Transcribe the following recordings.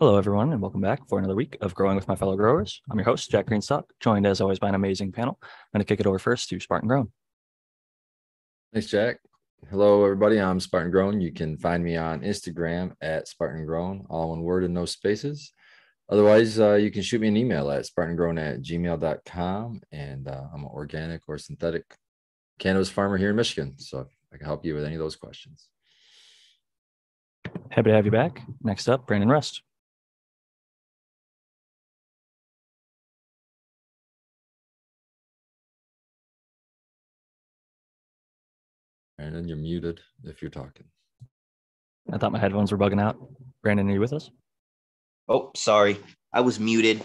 Hello, everyone, and welcome back for another week of Growing with My Fellow Growers. I'm your host, Jack Greenstock, joined as always by an amazing panel. I'm going to kick it over first to Spartan Grown. Thanks, Jack. Hello, everybody. I'm Spartan Grown. You can find me on Instagram at Spartan Grown, all one word and no spaces. Otherwise, uh, you can shoot me an email at spartangrown at gmail.com. And uh, I'm an organic or synthetic cannabis farmer here in Michigan. So I can help you with any of those questions. Happy to have you back. Next up, Brandon Rust. Brandon, you're muted if you're talking. I thought my headphones were bugging out. Brandon, are you with us? Oh, sorry. I was muted.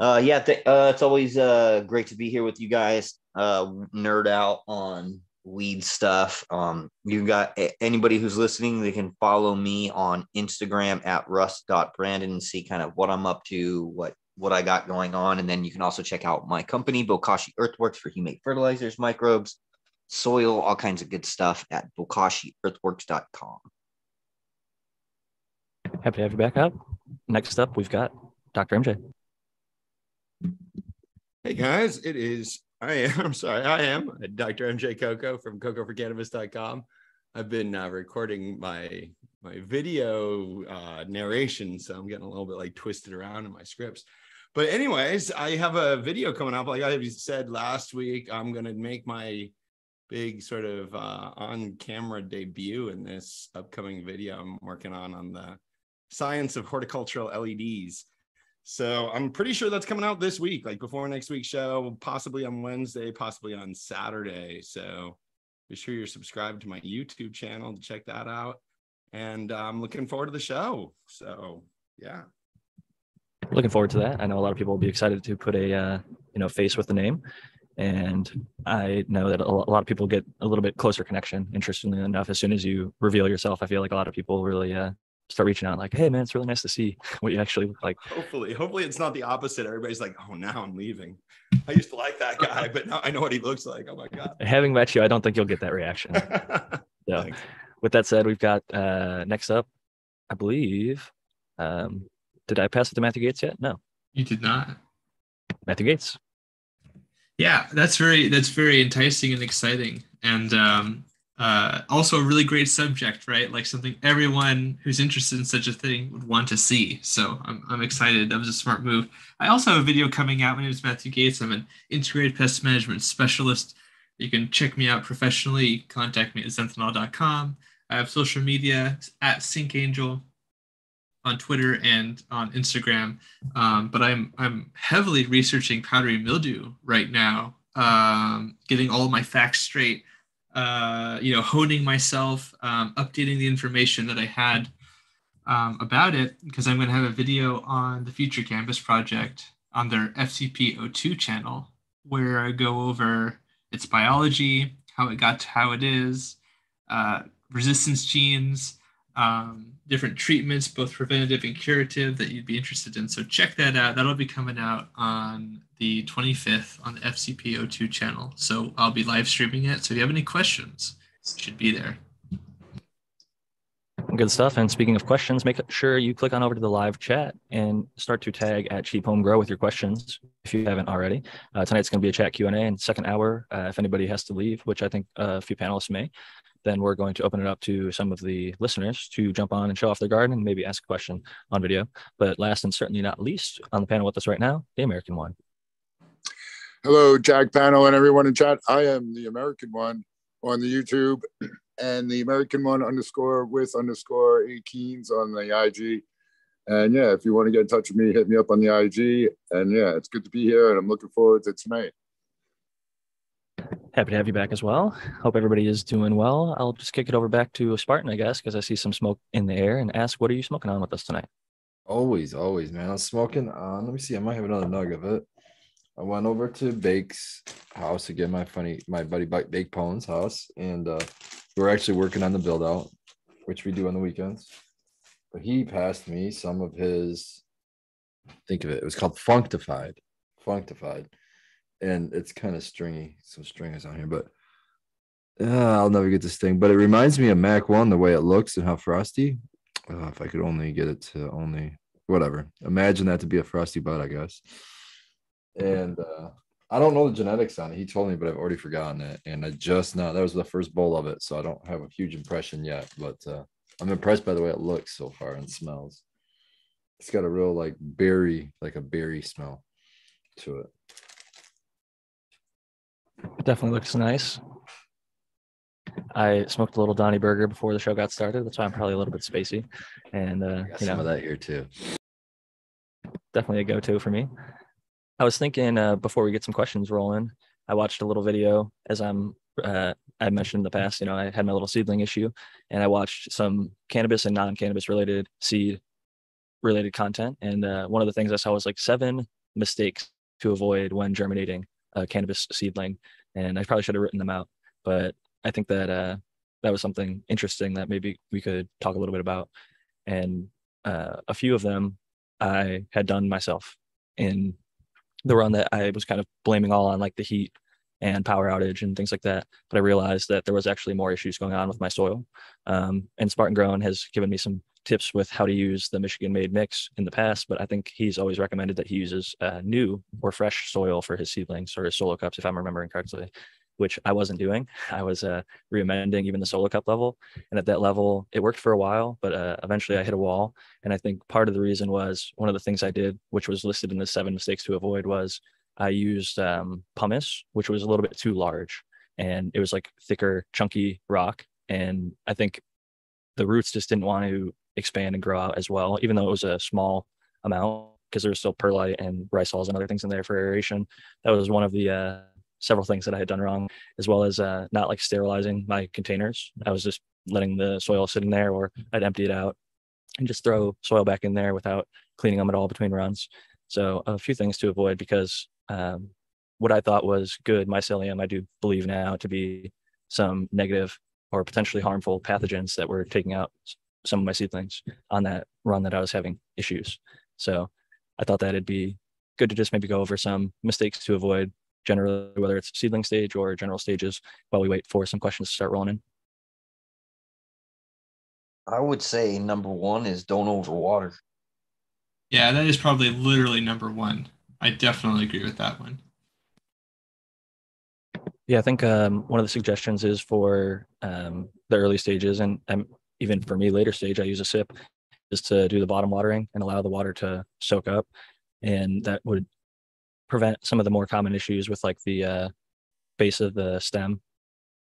Uh, yeah, th- uh, it's always uh, great to be here with you guys. Uh, nerd out on weed stuff. Um, you got anybody who's listening, they can follow me on Instagram at rust.brandon and see kind of what I'm up to, what what I got going on. And then you can also check out my company, Bokashi Earthworks for humate fertilizers, microbes, soil, all kinds of good stuff at bokashiearthworks.com. Happy to have you back up. Next up, we've got Dr. MJ. Hey guys, it is I am I'm sorry, I am Dr. MJ Coco from cocoforcannabis.com. I've been uh, recording my my video uh, narration, so I'm getting a little bit like twisted around in my scripts. But anyways, I have a video coming up. Like I said last week, I'm gonna make my big sort of uh, on camera debut in this upcoming video I'm working on on the science of horticultural LEDs. So I'm pretty sure that's coming out this week, like before next week's show, possibly on Wednesday, possibly on Saturday. So be sure you're subscribed to my YouTube channel to check that out. And I'm looking forward to the show. So yeah. Looking forward to that. I know a lot of people will be excited to put a uh, you know face with the name and I know that a lot of people get a little bit closer connection. Interestingly enough, as soon as you reveal yourself, I feel like a lot of people really uh, start reaching out, like, "Hey, man, it's really nice to see what you actually look like." Hopefully, hopefully it's not the opposite. Everybody's like, "Oh, now I'm leaving." I used to like that guy, but now I know what he looks like. Oh my god! Having met you, I don't think you'll get that reaction. so, Thanks. with that said, we've got uh, next up, I believe. Um, did I pass it to Matthew Gates yet? No, you did not. Matthew Gates. Yeah, that's very that's very enticing and exciting, and um, uh, also a really great subject, right? Like something everyone who's interested in such a thing would want to see. So I'm I'm excited. That was a smart move. I also have a video coming out. My name is Matthew Gates. I'm an integrated pest management specialist. You can check me out professionally. Contact me at zenthanol.com. I have social media at SyncAngel on Twitter and on Instagram. Um, but I'm I'm heavily researching powdery mildew right now, um, getting all my facts straight. Uh, you know, honing myself, um, updating the information that I had um, about it, because I'm going to have a video on the Future Cannabis Project on their FCP02 channel, where I go over its biology, how it got to how it is, uh, resistance genes, um, different treatments, both preventative and curative, that you'd be interested in. So check that out. That'll be coming out on the 25th on the FCP02 channel. So I'll be live streaming it. So if you have any questions, should be there. Good stuff. And speaking of questions, make sure you click on over to the live chat and start to tag at Cheap Home Grow with your questions if you haven't already. Uh, tonight's going to be a chat Q and A and second hour. Uh, if anybody has to leave, which I think uh, a few panelists may, then we're going to open it up to some of the listeners to jump on and show off their garden and maybe ask a question on video. But last and certainly not least, on the panel with us right now, the American one. Hello, Jack panel and everyone in chat. I am the American one on the YouTube and the American one underscore with underscore A Keens on the IG. And yeah, if you want to get in touch with me, hit me up on the IG. And yeah, it's good to be here and I'm looking forward to tonight. Happy to have you back as well. Hope everybody is doing well. I'll just kick it over back to Spartan, I guess, because I see some smoke in the air and ask, what are you smoking on with us tonight? Always, always, man. I'm smoking on, let me see, I might have another nug of it. I went over to Bake's house again, my funny, my buddy Bake Pone's house, and uh, we're actually working on the build out, which we do on the weekends. But he passed me some of his, think of it, it was called Functified. Functified and it's kind of stringy. Some stringers on here, but uh, I'll never get this thing. But it reminds me of Mac One, the way it looks and how frosty. Uh, if I could only get it to only whatever. Imagine that to be a frosty bud, I guess. And uh, I don't know the genetics on it. He told me, but I've already forgotten it. And I just now that was the first bowl of it, so I don't have a huge impression yet. But uh, I'm impressed by the way it looks so far and smells. It's got a real like berry, like a berry smell to it. It definitely looks nice. I smoked a little Donny Burger before the show got started. That's why I'm probably a little bit spacey. And uh, you some know, of that here too. definitely a go-to for me. I was thinking uh, before we get some questions rolling, I watched a little video as I'm uh, I mentioned in the past, you know, I had my little seedling issue and I watched some cannabis and non-cannabis related seed related content. And uh, one of the things I saw was like seven mistakes to avoid when germinating cannabis seedling. And I probably should have written them out, but I think that uh, that was something interesting that maybe we could talk a little bit about. And uh, a few of them I had done myself in the run that I was kind of blaming all on like the heat and power outage and things like that. But I realized that there was actually more issues going on with my soil. Um, and Spartan Grown has given me some tips with how to use the Michigan made mix in the past, but I think he's always recommended that he uses uh, new or fresh soil for his seedlings or his solo cups, if I'm remembering correctly, which I wasn't doing. I was uh, re-amending even the solo cup level. And at that level, it worked for a while, but uh, eventually I hit a wall. And I think part of the reason was one of the things I did, which was listed in the seven mistakes to avoid, was I used um, pumice, which was a little bit too large, and it was like thicker, chunky rock. And I think the roots just didn't want to expand and grow out as well, even though it was a small amount because there was still perlite and rice hulls and other things in there for aeration. That was one of the uh, several things that I had done wrong, as well as uh, not like sterilizing my containers. I was just letting the soil sit in there, or I'd empty it out and just throw soil back in there without cleaning them at all between runs. So a few things to avoid because um, what I thought was good mycelium, I do believe now to be some negative or potentially harmful pathogens that were taking out some of my seedlings on that run that I was having issues. So I thought that it'd be good to just maybe go over some mistakes to avoid generally, whether it's seedling stage or general stages while we wait for some questions to start rolling in. I would say number one is don't overwater. Yeah, that is probably literally number one. I definitely agree with that one. Yeah, I think um, one of the suggestions is for um, the early stages, and um, even for me, later stage, I use a sip, is to do the bottom watering and allow the water to soak up, and that would prevent some of the more common issues with like the uh, base of the stem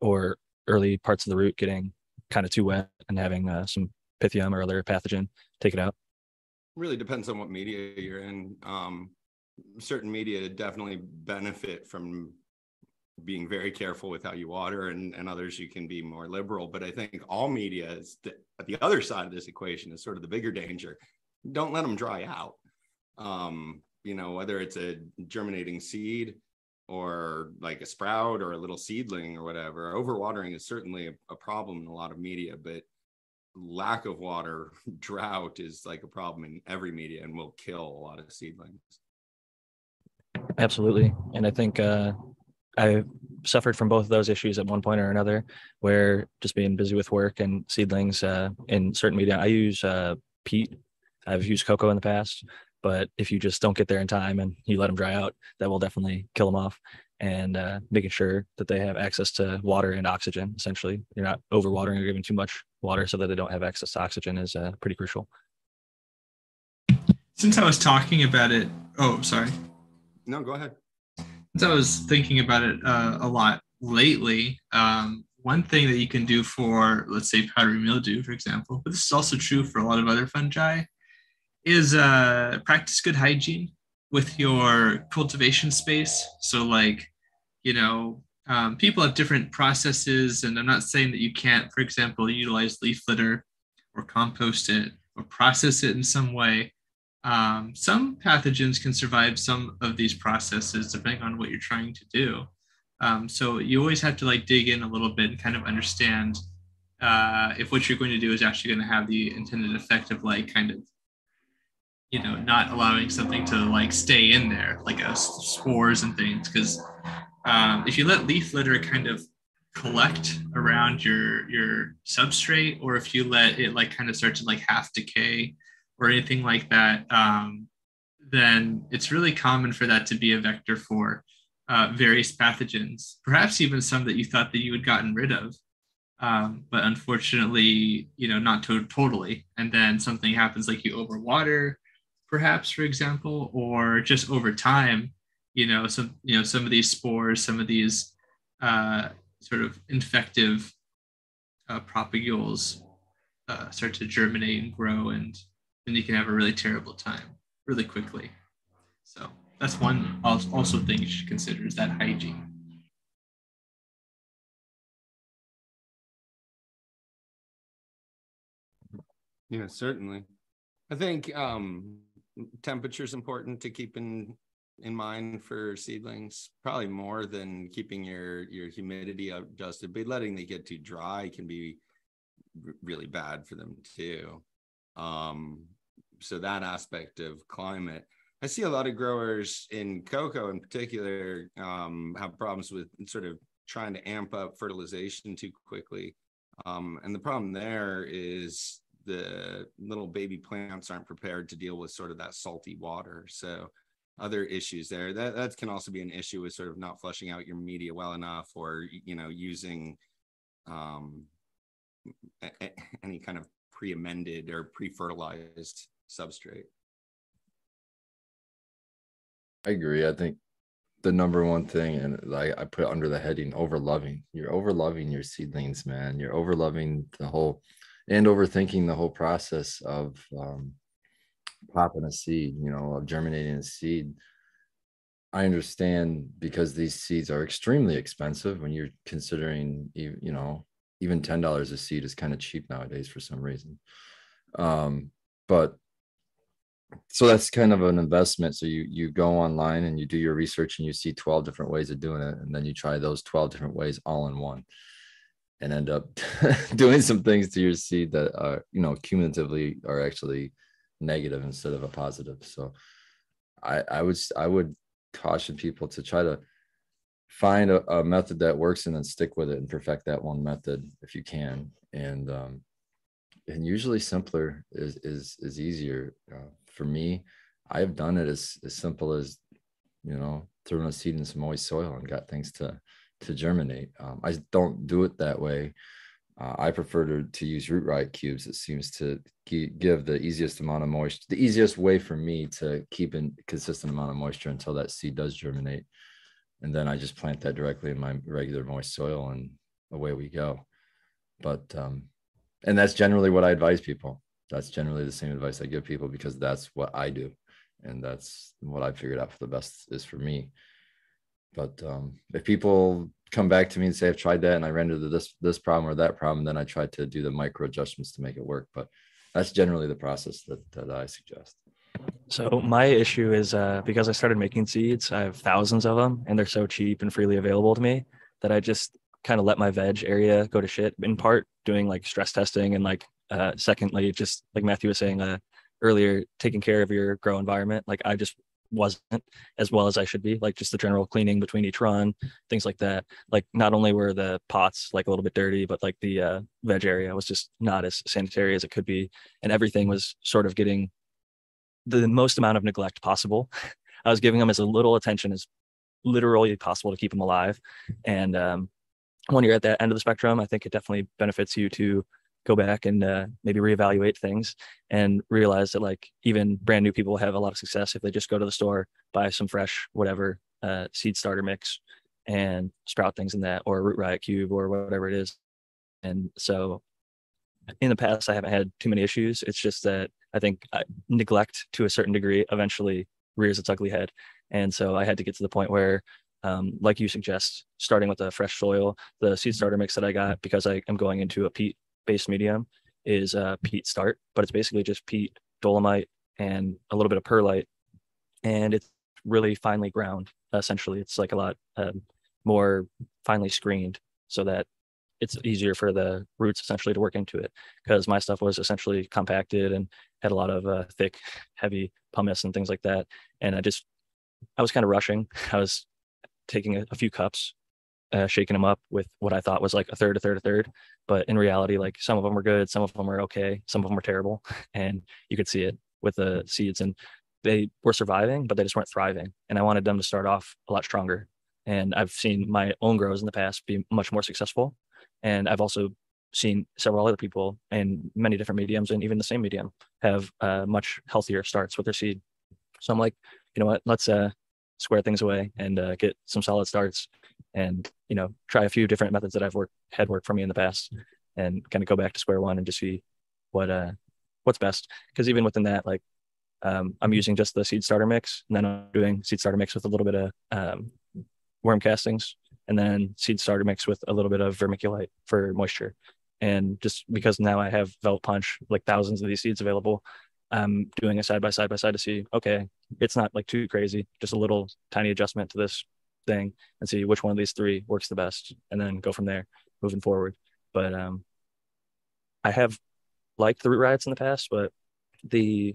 or early parts of the root getting kind of too wet and having uh, some pythium or other pathogen take it out. really depends on what media you're in. Um, certain media definitely benefit from being very careful with how you water, and, and others you can be more liberal. But I think all media is the, the other side of this equation is sort of the bigger danger. Don't let them dry out. Um, you know, whether it's a germinating seed or like a sprout or a little seedling or whatever, overwatering is certainly a, a problem in a lot of media, but lack of water, drought is like a problem in every media and will kill a lot of seedlings. Absolutely. And I think uh, I suffered from both of those issues at one point or another, where just being busy with work and seedlings uh, in certain media. I use uh, peat. I've used coco in the past, but if you just don't get there in time and you let them dry out, that will definitely kill them off. And uh, making sure that they have access to water and oxygen, essentially, you're not overwatering or giving too much water so that they don't have access to oxygen is uh, pretty crucial. Since I was talking about it, oh, sorry. No, go ahead. Since I was thinking about it uh, a lot lately, um, one thing that you can do for, let's say, powdery mildew, for example, but this is also true for a lot of other fungi, is uh, practice good hygiene with your cultivation space. So, like, you know, um, people have different processes, and I'm not saying that you can't, for example, utilize leaf litter or compost it or process it in some way. Um, some pathogens can survive some of these processes depending on what you're trying to do. Um, so you always have to like dig in a little bit and kind of understand uh, if what you're going to do is actually going to have the intended effect of like kind of you know not allowing something to like stay in there like uh, spores and things because um, if you let leaf litter kind of collect around your your substrate or if you let it like kind of start to like half decay or anything like that, um, then it's really common for that to be a vector for uh, various pathogens, perhaps even some that you thought that you had gotten rid of. Um, but unfortunately, you know, not to- totally. And then something happens like you overwater, perhaps, for example, or just over time, you know, some, you know, some of these spores, some of these uh, sort of infective uh, propagules uh, start to germinate and grow, and then you can have a really terrible time really quickly. So that's one also thing you should consider is that hygiene. Yeah, certainly. I think um, temperature is important to keep in in mind for seedlings, probably more than keeping your your humidity adjusted. But letting they get too dry can be really bad for them too. Um, so that aspect of climate, I see a lot of growers in coco in particular um, have problems with sort of trying to amp up fertilization too quickly. Um, and the problem there is the little baby plants aren't prepared to deal with sort of that salty water. So other issues there. That that can also be an issue with sort of not flushing out your media well enough, or you know using um, a, any kind of pre-amended or pre-fertilized substrate. I agree. I think the number one thing, and like I put under the heading over loving. You're over loving your seedlings, man. You're over loving the whole and overthinking the whole process of um, popping a seed, you know, of germinating a seed. I understand because these seeds are extremely expensive when you're considering, you know, even ten dollars a seed is kind of cheap nowadays for some reason. Um, but so that's kind of an investment. So you you go online and you do your research and you see twelve different ways of doing it, and then you try those twelve different ways all in one, and end up doing some things to your seed that are you know cumulatively are actually negative instead of a positive. So I, I would I would caution people to try to find a, a, method that works and then stick with it and perfect that one method if you can. And um, and usually simpler is is is easier. Uh, for me, I've done it as as simple as you know throwing a seed in some moist soil and got things to to germinate. Um, I don't do it that way uh, I prefer to, to use root riot cubes. It seems to give the easiest amount of moisture, the easiest way for me to keep a consistent amount of moisture until that seed does germinate. And then I just plant that directly in my regular moist soil and away we go. But, um, and that's generally what I advise people. That's generally the same advice I give people because that's what I do. And that's what I figured out for the best is for me. But um, if people come back to me and say I've tried that and I ran into this this problem or that problem, then I try to do the micro adjustments to make it work. But that's generally the process that, that I suggest. So my issue is uh, because I started making seeds, I have thousands of them, and they're so cheap and freely available to me that I just kind of let my veg area go to shit. In part, doing like stress testing, and like uh, secondly, just like Matthew was saying uh, earlier, taking care of your grow environment. Like I just wasn't as well as I should be, like just the general cleaning between each run, things like that. Like not only were the pots like a little bit dirty, but like the uh, veg area was just not as sanitary as it could be, and everything was sort of getting the most amount of neglect possible. I was giving them as little attention as literally possible to keep them alive, and um, when you're at that end of the spectrum, I think it definitely benefits you to go back and uh, maybe reevaluate things and realize that like even brand new people have a lot of success if they just go to the store buy some fresh whatever uh, seed starter mix and sprout things in that or root riot cube or whatever it is and so in the past i haven't had too many issues. It's just that i think neglect to a certain degree eventually rears its ugly head. And so i had to get to the point where um, like you suggest starting with the fresh soil the seed starter mix that i got because i am going into a peat based medium is uh, peat start, but it's basically just peat, dolomite, and a little bit of perlite, and it's really finely ground. Essentially, it's like a lot um, more finely screened so that it's easier for the roots essentially to work into it. Because my stuff was essentially compacted and had a lot of uh, thick, heavy pumice and things like that, and I just I was kind of rushing. I was taking a, a few cups uh, shaking them up with what I thought was like a third, a third, a third. But in reality, like some of them were good, some of them were okay, some of them were terrible, and you could see it. with the seeds and they were surviving, but they just weren't thriving. And I wanted them to start off a lot stronger. And I've seen my own grows in the past be much more successful. And I've also seen several other people in many different mediums and even the same medium have uh, much healthier starts with their seed. So I'm like, you know what, let's uh, square things away and uh, get some solid starts and, you know, try a few different methods that I've worked, had worked for me in the past and kind of go back to square one and just see what, uh, what's best. Cause even within that, like, um, I'm using just the seed starter mix and then I'm doing seed starter mix with a little bit of um, worm castings and then seed starter mix with a little bit of vermiculite for moisture. And just because now I have Velvet Punch, like thousands of these seeds available, I'm doing a side by side by side to see, okay, it's not like too crazy, just a little tiny adjustment to this thing and see which one of these three works the best and then go from there moving forward. But um, I have liked the root riots in the past, but the,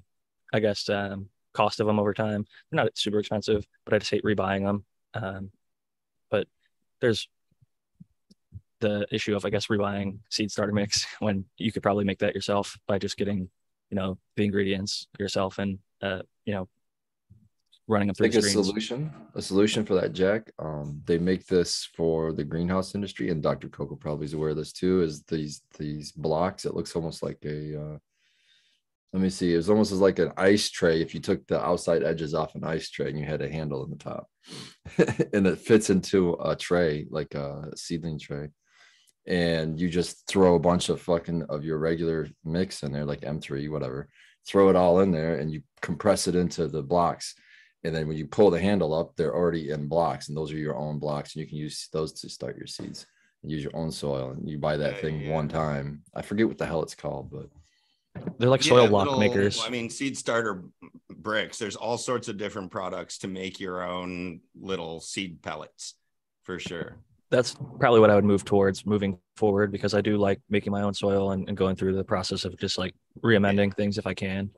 I guess, um, cost of them over time, they're not super expensive, but I just hate rebuying them. Um, but there's the issue of I guess rebuying seed starter mix when you could probably make that yourself by just getting you know the ingredients yourself and uh you know running them through Like a screens. solution, a solution for that, Jack. Um, they make this for the greenhouse industry, and Dr. Coco probably is aware of this too. Is these these blocks? It looks almost like a. Uh, let me see. It was almost as like an ice tray. If you took the outside edges off an ice tray and you had a handle in the top, and it fits into a tray like a seedling tray, and you just throw a bunch of fucking of your regular mix in there, like M3, whatever. Throw it all in there, and you compress it into the blocks and then when you pull the handle up, they're already in blocks, and those are your own blocks, and you can use those to start your seeds. And use your own soil, and you buy that Yeah, thing yeah. one time. I forget what the hell it's called, but They're like soil Yeah, block little- makers. I mean, seed starter bricks. There's all sorts of different products to make your own little seed pellets, for sure. That's probably what I would move towards moving forward because I do like making my own soil and, and going through the process of just like re-amending things if I can.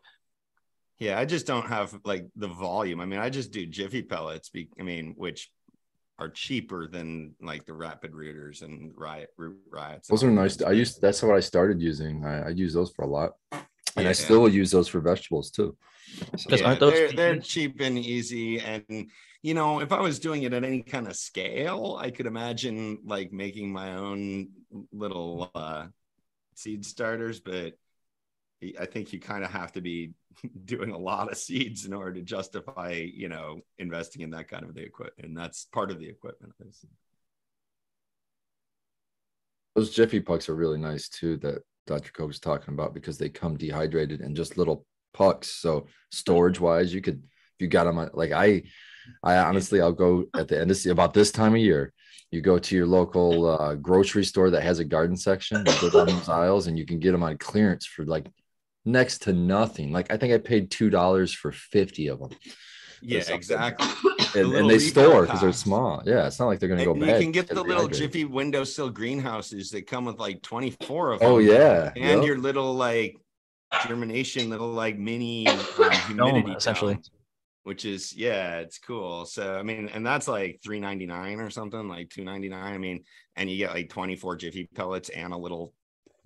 Yeah, I just don't have like the volume. I mean, I just do Jiffy pellets. Be, I mean, which are cheaper than like the rapid rooters and riot root riots. those are nice. I used that's what I started using. I, I use those for a lot, and Yeah. I still use those for vegetables too. So, Because Yeah, aren't those they're, they're cheap? cheap and easy and you know if i was doing it at any kind of scale i could imagine like making my own little uh seed starters but i think you kind of have to be doing a lot of seeds in order to justify you know investing in that kind of the equipment and that's part of the equipment those Jiffy pucks are really nice too. That Dr. Coco was talking about because they come dehydrated in just little pucks. So storage wise, you could if you got them like I, I honestly I'll go at the end of about this time of year. You go to your local uh, grocery store that has a garden section. Go down those aisles and you can get them on clearance for like next to nothing. Like I think I paid two dollars for fifty of them, yeah exactly and, little and they store because they're small. Yeah, it's not like they're gonna go and bad. you can get the little jiffy windowsill greenhouses that come with like 24 of them Oh yeah, and yep. your little like germination little like mini um, humidity essentially. dome, which is yeah it's cool so i mean and that's like 399 or something like 299 i mean and you get like 24 jiffy pellets and a little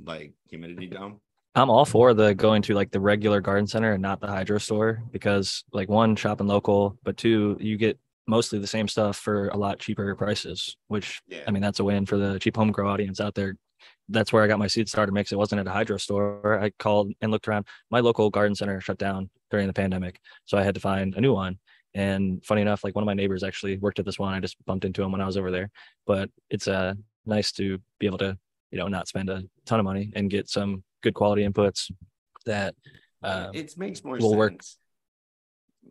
like humidity dome I'm all for the going to like the regular garden center and not the hydro store because like one shopping local, but two you get mostly the same stuff for a lot cheaper prices. Which yeah I mean that's a win for the cheap home grow audience out there. That's where I got my seed starter mix. It wasn't at a hydro store. I called and looked around. My local garden center shut down during the pandemic, so I had to find a new one. And funny enough, like one of my neighbors actually worked at this one. I just bumped into him when I was over there. But it's uh nice to be able to you know not spend a ton of money and get some good quality inputs that um, it makes more will sense.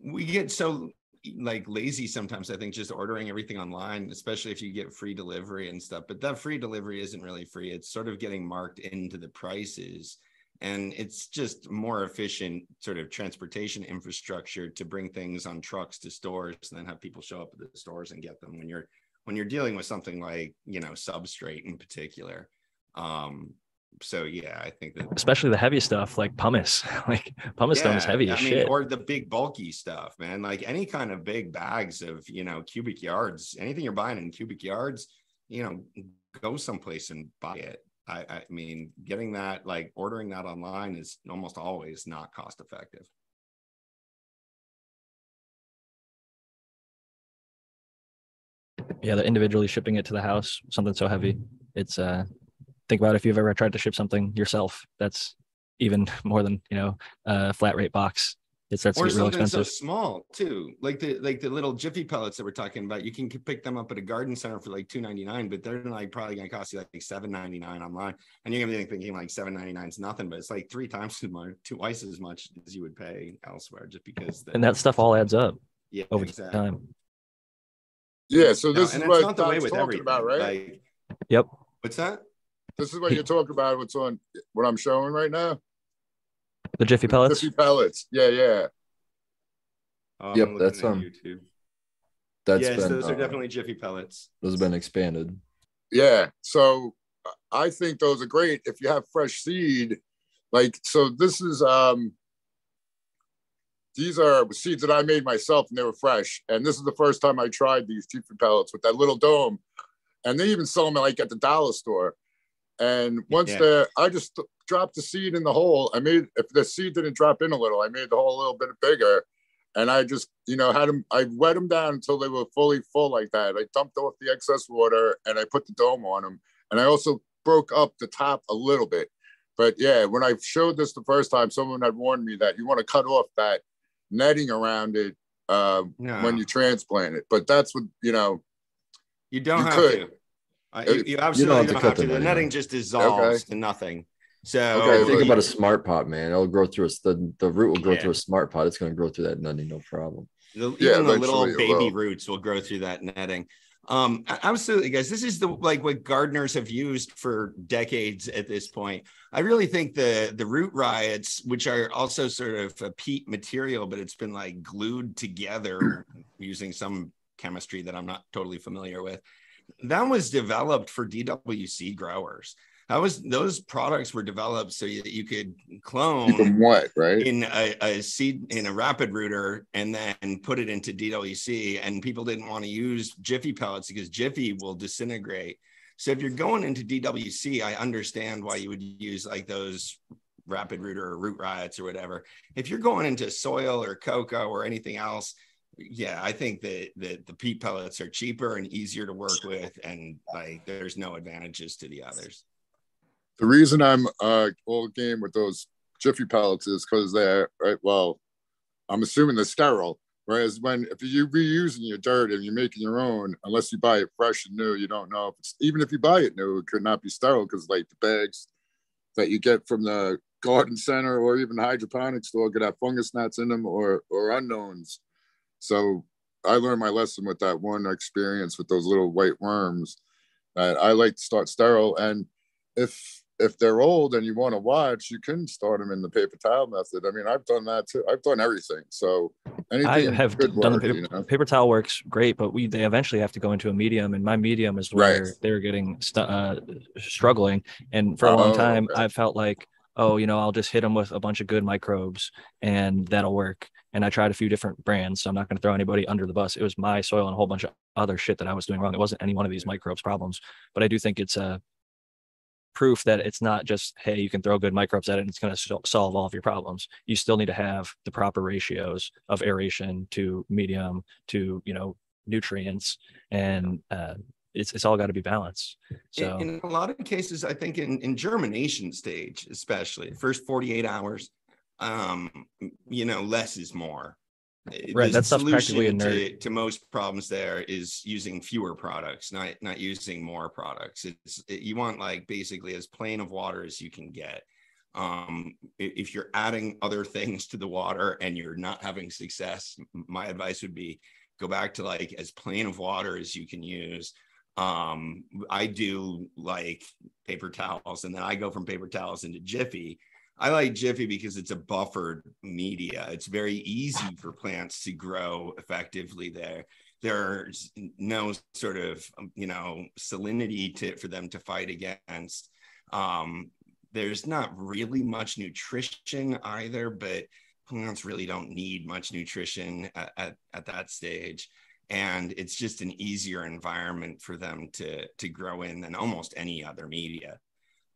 Work. we get so like lazy sometimes i think just ordering everything online especially if you get free delivery and stuff but that free delivery isn't really free. It's sort of getting marked into the prices and it's just more efficient sort of transportation infrastructure to bring things on trucks to stores and then have people show up at the stores and get them when you're when you're dealing with something like you know substrate in particular. Um so yeah, I think that especially the heavy stuff like pumice, like pumice yeah, stone is heavy I as mean, shit. Or the big bulky stuff, man. Like any kind of big bags of you know cubic yards, anything you're buying in cubic yards, you know, go someplace and buy it. I, I mean, getting that like ordering that online is almost always not cost effective. Yeah, they're individually shipping it to the house. Something so heavy, it's uh think about if you've ever tried to ship something yourself. That's even more than, you know, a flat rate box. It starts to or get real something so small too like the like the little jiffy pellets that we're talking about you can pick them up at a garden center for like 2.99 but they're like probably going to cost you like 7.99 online and you're gonna be thinking like 7.99 is nothing but it's like three times as much twice as much as you would pay elsewhere just because the, And that stuff all adds up yeah over exactly. time. Yeah, so this and is what not the way with talking everything about, right? like Yep. what's that this is what you're talking about. What's on what I'm showing right now? The Jiffy pellets. Jiffy pellets. Yeah, yeah. I'm Yep, that's, at um, YouTube. That's yes, been those are uh, definitely jiffy pellets. those have been expanded. Yeah. So I think those are great if you have fresh seed. Like, so this is um these are seeds that I made myself and they were fresh. And this is the first time I tried these Jiffy pellets with that little dome. And they even sell them like at the dollar store. And once Yeah. they're I just dropped the seed in the hole. I made if the seed didn't drop in a little, I made the hole a little bit bigger. And I just, you know, had them, I wet them down until they were fully full like that. I dumped off the excess water and I put the dome on them. And I also broke up the top a little bit. But yeah, when I showed this the first time, someone had warned me that you want to cut off that netting around it uh, No, when you transplant it. But that's what, you know, you don't you have could. to. Uh, you, you absolutely have don't cut have to. the netting just dissolves Okay. to nothing. So Okay, Think about a smart pot, man. It'll grow through a the, the root will grow Yeah. through a smart pot. It's going to grow through that netting, no problem. The, Yeah, even the little baby will. roots will grow through that netting. Um, absolutely, guys. This is the like what gardeners have used for decades at this point. I really think the the root riots, which are also sort of a peat material, but it's been like glued together using some chemistry that I'm not totally familiar with. That was developed for DWC growers. That was those products were developed so that you could clone wet, right? in a, a seed in a rapid rooter and then put it into DWC. And people didn't want to use Jiffy pellets because Jiffy will disintegrate. So if you're going into DWC, I understand why you would use like those rapid rooter or root riots or whatever. If you're going into soil or coco or anything else, yeah, I think that that the peat pellets are cheaper and easier to work with, and like there's no advantages to the others. The reason I'm uh all game with those Jiffy pellets is because they're right. Well, I'm assuming they're sterile. Whereas when if you're reusing your dirt and you're making your own, unless you buy it fresh and new, you don't know if it's even if you buy it new, it could not be sterile because like the bags that you get from the garden center or even hydroponic store could have fungus gnats in them or or unknowns. So I learned my lesson with that one experience with those little white worms. That I like to start sterile and if if they're old and you want to watch, you can start them in the paper towel method. I mean, I've done that too. I've done everything. So anything I have done work, the paper, you know? paper towel works great, but we they eventually have to go into a medium, and my medium is where Right. they're getting stu- uh, struggling. And for a long Oh, time, okay. I felt like, oh, you know, I'll just hit them with a bunch of good microbes, and that'll work. And I tried a few different brands, so I'm not going to throw anybody under the bus. It was my soil and a whole bunch of other shit that I was doing wrong. It wasn't any one of these microbes problems, but I do think it's a proof that it's not just hey you can throw good microbes at it and it's going to solve all of your problems you still need to have the proper ratios of aeration to medium to you know nutrients and uh, it's, it's all got to be balanced. So in, in a lot of cases i think in, in germination stage especially first 48 hours um you know less is more. Right, The that practically solution inert. to, to most problems there is using fewer products not not using more products. It's it, you want like basically as plain of water as you can get. Um if you're adding other things to the water and you're not having success my advice would be go back to like as plain of water as you can use um i do like paper towels and then i go from paper towels into jiffy. I like jiffy because it's a buffered media. It's very easy for plants to grow effectively there. There's no sort of you know salinity to for them to fight against. Um there's not really much nutrition either but plants really don't need much nutrition at, at, at that stage and it's just an easier environment for them to to grow in than almost any other media.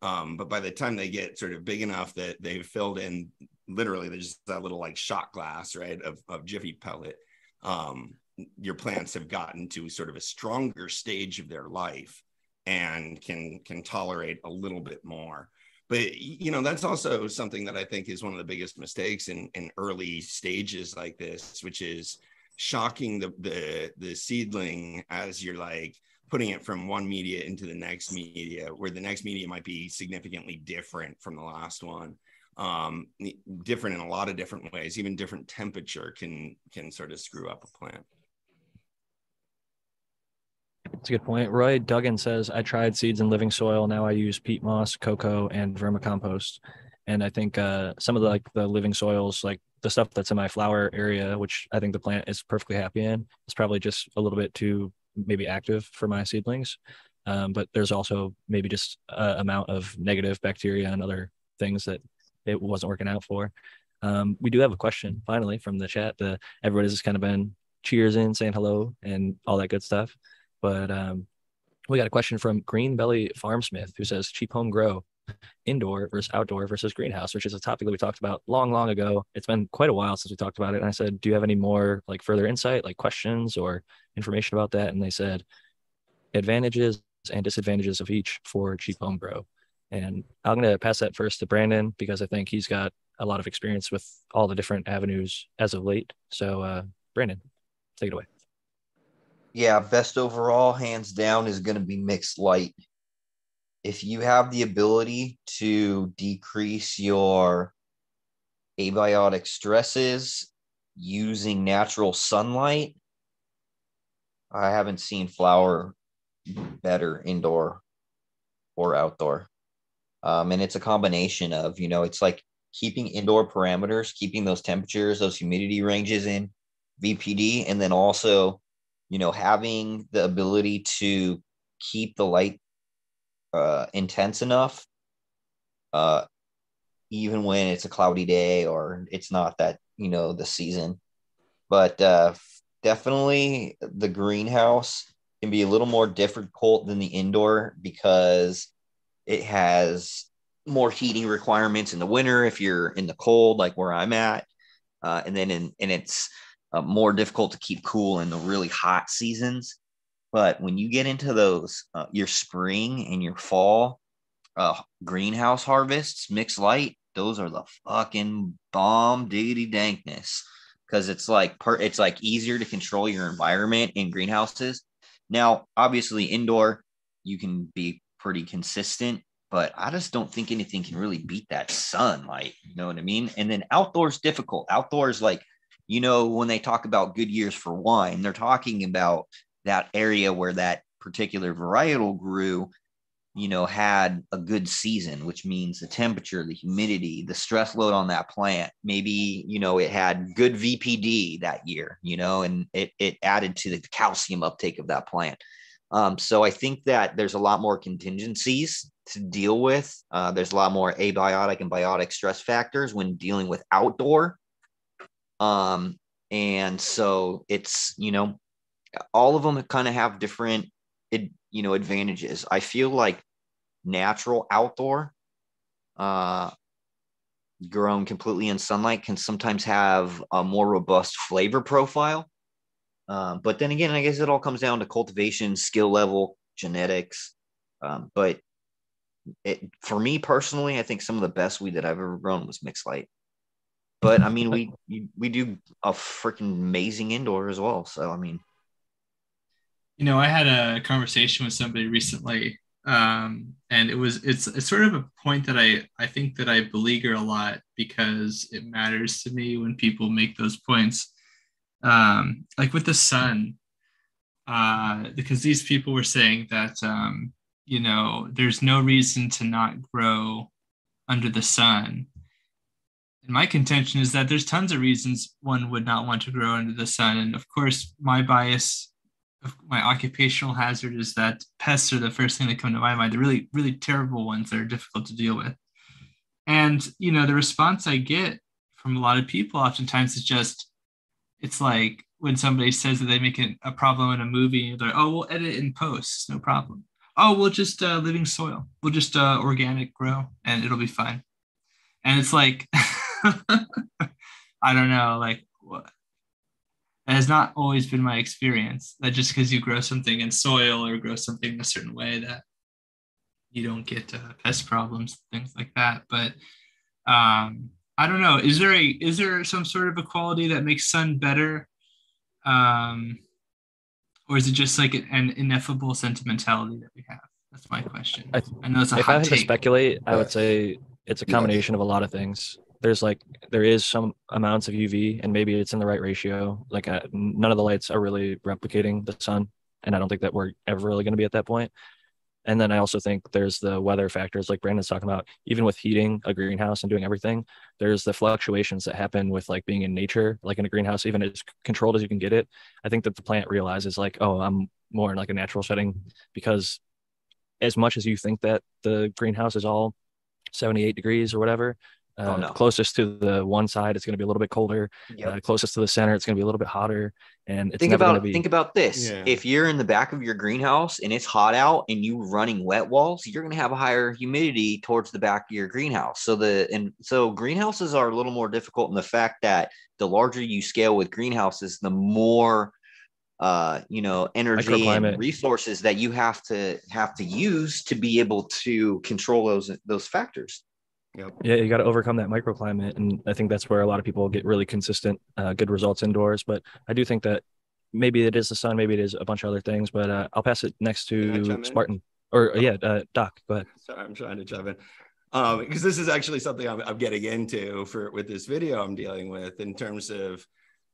Um, but by the time they get sort of big enough that they've filled in literally there's just that little like shot glass right of, of jiffy pellet um, your plants have gotten to sort of a stronger stage of their life and can can tolerate a little bit more. But you know that's also something that i think is one of the biggest mistakes in in early stages like this which is shocking the the the seedling as you're like putting it from one media into the next media where the next media might be significantly different from the last one um different in a lot of different ways even different temperature can can sort of screw up a plant That's a good point. Roy Duggan says, I tried seeds in living soil. Now I use peat moss, coco, and vermicompost. And I think uh, some of the like the living soils, like the stuff that's in my flower area, which I think the plant is perfectly happy in, is probably just a little bit too maybe active for my seedlings. Um, but there's also maybe just a amount of negative bacteria and other things that it wasn't working out for. Um, we do have a question finally from the chat. The everybody's just kind of been cheers in, saying hello, and all that good stuff. But um, we got a question from Green Belly Farmsmith who says cheap home grow indoor versus outdoor versus greenhouse, which is a topic that we talked about long, long ago. It's been quite a while since we talked about it. And I said, Do you have any more like further insight, like questions or information about that? And they said advantages and disadvantages of each for cheap home grow. And I'm going to pass that first to Brandon because I think he's got a lot of experience with all the different avenues as of late. So, uh, Brandon, take it away. Yeah, best overall, hands down, is going to be mixed light. If you have the ability to decrease your abiotic stresses using natural sunlight, I haven't seen flower better indoor or outdoor. Um, and it's a combination of, you know, it's like keeping indoor parameters, keeping those temperatures, those humidity ranges in VPD, and then also, you know, having the ability to keep the light uh, intense enough, uh, even when it's a cloudy day or it's not that, you know, the season. But uh, definitely the greenhouse can be a little more difficult than the indoor because it has more heating requirements in the winter if you're in the cold, like where I'm at. Uh, and then in, and it's uh, more difficult to keep cool in the really hot seasons. But when you get into those, uh, your spring and your fall uh, greenhouse harvests, mixed light, those are the fucking bomb diggity dankness because it's like per, it's like easier to control your environment in greenhouses. Now, obviously, indoor you can be pretty consistent, but I just don't think anything can really beat that sunlight. You know what I mean? And then outdoors difficult. Outdoors, like you know, when they talk about good years for wine, they're talking about that area where that particular varietal grew you know, had a good season, which means the temperature, the humidity, the stress load on that plant. Maybe, you know, it had good VPD that year, you know, and it, it added to the calcium uptake of that plant. Um, so I think that there's a lot more contingencies to deal with. Uh, there's a lot more abiotic and biotic stress factors when dealing with outdoor. Um, and so it's, you know, all of them kind of have different you know advantages. I feel like natural outdoor uh, grown completely in sunlight can sometimes have a more robust flavor profile. Uh, but then again i guess it all comes down to cultivation skill level genetics um, but it, for me personally i think some of the best weed that i've ever grown was mixed light. But i mean we we do a freaking amazing indoor as well so i mean you know, I had a conversation with somebody recently, um, and it was it's it's sort of a point that I I think that I beleaguer a lot because it matters to me when people make those points. Um, like with the sun, uh, because these people were saying that um, you know there's no reason to not grow under the sun. And my contention is that there's tons of reasons one would not want to grow under the sun, and of course, my bias my occupational hazard is that pests are the first thing that come to my mind. The really, really terrible ones that are difficult to deal with. And you know, the response I get from a lot of people oftentimes is just, it's like when somebody says that they make a problem in a movie, they're oh, we'll edit in post, no problem. Oh, we'll just uh, living soil, we'll just uh, organic grow, and it'll be fine. And it's like, I don't know, like what has not always been my experience. That just because you grow something in soil or grow something in a certain way that you don't get uh, pest problems, things like that. But um, I don't know. Is there a is there some sort of a quality that makes sun better, um, or is it just like an ineffable sentimentality that we have? That's my question. I, I know it's a if hot I had take. to speculate, I would say it's a combination of a lot of things. There's like there is some amounts of UV, and maybe it's in the right ratio. Like uh, none of the lights are really replicating the sun, and I don't think that we're ever really going to be at that point. And then I also think there's the weather factors, like Brandon's talking about. Even with heating a greenhouse and doing everything, there's the fluctuations that happen with like being in nature, like in a greenhouse, even as controlled as you can get it. I think that the plant realizes like, oh, I'm more in like a natural setting because as much as you think that the greenhouse is all 78 degrees or whatever, uh, oh, no. Closest to the one side, it's going to be a little bit colder. Yep. Uh, closest to the center, it's going to be a little bit hotter. And it's think about be... think about this: yeah. if you're in the back of your greenhouse and it's hot out, and you running wet walls, you're going to have a higher humidity towards the back of your greenhouse. So the and so greenhouses are a little more difficult in the fact that the larger you scale with greenhouses, the more uh you know energy and resources that you have to have to use to be able to control those those factors Yep. Yeah, you got to overcome that microclimate, and I think that's where a lot of people get really consistent, uh, good results indoors. But I do think that maybe it is the sun, maybe it is a bunch of other things. But uh, I'll pass it next to Spartan, or oh. yeah, uh, Doc. Go ahead. Sorry, I'm trying to jump in um, because this is actually something I'm, I'm getting into for with this video I'm dealing with in terms of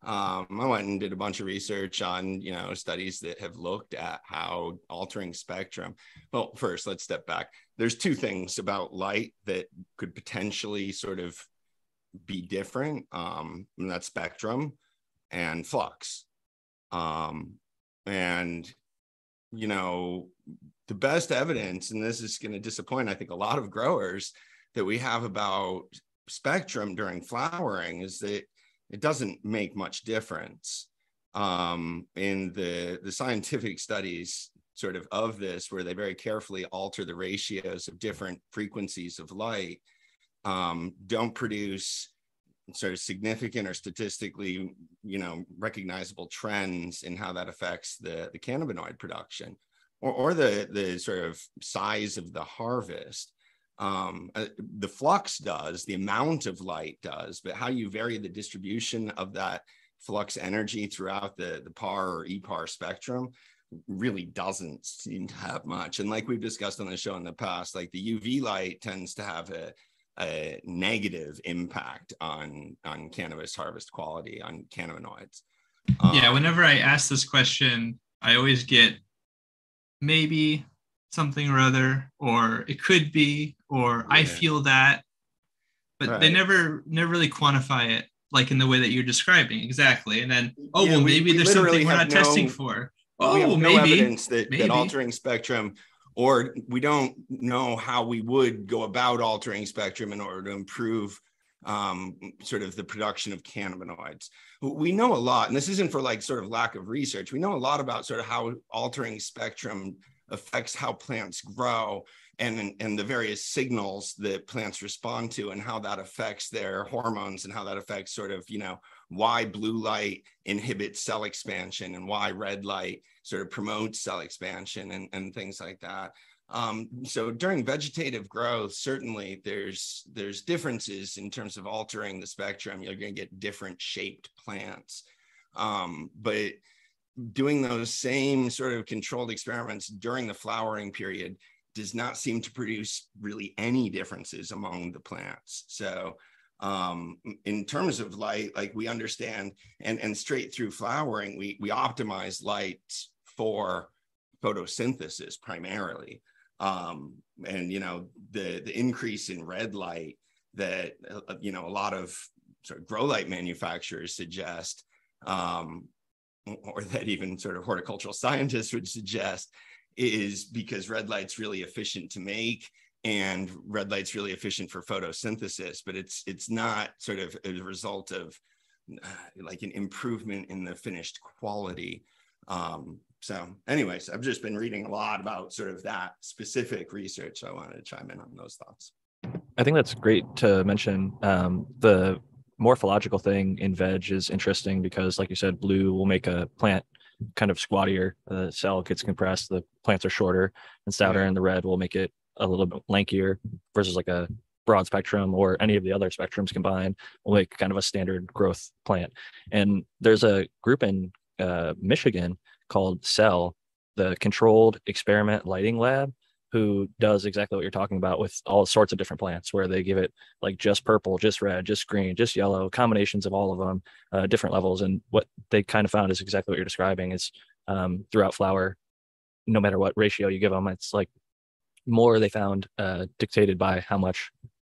um, I went and did a bunch of research on, you know, studies that have looked at how altering spectrum. Well, first, let's step back. There's two things about light that could potentially sort of be different, um, and that's spectrum and flux. Um, and, you know, the best evidence, and this is going to disappoint, I think, a lot of growers that we have about spectrum during flowering is that it doesn't make much difference um, in the the scientific studies sort of of this where they very carefully alter the ratios of different frequencies of light um, don't produce sort of significant or statistically you know recognizable trends in how that affects the the cannabinoid production or, or the the sort of size of the harvest um, uh, the flux does, the amount of light does, but how you vary the distribution of that flux energy throughout the, the PAR or EPAR spectrum really doesn't seem to have much. And like we've discussed on the show in the past, like the UV light tends to have a, a negative impact on, on cannabis harvest quality, on cannabinoids. Um, yeah, whenever I ask this question, I always get maybe something or other, or it could be, or yeah. I feel that, but right. they never never really quantify it like in the way that you're describing exactly. And then, oh yeah, well, we, maybe we there's something we're not no, testing for. Oh, we have no maybe evidence that, maybe. that altering spectrum, or we don't know how we would go about altering spectrum in order to improve um, sort of the production of cannabinoids. We know a lot, and this isn't for like sort of lack of research. We know a lot about sort of how altering spectrum affects how plants grow and, and the various signals that plants respond to and how that affects their hormones and how that affects sort of, you know, why blue light inhibits cell expansion and why red light sort of promotes cell expansion and, and things like that. Um, so during vegetative growth, certainly there's there's differences in terms of altering the spectrum. You're going to get different shaped plants, um, but doing those same sort of controlled experiments during the flowering period does not seem to produce really any differences among the plants. So um, in terms of light, like we understand and, and straight through flowering, we, we optimize light for photosynthesis primarily. Um, and, you know, the, the increase in red light that, uh, you know, a lot of sort of grow light manufacturers suggest um, or that even sort of horticultural scientists would suggest is because red light's really efficient to make and red light's really efficient for photosynthesis but it's it's not sort of a result of uh, like an improvement in the finished quality. Um, so anyways i've just been reading a lot about sort of that specific research so i wanted to chime in on those thoughts. I think that's great to mention um, the morphological thing in veg is interesting because, like you said, blue will make a plant kind of squattier. The cell gets compressed. The plants are shorter and stouter, Yeah. and the red will make it a little bit lankier versus like a broad spectrum or any of the other spectrums combined will make kind of a standard growth plant. And there's a group in uh, Michigan called Cell, the Controlled Experiment Lighting Lab, who does exactly what you're talking about with all sorts of different plants, where they give it like just purple, just red, just green, just yellow, combinations of all of them, uh, different levels. And what they kind of found is exactly what you're describing is um, throughout flower, no matter what ratio you give them, it's like more they found uh, dictated by how much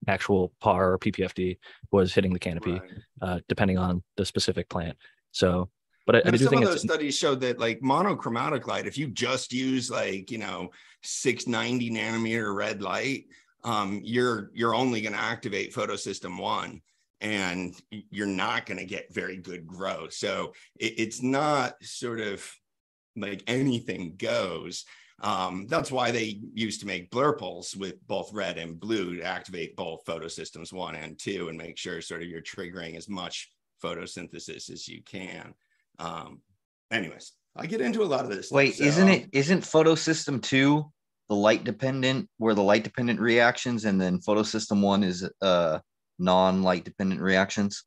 actual PAR or PPFD was hitting the canopy, Right. uh, depending on the specific plant. So, but I, I do some think of those studies showed that like monochromatic light, if you just use like you know 690 nanometer red light, um, you're you're only going to activate photosystem one, and you're not going to get very good growth. So it, it's not sort of like anything goes. Um, that's why they used to make blurples with both red and blue to activate both photosystems one and two and make sure sort of you're triggering as much photosynthesis as you can. Um, anyways, I get into a lot of this. stuff, Wait, so, isn't um, it isn't photosystem two the light dependent where the light dependent reactions and then photosystem one is uh non-light dependent reactions?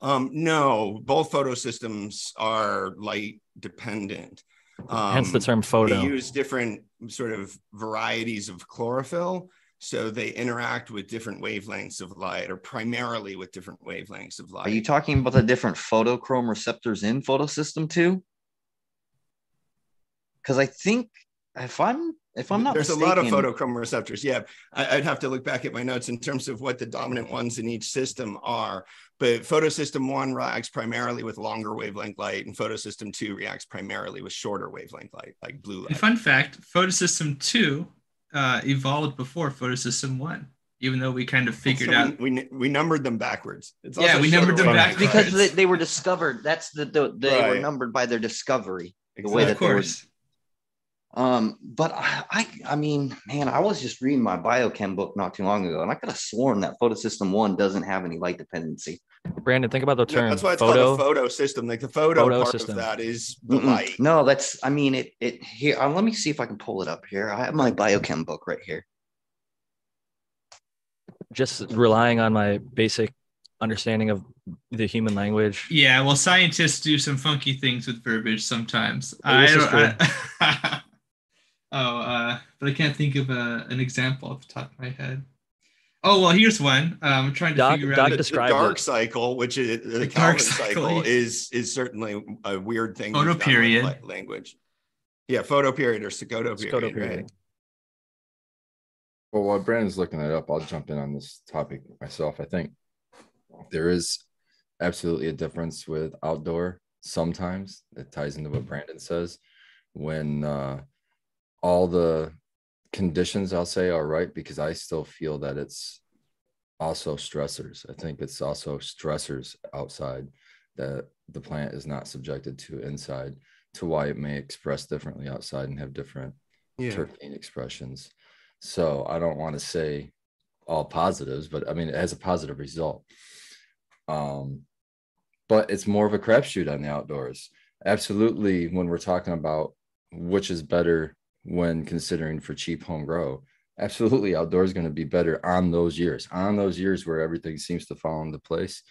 Um, no, both photosystems are light dependent. Um, hence the term photo. They use different sort of varieties of chlorophyll. So they interact with different wavelengths of light or primarily with different wavelengths of light. Are you talking about the different phytochrome receptors in photosystem two? Because I think if I'm if I'm not There's mistaken, a lot of phytochrome receptors. Yeah, I, would have to look back at my notes in terms of what the dominant ones in each system are. But photosystem one reacts primarily with longer wavelength light, and photosystem two reacts primarily with shorter wavelength light, like blue And light. fun fact: photosystem two uh, evolved before photosystem one, even though we kind of figured So out. we, we we numbered them backwards. It's Yeah, we numbered them backwards. because they, they were discovered. That's the, the they were numbered by their discovery. the way of that they were- course. Um, but I, I, I mean, man, I was just reading my biochem book not too long ago, and I could have sworn that photosystem one doesn't have any light dependency. Brandon, think about the Yeah, term that's why it's photo. called a photo system. Like the photo Photo part system. of that is the Mm-mm. light. No, that's, I mean, it, it here. Uh, let me see if I can pull it up here. I have my biochem book right here. just relying on my basic understanding of the human language. Yeah, well, scientists do some funky things with verbiage sometimes. Oh, this is don't. I, oh, uh, but I can't think of a, an example off the top of my head. Oh well, here's one. Um, I'm trying to Doc- figure Doc out. The, the dark it. cycle, which is the, The dark cycle, cycle, is is certainly a weird thing. Photo we've done with period. la- language. Yeah, photo period or skoto period. skoto right? Well, while Brandon's looking that up, I'll jump in on this topic myself. I think there is absolutely a difference with outdoor. Sometimes it ties into what Brandon says when uh, all the conditions I'll say are right because I still feel that it's also stressors. I think it's also stressors outside that the plant is not subjected to inside to why it may express differently outside and have different Yeah. terpene expressions. So I don't want to say all positives, but I mean it has a positive result. Um, but it's more of a crapshoot on the outdoors. Absolutely, when we're talking about which is better when considering for cheap home grow, absolutely outdoors is going to be better on those years, on those years where everything seems to fall into place.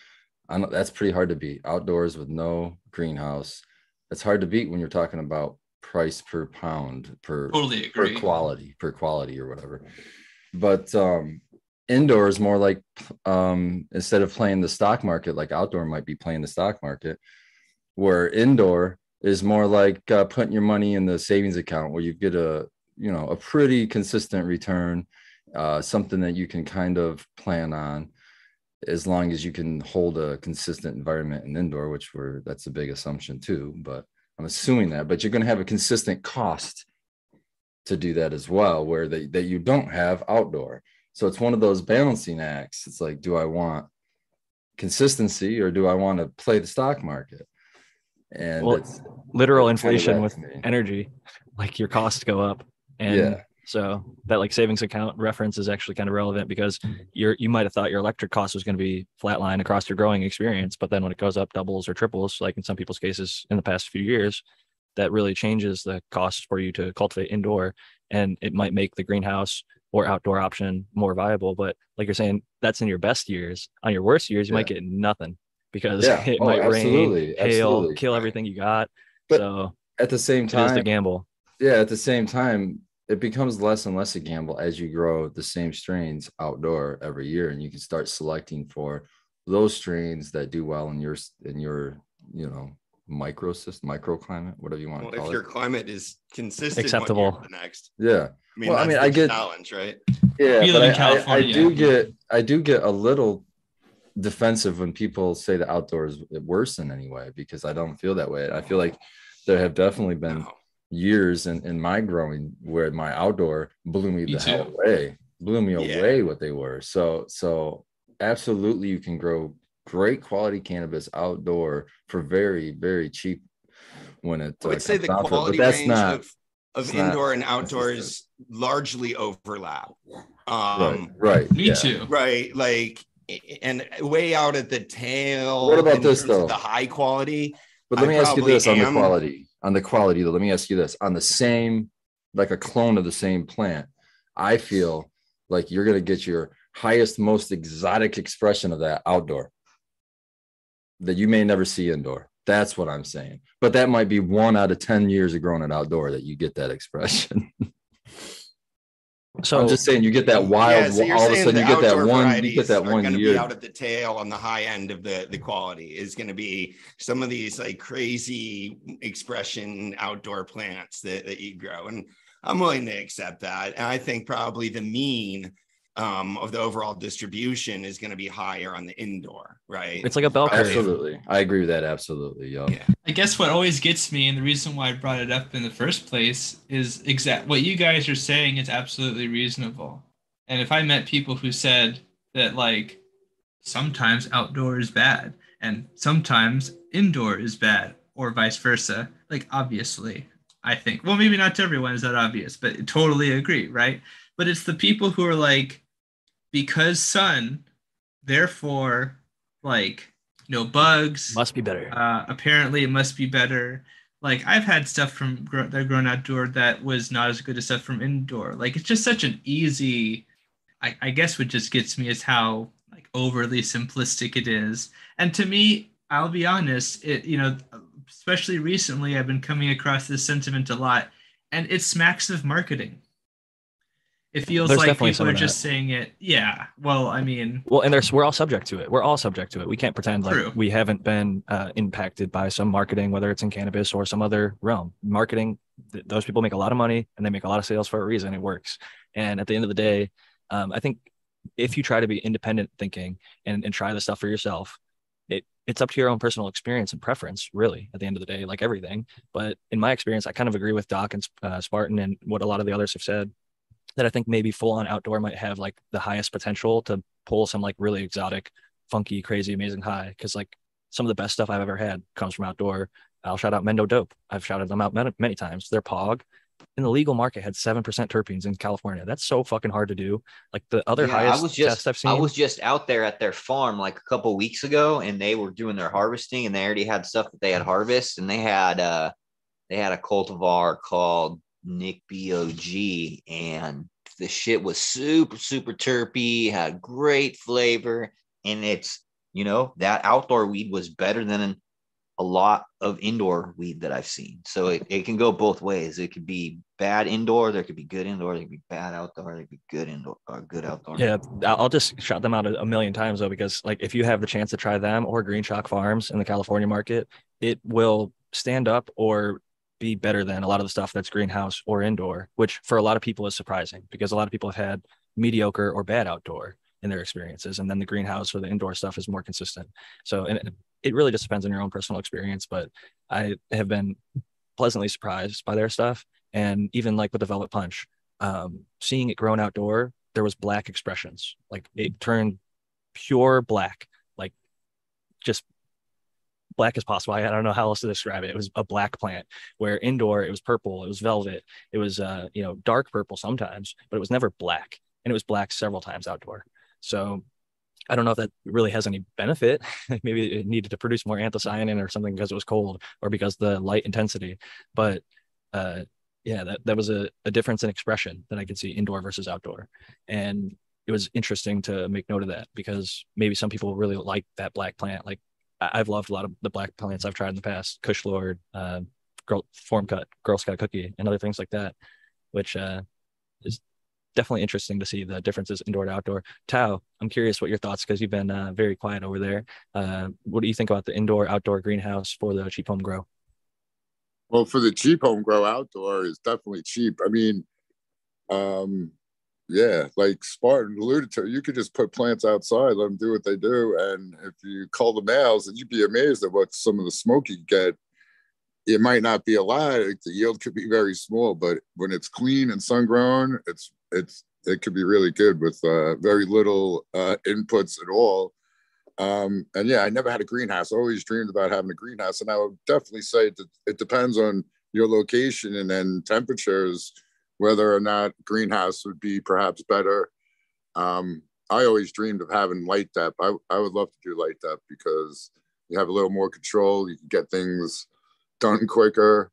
I know that's pretty hard to beat. Outdoors with no greenhouse, it's hard to beat when you're talking about price per pound per Totally per quality per quality or whatever but um indoor is more like um instead of playing the stock market like outdoor might be playing the stock market where indoor is more like uh, putting your money in the savings account where you get a you know a pretty consistent return uh something that you can kind of plan on as long as you can hold a consistent environment in indoor which we're that's a big assumption too but i'm assuming that but you're going to have a consistent cost to do that as well where they, that you don't have outdoor. So it's one of those balancing acts. It's like do i want consistency or do i want to play the stock market and Well, it's Literal it's kind of inflation with energy, like your costs go up. And Yeah. So that like savings account reference is actually kind of relevant because you're you might have thought your electric cost was going to be flatline across your growing experience, but then when it goes up doubles or triples, like in some people's cases in the past few years, that really changes the cost for you to cultivate indoor, and it might make the greenhouse or outdoor option more viable. But like you're saying, that's in your best years. On your worst years, you might get nothing because Yeah. it Oh, might absolutely. rain, hail, Absolutely. kill everything you got. But so At the same time, it is the time, gamble. yeah, at the same time, it becomes less and less a gamble as you grow the same strains outdoor every year, and you can start selecting for those strains that do well in your in your you know micro system, microclimate, whatever you want Well, to call it. if your climate is consistent, Acceptable. One year the next. Yeah, I mean, Well, I mean, I get- challenge, right? yeah, but in I, I, I do get I do get a little defensive when people say the outdoor is worse in any way because I don't feel that way. I feel like there have definitely been years in, in my growing where my outdoor blew me, Me the hell away, blew me Yeah. away what they were. So so absolutely you can grow great quality cannabis outdoor for very very cheap when it I would uh, say the comes down to it. quality but that's range not of, of it's not indoor and outdoors largely overlap. right Um, right Me yeah. too. right, like and way out at the tail. What about this, though? The high quality. But let I me ask you this on the quality, on the quality though. Let me ask you this on the same, like a clone of the same plant. I feel like you're gonna get your highest, most exotic expression of that outdoor that you may never see indoor. That's what I'm saying. But that might be one out of 10 years of growing it outdoor that you get that expression. So I'm just saying you get that wild, Yeah, so all of a sudden you get that one, you get that one gonna year. Be out at the tail on the high end of the the quality is going to be some of these like crazy expression outdoor plants that, that you grow, and I'm willing to accept that. And I think probably the mean um, of the overall distribution is going to be higher on the indoor, right? it's like a bell curve. Absolutely. I agree with that. Absolutely. Yo. Yeah. I guess what always gets me, and the reason why I brought it up in the first place, is exact what you guys are saying is absolutely reasonable. And if I met people who said that like sometimes outdoor is bad and sometimes indoor is bad, or vice versa, like obviously, I think well maybe not to everyone is that obvious, but totally agree, right? But it's the people who are like, because sun, therefore, like no bugs, Must be better. uh, apparently, it must be better. Like I've had stuff from gr- that grown outdoor that was not as good as stuff from indoor. Like it's just such an easy. I, I guess what just gets me is how like overly simplistic it is. And to me, I'll be honest. It you know, especially recently, I've been coming across this sentiment a lot, and it smacks of marketing. It feels There's like people are just saying it. Yeah. Well, I mean, Well, and there's we're all subject to it. We're all subject to it. We can't pretend like we haven't been uh, impacted by some marketing, whether it's in cannabis or some other realm. Marketing, th- those people make a lot of money and they make a lot of sales for a reason. It works. And at the end of the day, um, I think if you try to be independent thinking and, and try the stuff for yourself, it it's up to your own personal experience and preference, really. At the end of the day, like everything. But in my experience, I kind of agree with Doc and uh, Spartan and what a lot of the others have said that I think maybe full on outdoor might have like the highest potential to pull some like really exotic, funky, crazy, amazing high. Cause like some of the best stuff I've ever had comes from outdoor. I'll shout out Mendo Dope. I've shouted them out many, many times. Their POG in the legal market had 7% terpenes in California. That's so fucking hard to do. Like the other Yeah, highest I was just test I've seen. I was just out there at their farm like a couple weeks ago, and they were doing their harvesting, and they already had stuff that they had harvest, and they had uh they had a cultivar called Nick Bog, and the shit was super super terpy, had great flavor, and it's you know that outdoor weed was better than a lot of indoor weed that I've seen. So it, it can go both ways. It could be bad indoor, there could be good indoor, there could be bad outdoor, there could be good indoor or good outdoor. Yeah, I'll just shout them out a million times though, because like if you have the chance to try them or Green Shock Farms in the California market, it will stand up or be better than a lot of the stuff that's greenhouse or indoor, which for a lot of people is surprising because a lot of people have had mediocre or bad outdoor in their experiences, and then the greenhouse or the indoor stuff is more consistent. So, and it, really just depends on your own personal experience, but I have been pleasantly surprised by their stuff, and even like with the Velvet Punch, um, seeing it grown outdoor there was black expressions like it turned pure black like just black as possible. I, I don't know how else to describe it. It was a black plant where indoor it was purple, it was velvet, it was uh, you know, dark purple sometimes, but it was never black. And it was black several times outdoor. So I don't know if that really has any benefit. Maybe it needed to produce more anthocyanin or something because it was cold or because the light intensity. But uh, yeah, that, that was a, a difference in expression that I could see indoor versus outdoor. And it was interesting to make note of that because maybe some people really like that black plant. Like I, have loved a lot of the black plants I've tried in the past, Kush Lord, uh, Girl, Forum Cut, Girl Scout Cookie, and other things like that, which uh, is definitely interesting to see the differences indoor to outdoor. Tao, I'm curious what your thoughts because you've been uh, very quiet over there. Uh, what do you think about the indoor outdoor greenhouse for the cheap home grow? Well, for the cheap home grow outdoor is definitely cheap. I mean, um, yeah, like Spartan alluded to, you could just put plants outside, let them do what they do, and if you call the males, and you'd be amazed at what some of the smoke you get. It might not be a lot; the yield could be very small, but when it's clean and sun grown, it's it's it could be really good with uh, very little uh, inputs at all. Um, and yeah, I never had a greenhouse. I always dreamed about having a greenhouse, and I would definitely say that it depends on your location and then temperatures, whether or not greenhouse would be perhaps better. Um, I always dreamed of having light dep. I, I would love to do light dep because you have a little more control. You can get things done quicker.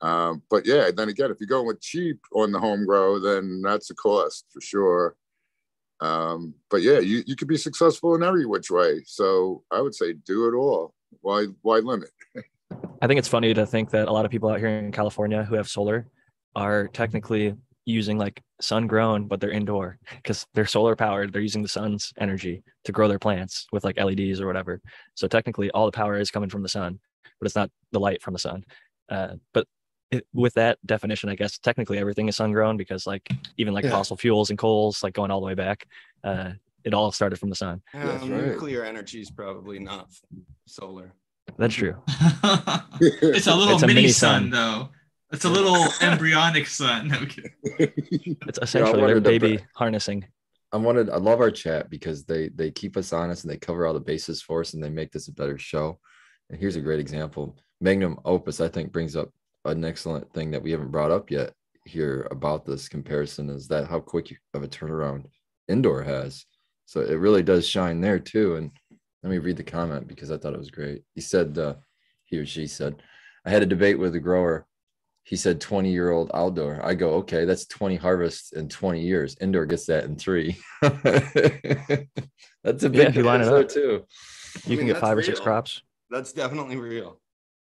Um, but yeah, then again, if you're going with cheap on the home grow, then that's a cost for sure. Um, but yeah, you, you could be successful in every which way. So I would say do it all. Why why limit? I think it's funny to think that a lot of people out here in California who have solar are technically using like sun grown, but they're indoor because they're solar powered. They're using the sun's energy to grow their plants with like LEDs or whatever. So technically, all the power is coming from the sun, but it's not the light from the sun. Uh, but it, with that definition, I guess technically everything is sun grown because like even like yeah. fossil fuels and coals, like going all the way back, uh, it all started from the sun. right. Nuclear energy is probably not solar. That's true. it's a little it's a mini, mini sun, sun, though. It's a little embryonic sun. No, it's essentially their baby the, harnessing. I wanted I love our chat because they they keep us honest and they cover all the bases for us and they make this a better show. And here's a great example. Magnum Opus, I think, brings up an excellent thing that we haven't brought up yet here about this comparison is that how quick of a turnaround indoor has. So it really does shine there too. And let me read the comment because I thought it was great. He said, uh, he or she said, I had a debate with a grower. He said 20 year old outdoor. I go, okay, that's 20 harvests in 20 years. Indoor gets that in three. that's a big yeah, if you line it up too. You I mean, can get five real. or six crops. That's definitely real.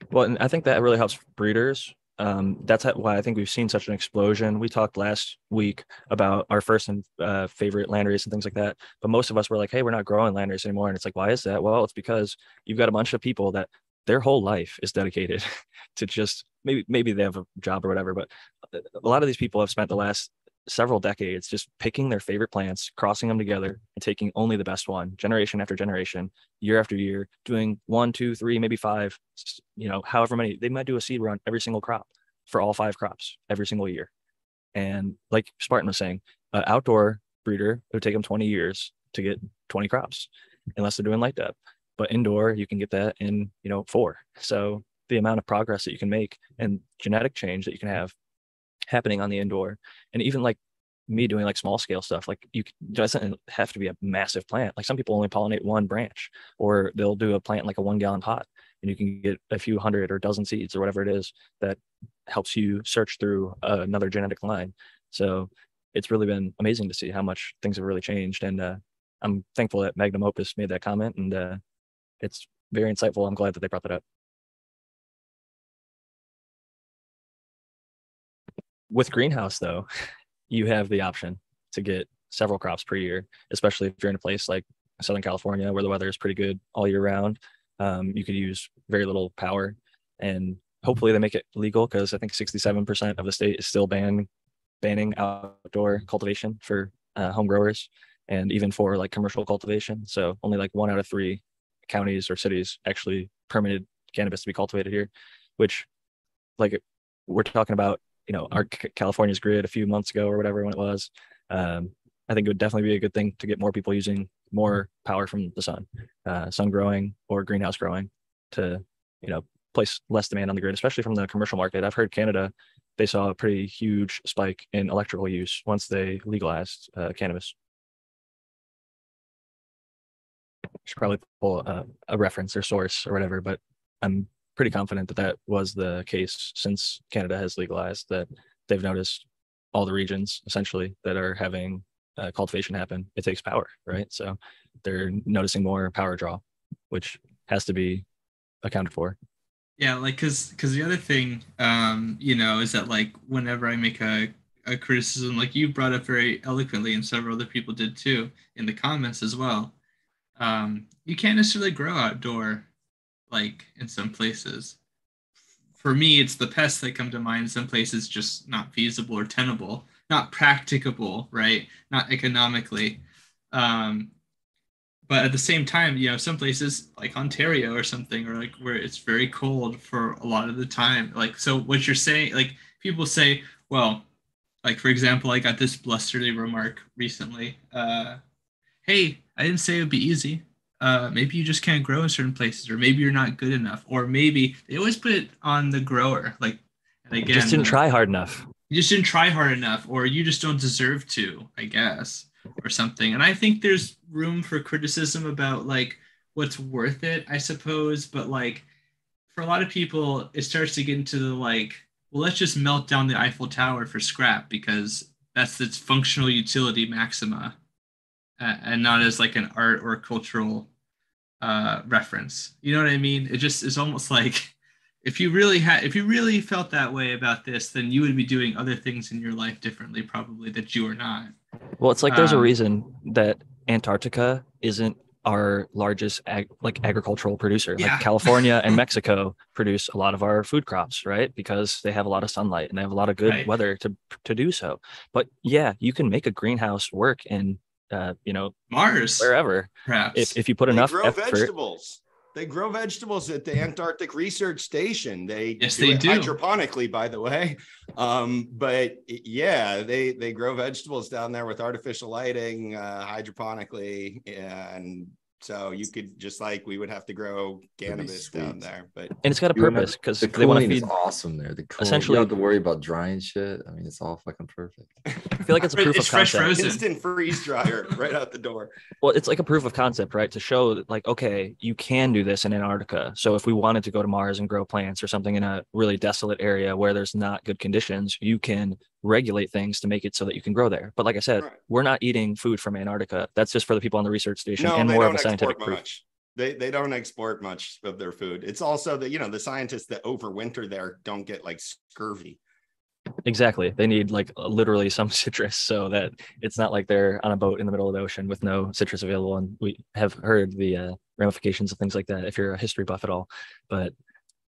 Well, and I think that really helps breeders. Um, that's why I think we've seen such an explosion. We talked last week about our first and uh, favorite landrace and things like that. But most of us were like, "Hey, we're not growing landrace anymore," and it's like, why is that? Well, it's because you've got a bunch of people that their whole life is dedicated to just maybe maybe they have a job or whatever, but uh, a lot of these people have spent the last several decades just picking their favorite plants, crossing them together, and taking only the best one, generation after generation, year after year, doing one, two, three, maybe five, you know, however many. They might do a seed run every single crop for all five crops every single year. And like Spartan was saying, an outdoor breeder it would take them 20 years to get 20 crops, unless they're doing light dep. But indoor, you can get that in, you know, four. So the amount of progress that you can make and genetic change that you can have happening on the indoor and even like me doing like small scale stuff like you doesn't have to be a massive plant like some people only pollinate one branch or they'll do a plant like a one gallon pot and you can get a few hundred or dozen seeds or whatever it is that helps you search through another genetic line so it's really been amazing to see how much things have really changed and uh, i'm thankful that magnum opus made that comment and uh, it's very insightful. I'm glad that they brought that up. With greenhouse though you have the option to get several crops per year especially if you're in a place like southern california where the weather is pretty good all year round. Um, you could use very little power and hopefully they make it legal because i think 67% of the state is still ban- banning outdoor cultivation for uh, home growers and even for like commercial cultivation. So only like one out of three counties or cities actually permitted cannabis to be cultivated here which like we're talking about you know our California's grid a few months ago or whatever when it was. Um, I think it would definitely be a good thing to get more people using more power from the sun, uh, sun growing or greenhouse growing. to, you know, place less demand on the grid, especially from the commercial market. I've heard Canada, they saw a pretty huge spike in electrical use once they legalized uh, cannabis. Should probably pull a, a reference or source or whatever, but I'm pretty confident that that was the case since Canada has legalized that they've noticed all the regions essentially that are having uh, cultivation happen. It takes power, right? So they're noticing more power draw, which has to be accounted for. Yeah, like because because the other thing, um, you know, is that like whenever I make a a criticism, like you brought up very eloquently, and several other people did too in the comments as well. Um, you can't necessarily grow outdoor, like in some places. For me, it's the pests that come to mind. Some places just not feasible or tenable, not practicable, right? Not economically. Um, but at the same time, you know, some places like Ontario or something, or like where it's very cold for a lot of the time. Like, so what you're saying, like people say, well, like for example, I got this blustery remark recently. Uh, hey, I didn't say it would be easy. Uh, maybe you just can't grow in certain places, or maybe you're not good enough, or maybe they always put it on the grower. Like, and again, just didn't try hard enough. You just didn't try hard enough, or you just don't deserve to, I guess or something. And I think there's room for criticism about like what's worth it, I suppose. But like for a lot of people, it starts to get into the like, well, let's just melt down the Eiffel Tower for scrap because that's its functional utility maxima, and not as like an art or cultural uh, reference. You know what I mean? It just is almost like if you really had if you really felt that way about this, then you would be doing other things in your life differently, probably that you are not. Well, it's like there's Um, a reason that Antarctica isn't our largest ag- like agricultural producer. Yeah. Like California and Mexico produce a lot of our food crops, right? Because they have a lot of sunlight and they have a lot of good Right. weather to to do so. But yeah, you can make a greenhouse work in uh, you know, Mars, wherever perhaps. if if you put They enough grow effort. vegetables. They grow vegetables at the Antarctic Research Station. They Yes, do they do. hydroponically, by the way. Um, but yeah, they they grow vegetables down there with artificial lighting, uh, hydroponically, and so you could just like we would have to grow cannabis down there. But And it's got a purpose because The they want to cooling feed. is awesome there. The cooling, Essentially- you don't have to worry about drying shit. I mean, it's all fucking perfect. I feel like it's a proof It's of fresh concept. frozen. instant freeze dryer right out the door. Well, it's like a proof of concept, right? To show that, like, okay, you can do this in Antarctica. So if we wanted to go to Mars and grow plants or something in a really desolate area where there's not good conditions, you can regulate things to make it so that you can grow there. But like I said, Right. we're not eating food from Antarctica. That's just for the people on the research station No, and more of a scientific proof. much. They they don't export much of their food. It's also that you know the scientists that overwinter there don't get like scurvy. Exactly. They need like literally some citrus so that it's not like they're on a boat in the middle of the ocean with no citrus available. And we have heard the uh, ramifications of things like that if you're a history buff at all. But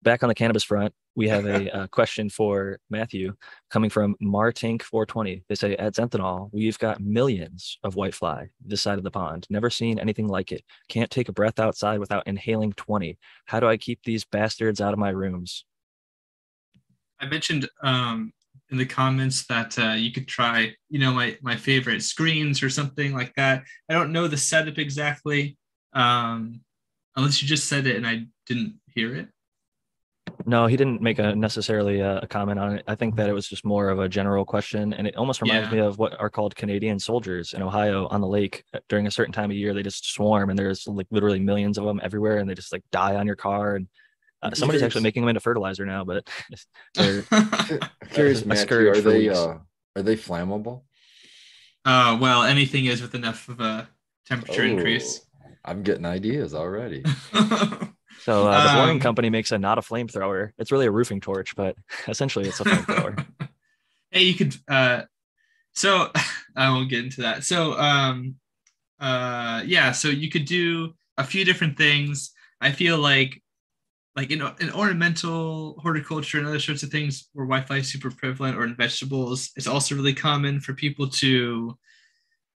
back on the cannabis front, we have a, uh question for Matthew coming from Martink420. They say at Zenthonol, we've got millions of whitefly this side of the pond. Never seen anything like it. Can't take a breath outside without inhaling 20. How do I keep these bastards out of my rooms? I mentioned um, in the comments that uh, you could try, you know, my my favorite screens or something like that. I don't know the setup exactly, um, unless you just said it and I didn't hear it. No, he didn't make a necessarily a, a comment on it. I think that it was just more of a general question, and it almost reminds Yeah. me of what are called Canadian soldiers in Ohio on the lake uh, during a certain time of year. They just swarm, and there's like literally millions of them everywhere, and they just like die on your car. And uh, somebody's actually making them into fertilizer now, but they're I'm Curious, Matthew, scourge are they uh, are they flammable? uh, well, anything is with enough of a temperature increase. Oh, I'm getting ideas already. So uh, the boring Um, company makes a not a flamethrower. It's really a roofing torch, but essentially it's a flamethrower. hey, you could. Uh, so I won't get into that. So, um, uh, yeah, so you could do a few different things. I feel like, like in, in ornamental horticulture and other sorts of things where whitefly is super prevalent, or in vegetables, it's also really common for people to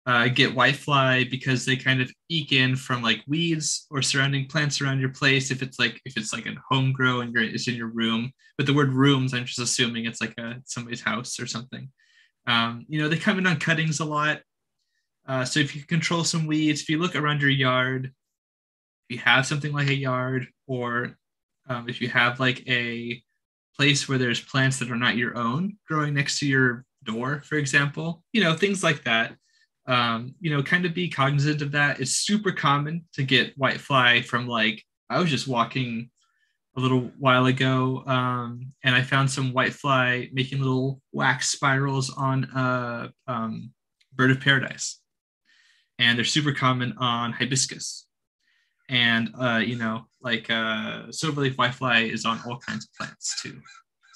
uh, get whitefly because they kind of eke in from like weeds or surrounding plants around your place. If it's like if it's like a home grow and it's in your room, but the word rooms, I'm just assuming it's like a somebody's house or something. Um, you know, they come in on cuttings a lot. Uh, so if you control some weeds, if you look around your yard, if you have something like a yard or Um, if you have like a place where there's plants that are not your own growing next to your door, for example, you know, things like that. Um, you know, kind of be cognizant of that. It's super common to get whitefly from like, I was just walking a little while ago um, and I found some whitefly making little wax spirals on a um, bird of paradise. And they're super common on hibiscus. And, uh, you know, like uh, silverleaf whitefly is on all kinds of plants too.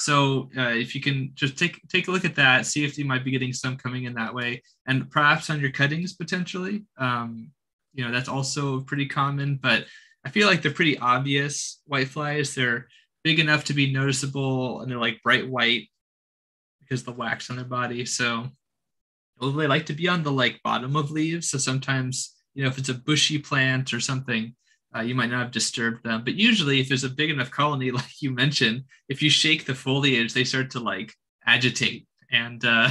So uh, if you can just take take a look at that, see if you might be getting some coming in that way, and perhaps on your cuttings potentially. Um, you know that's also pretty common, but I feel like they're pretty obvious white flies. They're big enough to be noticeable, and they're like bright white because the wax on their body. So well, they like to be on the like bottom of leaves. So sometimes you know if it's a bushy plant or something, uh, you might not have disturbed them. But usually, if there's a big enough colony, like you mentioned, if you shake the foliage, they start to like agitate. And uh,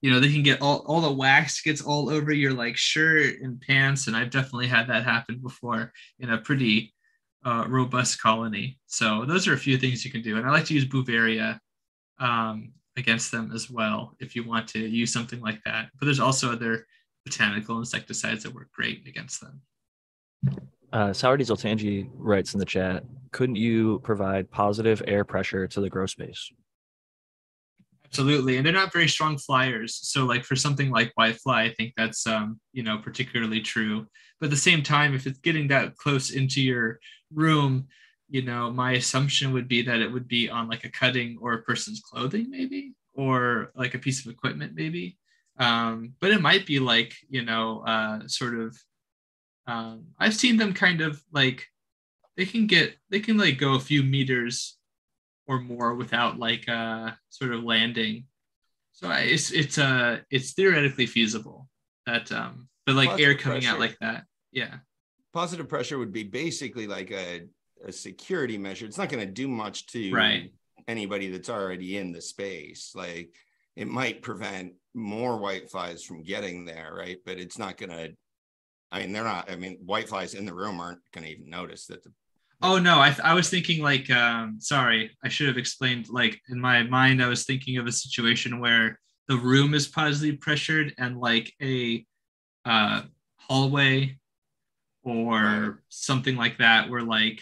you know they can get all, all the wax gets all over your like shirt and pants. And i've definitely had that happen before in a pretty uh, robust colony. So those are a few things you can do. And i like to use beauveria um, against them as well if you want to use something like that. But there's also other botanical insecticides that work great against them uh, Diesel Tangy writes in the chat, couldn't you provide positive air pressure to the grow space? Absolutely, and they're not very strong flyers. So, like for something like whitefly, I think that's um, you know particularly true. But at the same time, if it's getting that close into your room, you know, my assumption would be that it would be on like a cutting or a person's clothing, maybe, or like a piece of equipment, maybe. Um, but it might be like you know, uh, sort of um, I've seen them kind of like they can get they can like go a few meters or more without like uh sort of landing. So it's it's uh it's theoretically feasible that um but like Positive air coming pressure. out like that. Yeah. Positive pressure would be basically like a, a security measure. It's not going to do much to right. anybody that's already in the space. Like it might prevent more white flies from getting there, right? But it's not going to I mean, they're not. I mean, white flies in the room aren't going to even notice that. The, oh no, I, I was thinking like, um, sorry, I should have explained. Like in my mind, I was thinking of a situation where the room is positively pressured and like a uh, hallway or something like that, where like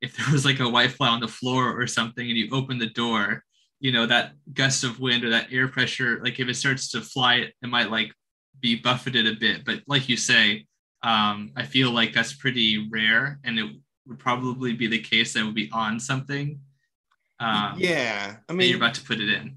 if there was like a whitefly on the floor or something, and you open the door, you know that gust of wind or that air pressure, like if it starts to fly, it might like be buffeted a bit. But like you say, um, I feel like that's pretty rare, and it would probably be the case that would be on something. Um, yeah, I mean, you're about to put it in.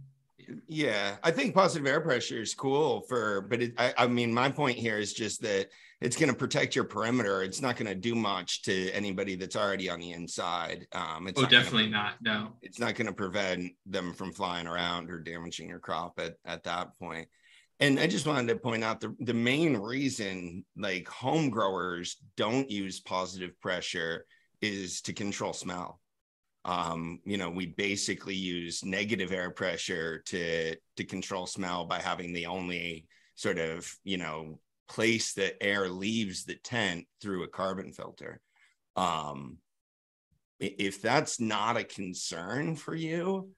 Yeah, I think positive air pressure is cool for, but it, I, I mean, my point here is just that it's going to protect your perimeter. It's not going to do much to anybody that's already on the inside. Um, it's oh, not definitely gonna, not. No, it's not going to prevent them from flying around or damaging your crop at, at that point and I just wanted to point out the, the main reason like home growers don't use positive pressure is to control smell. Um, you know, we basically use negative air pressure to to control smell by having the only sort of, you know, place that air leaves the tent through a carbon filter. Um, if that's not a concern for you,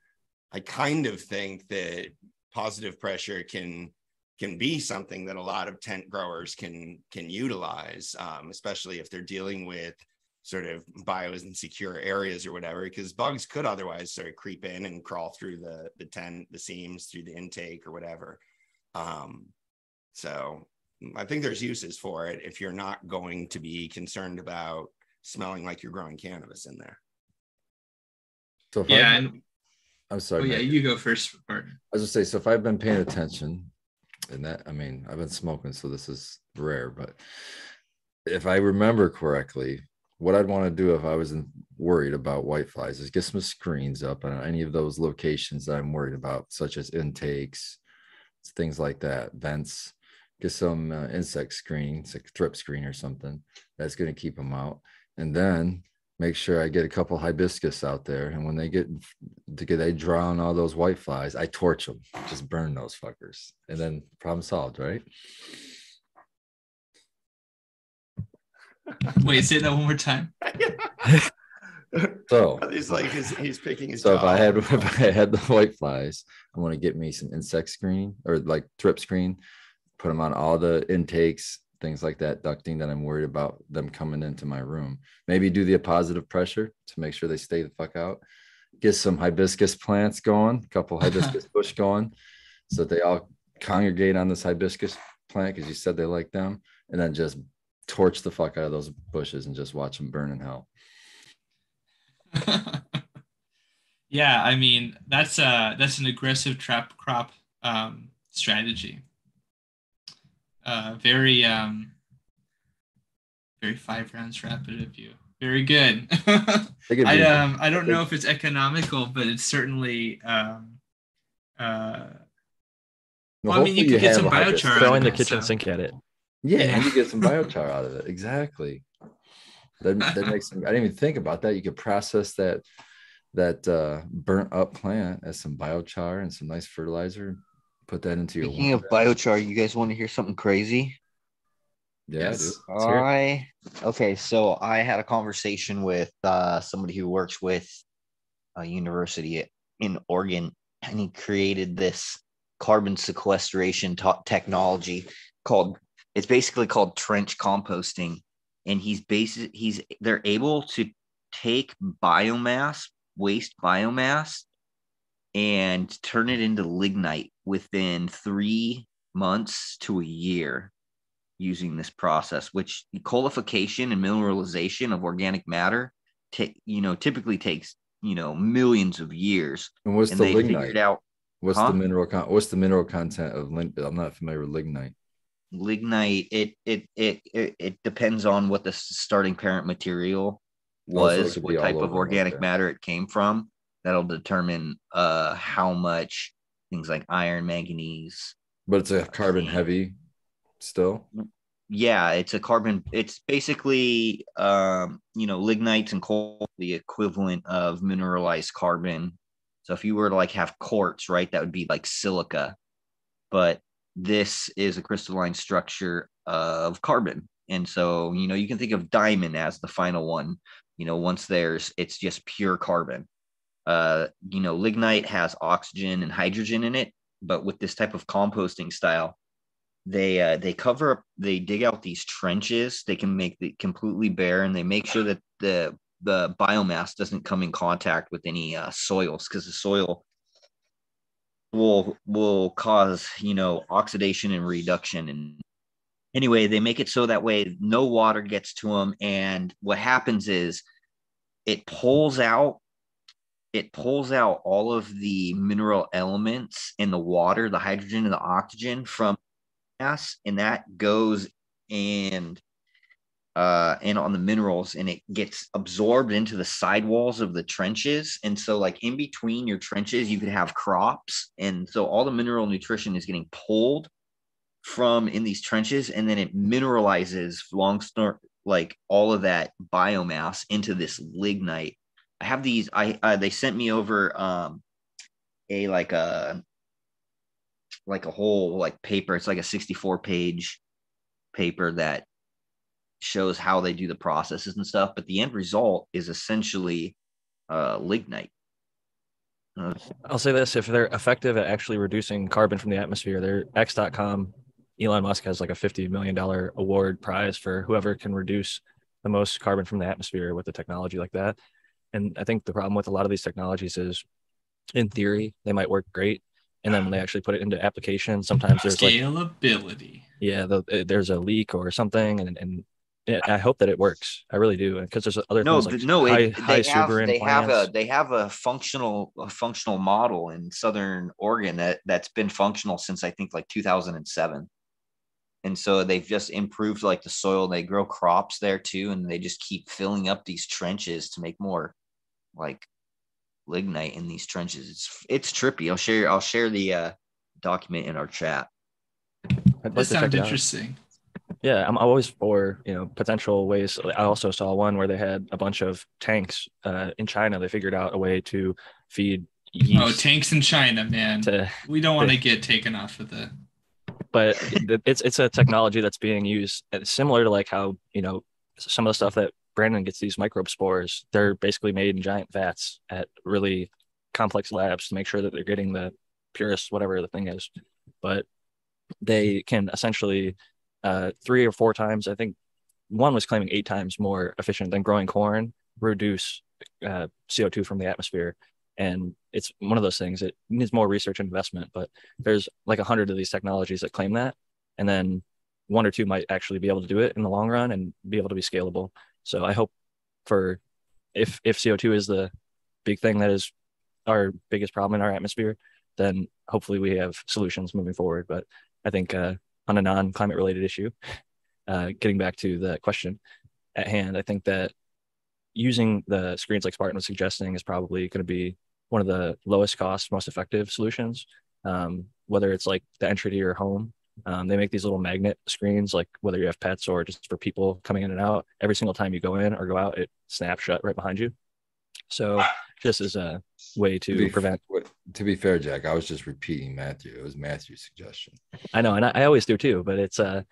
I kind of think that positive pressure can can be something that a lot of tent growers can can utilize, um, especially if they're dealing with sort of bio insecure areas or whatever, because bugs could otherwise sort of creep in and crawl through the the tent, the seams, through the intake or whatever. Um, so I think there's uses for it if you're not going to be concerned about smelling like you're growing cannabis in there. So yeah, I, and I'm sorry. Oh, yeah, you go first, partner. I was just say, so if I've been paying attention, and that I mean I've been smoking, so this is rare. But if I remember correctly, what I'd want to do if I wasn't worried about white flies is get some screens up on any of those locations that I'm worried about, such as intakes, things like that, vents. Get some uh, insect screen, like drip screen or something that's going to keep them out, and then make sure I get a couple hibiscus out there. And when they get to get they drown all those white flies, I torch them, just burn those fuckers, and then problem solved, right? Wait, say that one more time. So he's like he's, he's picking his. So if I had if I had the white flies, I want to get me some insect screen or like thrip screen, put them on all the intakes, things like that, ducting that I'm worried about them coming into my room. Maybe do the positive pressure to make sure they stay the fuck out. Get some hibiscus plants going, a couple hibiscus bush going, so that they all congregate on this hibiscus plant because you said they like them, and then just torch the fuck out of those bushes and just watch them burn in hell. yeah, I mean that's uh that's an aggressive trap crop um, strategy. Uh, very um, very five rounds rapid of you. Very good. I um I don't know if it's economical, but it's certainly um uh well, I mean, you hopefully could get some a hibiscus. biochar out Throwing of the kitchen so- sink at it. Yeah, and you get some biochar out of it. Exactly. That, that makes some, I didn't even think about that. You could process that that uh burnt up plant as some biochar and some nice fertilizer. Put that into your Speaking of biochar, you guys want to hear something crazy? Yes. dude. Let's hear it. I okay, so I had a conversation with uh, somebody who works with a university in Oregon, and he created this carbon sequestration to- technology called. It's basically called trench composting, and he's basic. He's they're able to take biomass, waste biomass, and turn it into lignite within three months to a year using this process, which coalification and mineralization of organic matter, ta- you know, typically takes you know millions of years, And what's and the lignite? figured out what's huh? the mineral con- what's the mineral content of lin- I'm not familiar with lignite. lignite. It it it it, it depends on what the starting parent material Oh, so was, what type of organic matter it came from. That'll determine uh how much things like iron, manganese, But it's a carbon heavy still. yeah it's a carbon it's basically um you know lignites and coal the equivalent of mineralized carbon. So if you were to like have quartz right that would be like silica. But this is a crystalline structure of carbon. And so you know you can think of diamond as the final one. You know once there's it's just pure carbon uh you know lignite has oxygen and hydrogen in it but with this type of composting style they uh, they cover up they dig out these trenches. They can make it completely bare and they make sure that the the biomass doesn't come in contact with any uh, soils because the soil will will cause you know oxidation and reduction. And anyway they make it so that way no water gets to them and what happens is it pulls out it pulls out all of the mineral elements in the water the hydrogen and the oxygen from gas and that goes and uh and on the minerals and it gets absorbed into the sidewalls of the trenches. And so like in between your trenches you could have crops. And so all the mineral nutrition is getting pulled from in these trenches and then it mineralizes long like all of that biomass into this lignite i have these i uh, they sent me over um a like a like a whole like paper it's like a 64 page paper that shows how they do the processes and stuff but the end result is essentially uh lignite Uh, I'll say this: if they're effective at actually reducing carbon from the atmosphere, they're X.com. Elon Musk has like a fifty million dollar award prize for whoever can reduce the most carbon from the atmosphere with a technology like that. And I think the problem with a lot of these technologies is, in theory, they might work great, and then when they actually put it into application, sometimes there's like Scalability. yeah, the, uh, there's a leak or something, and and I hope that it works. I really do, because there's other no things like no high, it, high they have suberin they have a they have a functional a functional model in southern oregon that that's been functional since i think like 2007 and so they've just improved like the soil they grow crops there too and they just keep filling up these trenches to make more like lignite in these trenches it's it's trippy i'll share i'll share the uh document in our chat I'd That like sounds it out. interesting. Yeah, I'm always for you know potential ways. I also saw one where they had a bunch of tanks uh, in China. They figured out a way to feed yeast. Oh, tanks in China, man. to, We don't want to get taken off of the. but it's it's a technology that's being used similar to like how you know some of the stuff that Brandon gets these microbe spores, they're basically made in giant vats at really complex labs to make sure that they're getting the purest, whatever the thing is. But they can essentially uh, three or four times, I think one was claiming eight times more efficient than growing corn, reduce uh, CO2 from the atmosphere. And it's one of those things, it needs more research and investment, but there's like a hundred of these technologies that claim that. And then one or two might actually be able to do it in the long run and be able to be scalable. So I hope for if if CO2 is the big thing that is our biggest problem in our atmosphere, then hopefully we have solutions moving forward. But I think uh, on a non-climate related issue, uh, getting back to the question at hand, I think that using the screens like Spartan was suggesting is probably going to be one of the lowest cost, most effective solutions. Um, whether it's like the entry to your home, um, they make these little magnet screens, like whether you have pets or just for people coming in and out. Every single time you go in or go out, it snaps shut right behind you. So this is a way to, To prevent. to be fair, Jack, I was just repeating Matthew. It was Matthew's suggestion. I know, and I, I always do too. But it's uh,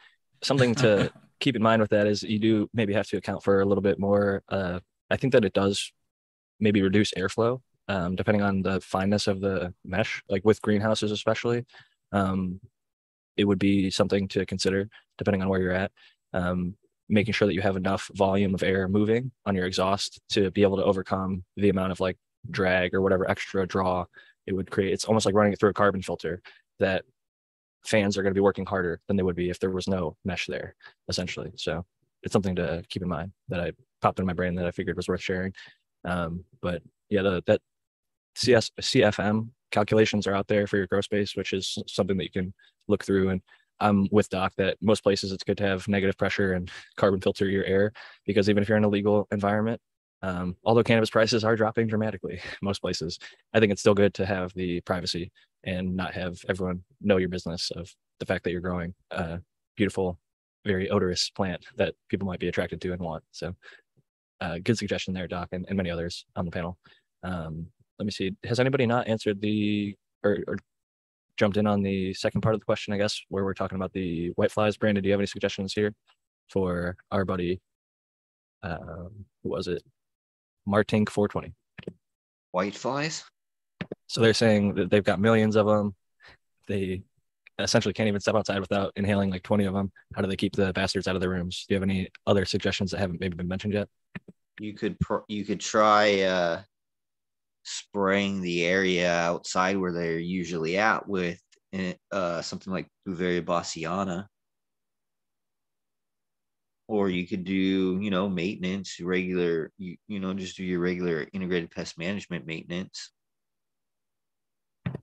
something to keep in mind with that is you do maybe have to account for a little bit more. Uh, I think that it does maybe reduce airflow um, depending on the fineness of the mesh, like with greenhouses especially. Um, it would be something to consider depending on where you're at. Um, making sure that you have enough volume of air moving on your exhaust to be able to overcome the amount of like drag or whatever extra draw it would create. It's almost like running it through a carbon filter that fans are going to be working harder than they would be if there was no mesh there, essentially. So it's something to keep in mind that I popped in my brain that I figured was worth sharing. Um, but yeah, the, that CS CFM calculations are out there for your grow space, which is something that you can look through. And I'm with Doc that most places it's good to have negative pressure and carbon filter your air because even if you're in a legal environment, um, although cannabis prices are dropping dramatically most places, I think it's still good to have the privacy and not have everyone know your business of the fact that you're growing a beautiful, very odorous plant that people might be attracted to and want. So, uh, good suggestion there, Doc, and, and many others on the panel. Um, let me see. Has anybody not answered the or, or jumped in on the second part of the question? I guess where we're talking about the white flies. Brandon, do you have any suggestions here for our buddy? Um, who was it? Martink 420. White flies. So they're saying that they've got millions of them. They essentially can't even step outside without inhaling like 20 of them. How do they keep the bastards out of their rooms? Do you have any other suggestions that haven't maybe been mentioned yet? You could pr- you could try uh, spraying the area outside where they're usually at with uh, something like Beauveria bassiana. Or you could do, you know, maintenance, regular, you, you know, just do your regular integrated pest management maintenance.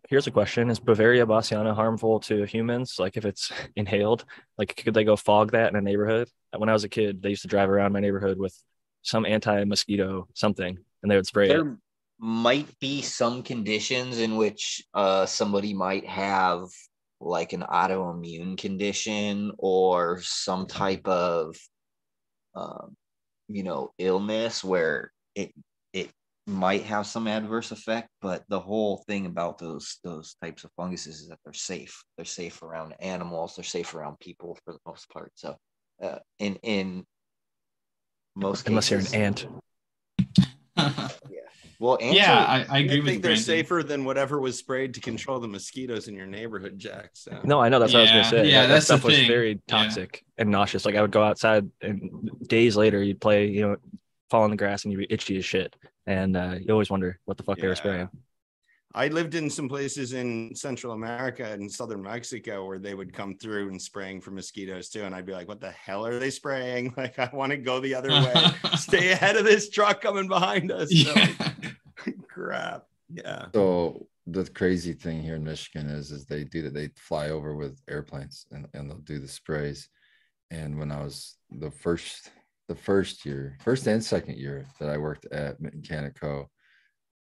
Here's a question: Is Beauveria bassiana harmful to humans? Like if it's inhaled, like could they go fog that in a neighborhood? When I was a kid, they used to drive around my neighborhood with some anti-mosquito something, and they would spray there it. Might be some conditions in which uh, somebody might have like an autoimmune condition or some type of um, you know illness where it it might have some adverse effect but the whole thing about those those types of funguses is that they're safe. They're safe around animals. They're safe around people for the most part. So uh, in in most Unless you're an cases- ant. well ants yeah, I, I agree I with think they're Brandon. safer than whatever was sprayed to control the mosquitoes in your neighborhood, Jack. So No, I know that's what I was gonna say. yeah, That- that that's the stuff was thing. very Yeah. toxic and nauseous. Like I would go outside and days later you'd play, you know, fall in the grass and you'd be itchy as shit. And uh, you always wonder what the fuck they were spraying. I lived in some places in Central America and southern Mexico where they would come through and spraying for mosquitoes too. And I'd be like, what the hell are they spraying? Like, I want to go the other way. Stay ahead of this truck coming behind us. So, yeah. crap. Yeah. So the crazy thing here in Michigan is, is they do that. They fly over with airplanes and, and they'll do the sprays. And when I was the first, the first year, first and second year that I worked at Mechanico,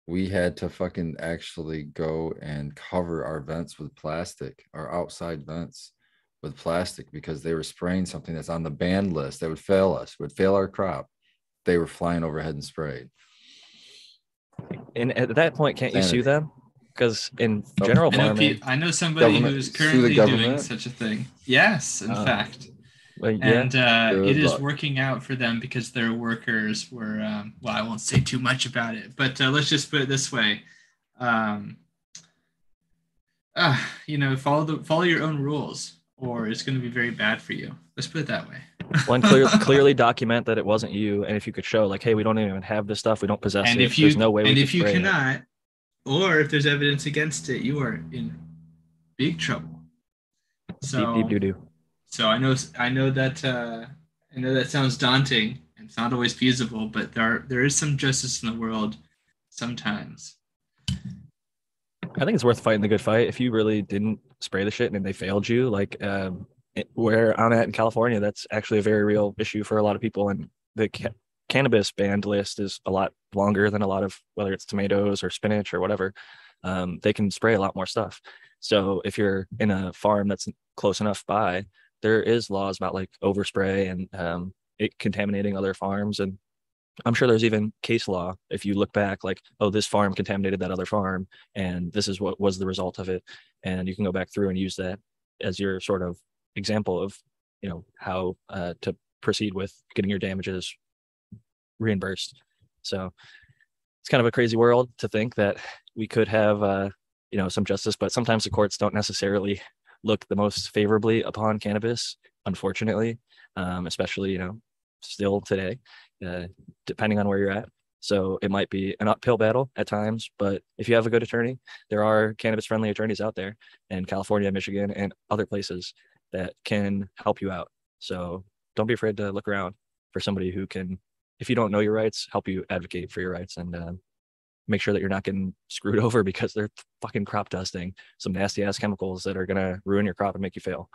we had to fucking actually go and cover our vents with plastic, our outside vents with plastic because they were spraying something that's on the banned list that would fail us, would fail our crop. They were flying overhead and sprayed. And at that point, can't you sue them? Because in general I know, farming, pe- I know somebody who's currently doing such a thing. Yes, in Oh. fact. Well, yeah. and uh, it is luck. working out for them because their workers were. Um, well, I won't say too much about it, but uh, let's just put it this way: um, uh, you know, follow the follow your own rules, or it's going to be very bad for you. Let's put it that way. And clear, clearly document that it wasn't you, and if you could show, like, hey, we don't even have this stuff, we don't possess and it. if you There's no way. and if you spray it. cannot, or if there's evidence against it, you are in big trouble. So deep, deep doo doo. So I know I know that uh, I know that sounds daunting and it's not always feasible, but there are, there is some justice in the world sometimes. I think it's worth fighting the good fight. If you really didn't spray the shit and they failed you, like um, where I'm at in California, that's actually a very real issue for a lot of people. And the ca- cannabis banned list is a lot longer than a lot of whether it's tomatoes or spinach or whatever. Um, they can spray a lot more stuff. So if you're in a farm that's close enough by, there is laws about like overspray and um, it contaminating other farms and I'm sure there's even case law if you look back, like, oh, this farm contaminated that other farm, and this is what was the result of it. And you can go back through and use that as your sort of example of, you know, how uh, to proceed with getting your damages reimbursed. So it's kind of a crazy world to think that we could have, uh, you know, some justice, but sometimes the courts don't necessarily look the most favorably upon cannabis, unfortunately, um, especially, you know, still today uh, depending on where you're at. So it might be an uphill battle at times, but if you have a good attorney, there are cannabis friendly attorneys out there in California, Michigan, and other places that can help you out. So don't be afraid to look around for somebody who can, if you don't know your rights, help you advocate for your rights and um, make sure that you're not getting screwed over because they're fucking crop dusting some nasty ass chemicals that are going to ruin your crop and make you fail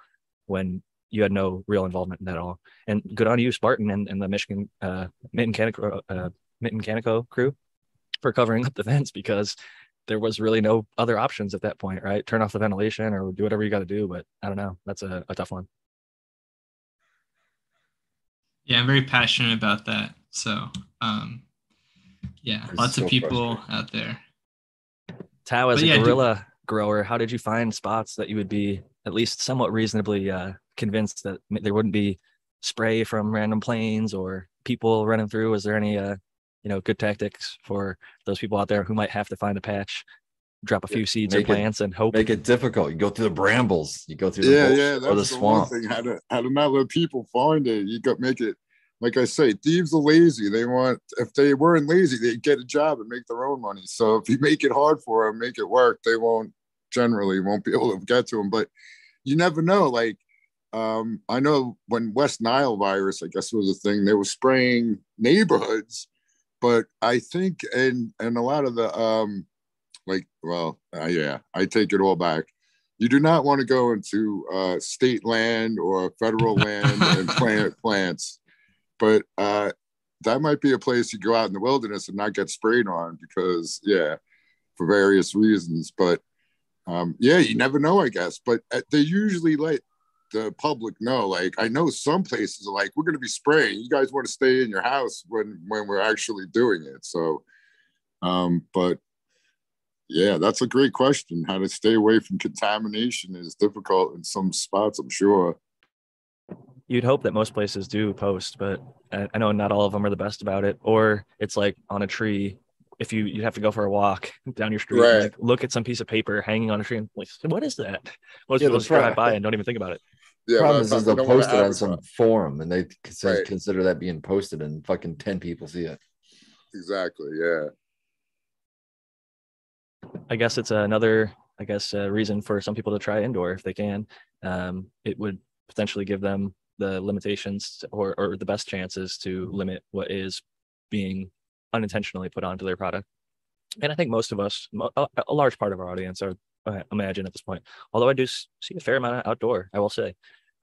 when you had no real involvement in that at all. And good on you, Spartan, and, and the Michigan uh, Mitten Canico, uh, Mitten Canico crew for covering up the vents because there was really no other options at that point, right? Turn off the ventilation or do whatever you got to do. But I don't know. That's a, a tough one. Yeah, I'm very passionate about that. So, um, yeah, It's lots so of people out there. Tao, as But a yeah, do- guerrilla grower, how did you find spots that you would be at least somewhat reasonably uh, convinced that there wouldn't be spray from random planes or people running through? Was there any, uh, you know, good tactics for those people out there who might have to find a patch, drop a Yeah, few seeds make or it- plants, and hope? Make it difficult. You go through the brambles. You go through the yeah, bush yeah, or that's the the, one swamp. thing. How to how to not let people find it. You got make it like I say, thieves are lazy. They want if they weren't lazy, they'd get a job and make their own money. So if you make it hard for them, make it work, they won't generally won't be able to get to them. But you never know. Like um, I know when West Nile virus, I guess was a thing, they were spraying neighborhoods, but I think in and a lot of the um like well uh, yeah i take it all back you do not want to go into uh, state land or federal land and plant plants but uh, that might be a place you go out in the wilderness and not get sprayed on because yeah for various reasons but um, yeah you never know i guess but uh, they usually let the public know like i know some places are like we're going to be spraying you guys want to stay in your house when when we're actually doing it so um, but yeah, that's a great question. How to stay away from contamination is difficult in some spots, I'm sure. You'd hope that most places do post, but I, I know not all of them are the best about it. Or it's like on a tree. If you you'd have to go for a walk down your street, and, Right. like, look at some piece of paper hanging on a tree, and like, what is that? Most Yeah, people the just drive by and don't even think about it. Yeah, problem but- is, is they they'll post it on some advertise. forum and they consider, Right. consider that being posted and fucking 10 people see it. Exactly. Yeah. I guess it's another, I guess, uh, reason for some people to try indoor if they can. Um, it would potentially give them the limitations or, or the best chances to limit what is being unintentionally put onto their product. And I think most of us, a, a large part of our audience, are I imagine at this point. Although I do see a fair amount of outdoor, I will say.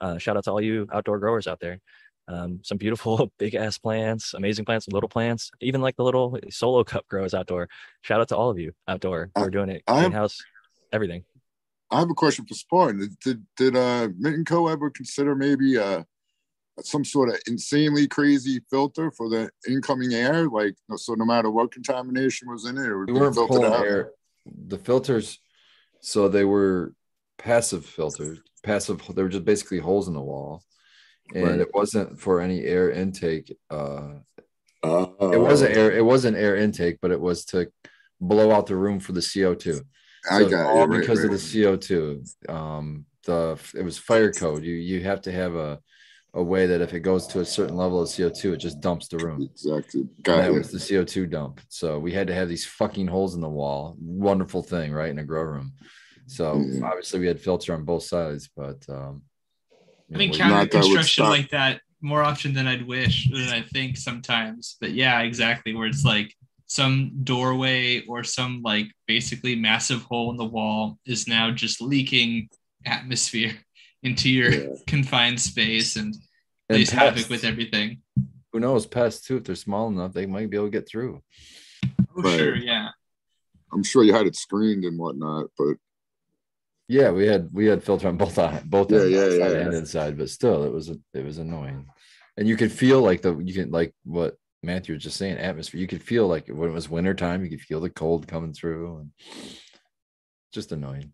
Uh, shout out to all you outdoor growers out there. Um, some beautiful big ass plants, amazing plants, little plants, even like the little solo cup grows outdoor. Shout out to all of you outdoor I- are doing it, I'm- greenhouse, everything. I have a question for Spartan. Did did, uh Co ever consider maybe uh some sort of insanely crazy filter for the incoming air? Like so no matter what contamination was in it, it would We weren't filtered pulling out. air. The filters, so they were passive filters, passive, they were just basically holes in the wall. and Right. it wasn't for any air intake. Uh, Oh, it wasn't air. It wasn't air intake, but it was to blow out the room for the CO two. I So got all you. Right, because right. of the CO two. Um, the it was fire code. You you have to have a a way that if it goes to a certain level of CO two, it just dumps the room. Exactly. And Got that you. was the CO2 dump. So we had to have these fucking holes in the wall. Wonderful thing, right? In a grow room. So Mhm. obviously we had filter on both sides, but um I've you know, encountered Not that would construction like that more often than I'd wish, than I think sometimes. But yeah, exactly. Where it's like some doorway or some like basically massive hole in the wall is now just leaking atmosphere into your Yeah. confined space and and plays havoc with everything. who knows pests too if they're small enough they might be able to get through Oh, Right. sure. Yeah. I'm sure you had it screened and whatnot, but yeah we had we had filter on both eye- both Yeah, ends, yeah, outside yeah. and inside but still it was it was annoying and you could feel like the you can like what matthew was just saying atmosphere you could feel like when it was wintertime you could feel the cold coming through and just annoying.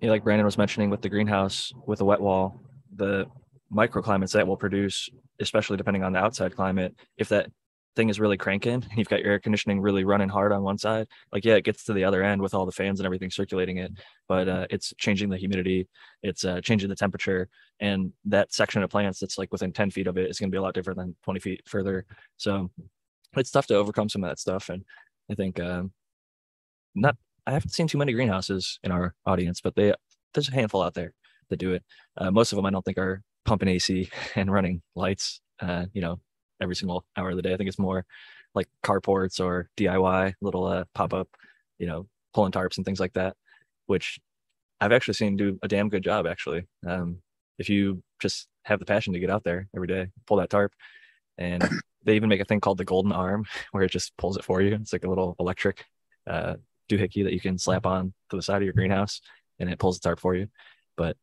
Yeah, like Brandon was mentioning with the greenhouse with the wet wall, the microclimates that will produce, especially depending on the outside climate, if that thing is really cranking and you've got your air conditioning really running hard on one side, like yeah, it gets to the other end with all the fans and everything circulating it, but uh, it's changing the humidity, it's uh, changing the temperature, and that section of plants that's like within 10 feet of it is going to be a lot different than 20 feet further. So it's tough to overcome some of that stuff, and I think um, not I haven't seen too many greenhouses in our audience, but they there's a handful out there that do it. Uh, most of them I don't think are pumping AC and running lights. Uh, you know, every single hour of the day. I think it's more like carports or DIY little uh, pop up, you know, pulling tarps and things like that, which I've actually seen do a damn good job. Actually, um, if you just have the passion to get out there every day, pull that tarp, and they even make a thing called the golden arm where it just pulls it for you. It's like a little electric uh, doohickey that you can slap on to the side of your greenhouse and it pulls the tarp for you. But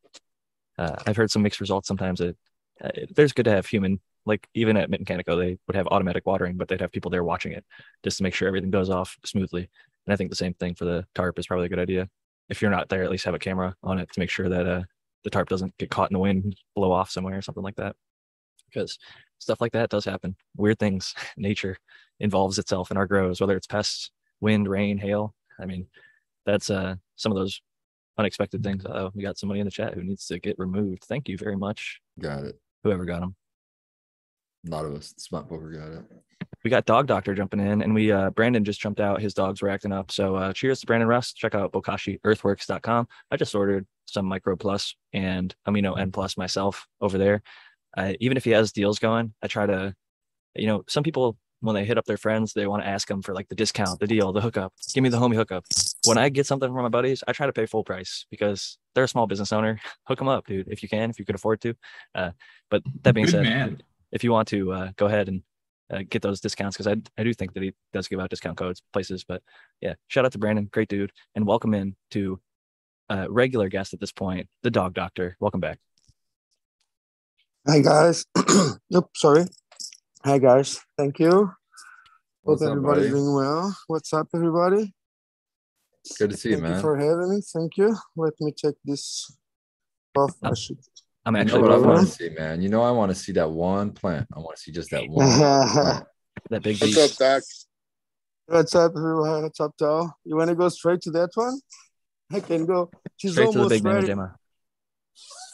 uh, I've heard some mixed results. Sometimes it, uh, it there's good to have human, like even at Mechanico, they would have automatic watering, but they'd have people there watching it just to make sure everything goes off smoothly. And I think the same thing for the tarp is probably a good idea. If you're not there, at least have a camera on it to make sure that uh, the tarp doesn't get caught in the wind, blow off somewhere or something like that. Because stuff like that does happen. Weird things. Nature involves itself in our grows, whether it's pests, wind, rain, hail. I mean, that's uh some of those unexpected things. Oh, we got somebody in the chat who needs to get removed. Thank you very much, got it whoever got them. A lot of us smart poker got it We got Dog Doctor jumping in, and we uh Brandon just jumped out. His dogs were acting up. So uh cheers to Brandon Rust. Check out BokashiEarthworks.com. I just ordered some Micro Plus and Amino N Plus myself over there. Uh, even if he has deals going, I try to, you know, some people when they hit up their friends, they want to ask them for like the discount, the deal, the hookup. Give me the homie hookup. When I get something from my buddies, I try to pay full price because they're a small business owner. Hook them up, dude, if you can, if you could afford to. Uh, but that being Good said, man. If you want to uh, go ahead and uh, get those discounts, because I, I do think that he does give out discount codes places. But yeah, shout out to Brandon, great dude, and welcome in to uh, regular guest at this point, the Dog Doctor. Welcome back. Hi guys. yep, sorry. Hi guys. Thank you. What's Hope everybody's doing well. What's up, everybody? good to see you Thank you man for having me. Thank you. Let me check this off. I Uh, should. I'm actually. you know actually what I want to see, man. You know I want to see that one plant. I want to see just that one. that big What's beast. up, Doc? What's up, everyone? What's up, Tal? You want to go straight to that one? I can go. She's Straight to the big mama ready. jamma.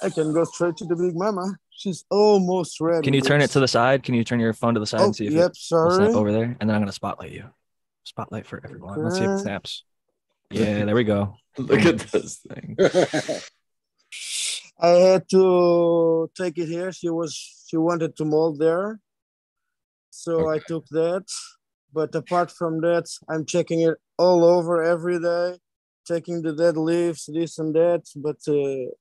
I can go straight to the big mama. She's almost ready. Can you turn it to the side? Can you turn your phone to the side Oh, and see if yep. it will Sorry. snap over there? And then I'm gonna spotlight you. Spotlight for everyone. Let's see if it snaps. Yeah, there we go. Look at this thing. I had to take it here. She was she wanted to mold there, so I took that. But apart from that, I'm checking it all over every day, checking the dead leaves, this and that. But uh,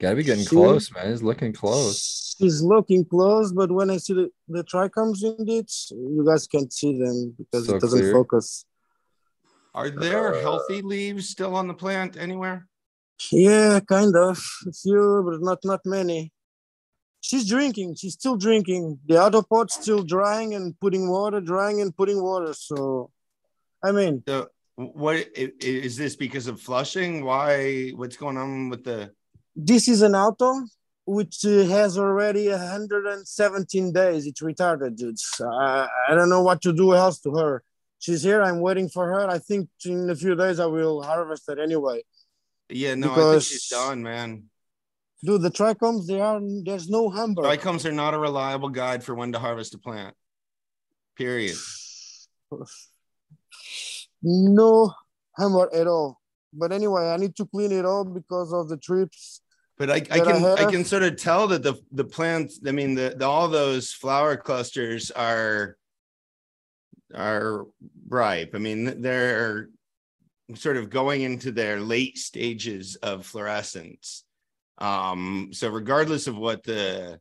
Gotta be getting See? close, man. It's looking close. she's looking close. But when I see the the trichomes in it, you guys can't see them because So it doesn't clear. focus. Are there healthy leaves still on the plant anywhere? Yeah, kind of. A few, but not not many. She's drinking. She's still drinking. The other pot's still drying and putting water, drying and putting water. So, I mean, So what is this because of flushing? Why? What's going on with the? this is an auto which uh, has already 117 days. It's retarded, dudes. I, I don't know what to do else to her. She's here. I'm waiting for her. I think in a few days I will harvest it anyway. Yeah, no, I think she's done, man. Dude, the trichomes, they are there's no humber. Trichomes are not a reliable guide for when to harvest a plant. Period. No humber at all. But anyway, I need to clean it all because of the thrips. But I, I That I can I can sort of tell that the the plants, I mean, the, the all those flower clusters are are ripe. I mean, they're sort of going into their late stages of fluorescence. Um, so regardless of what the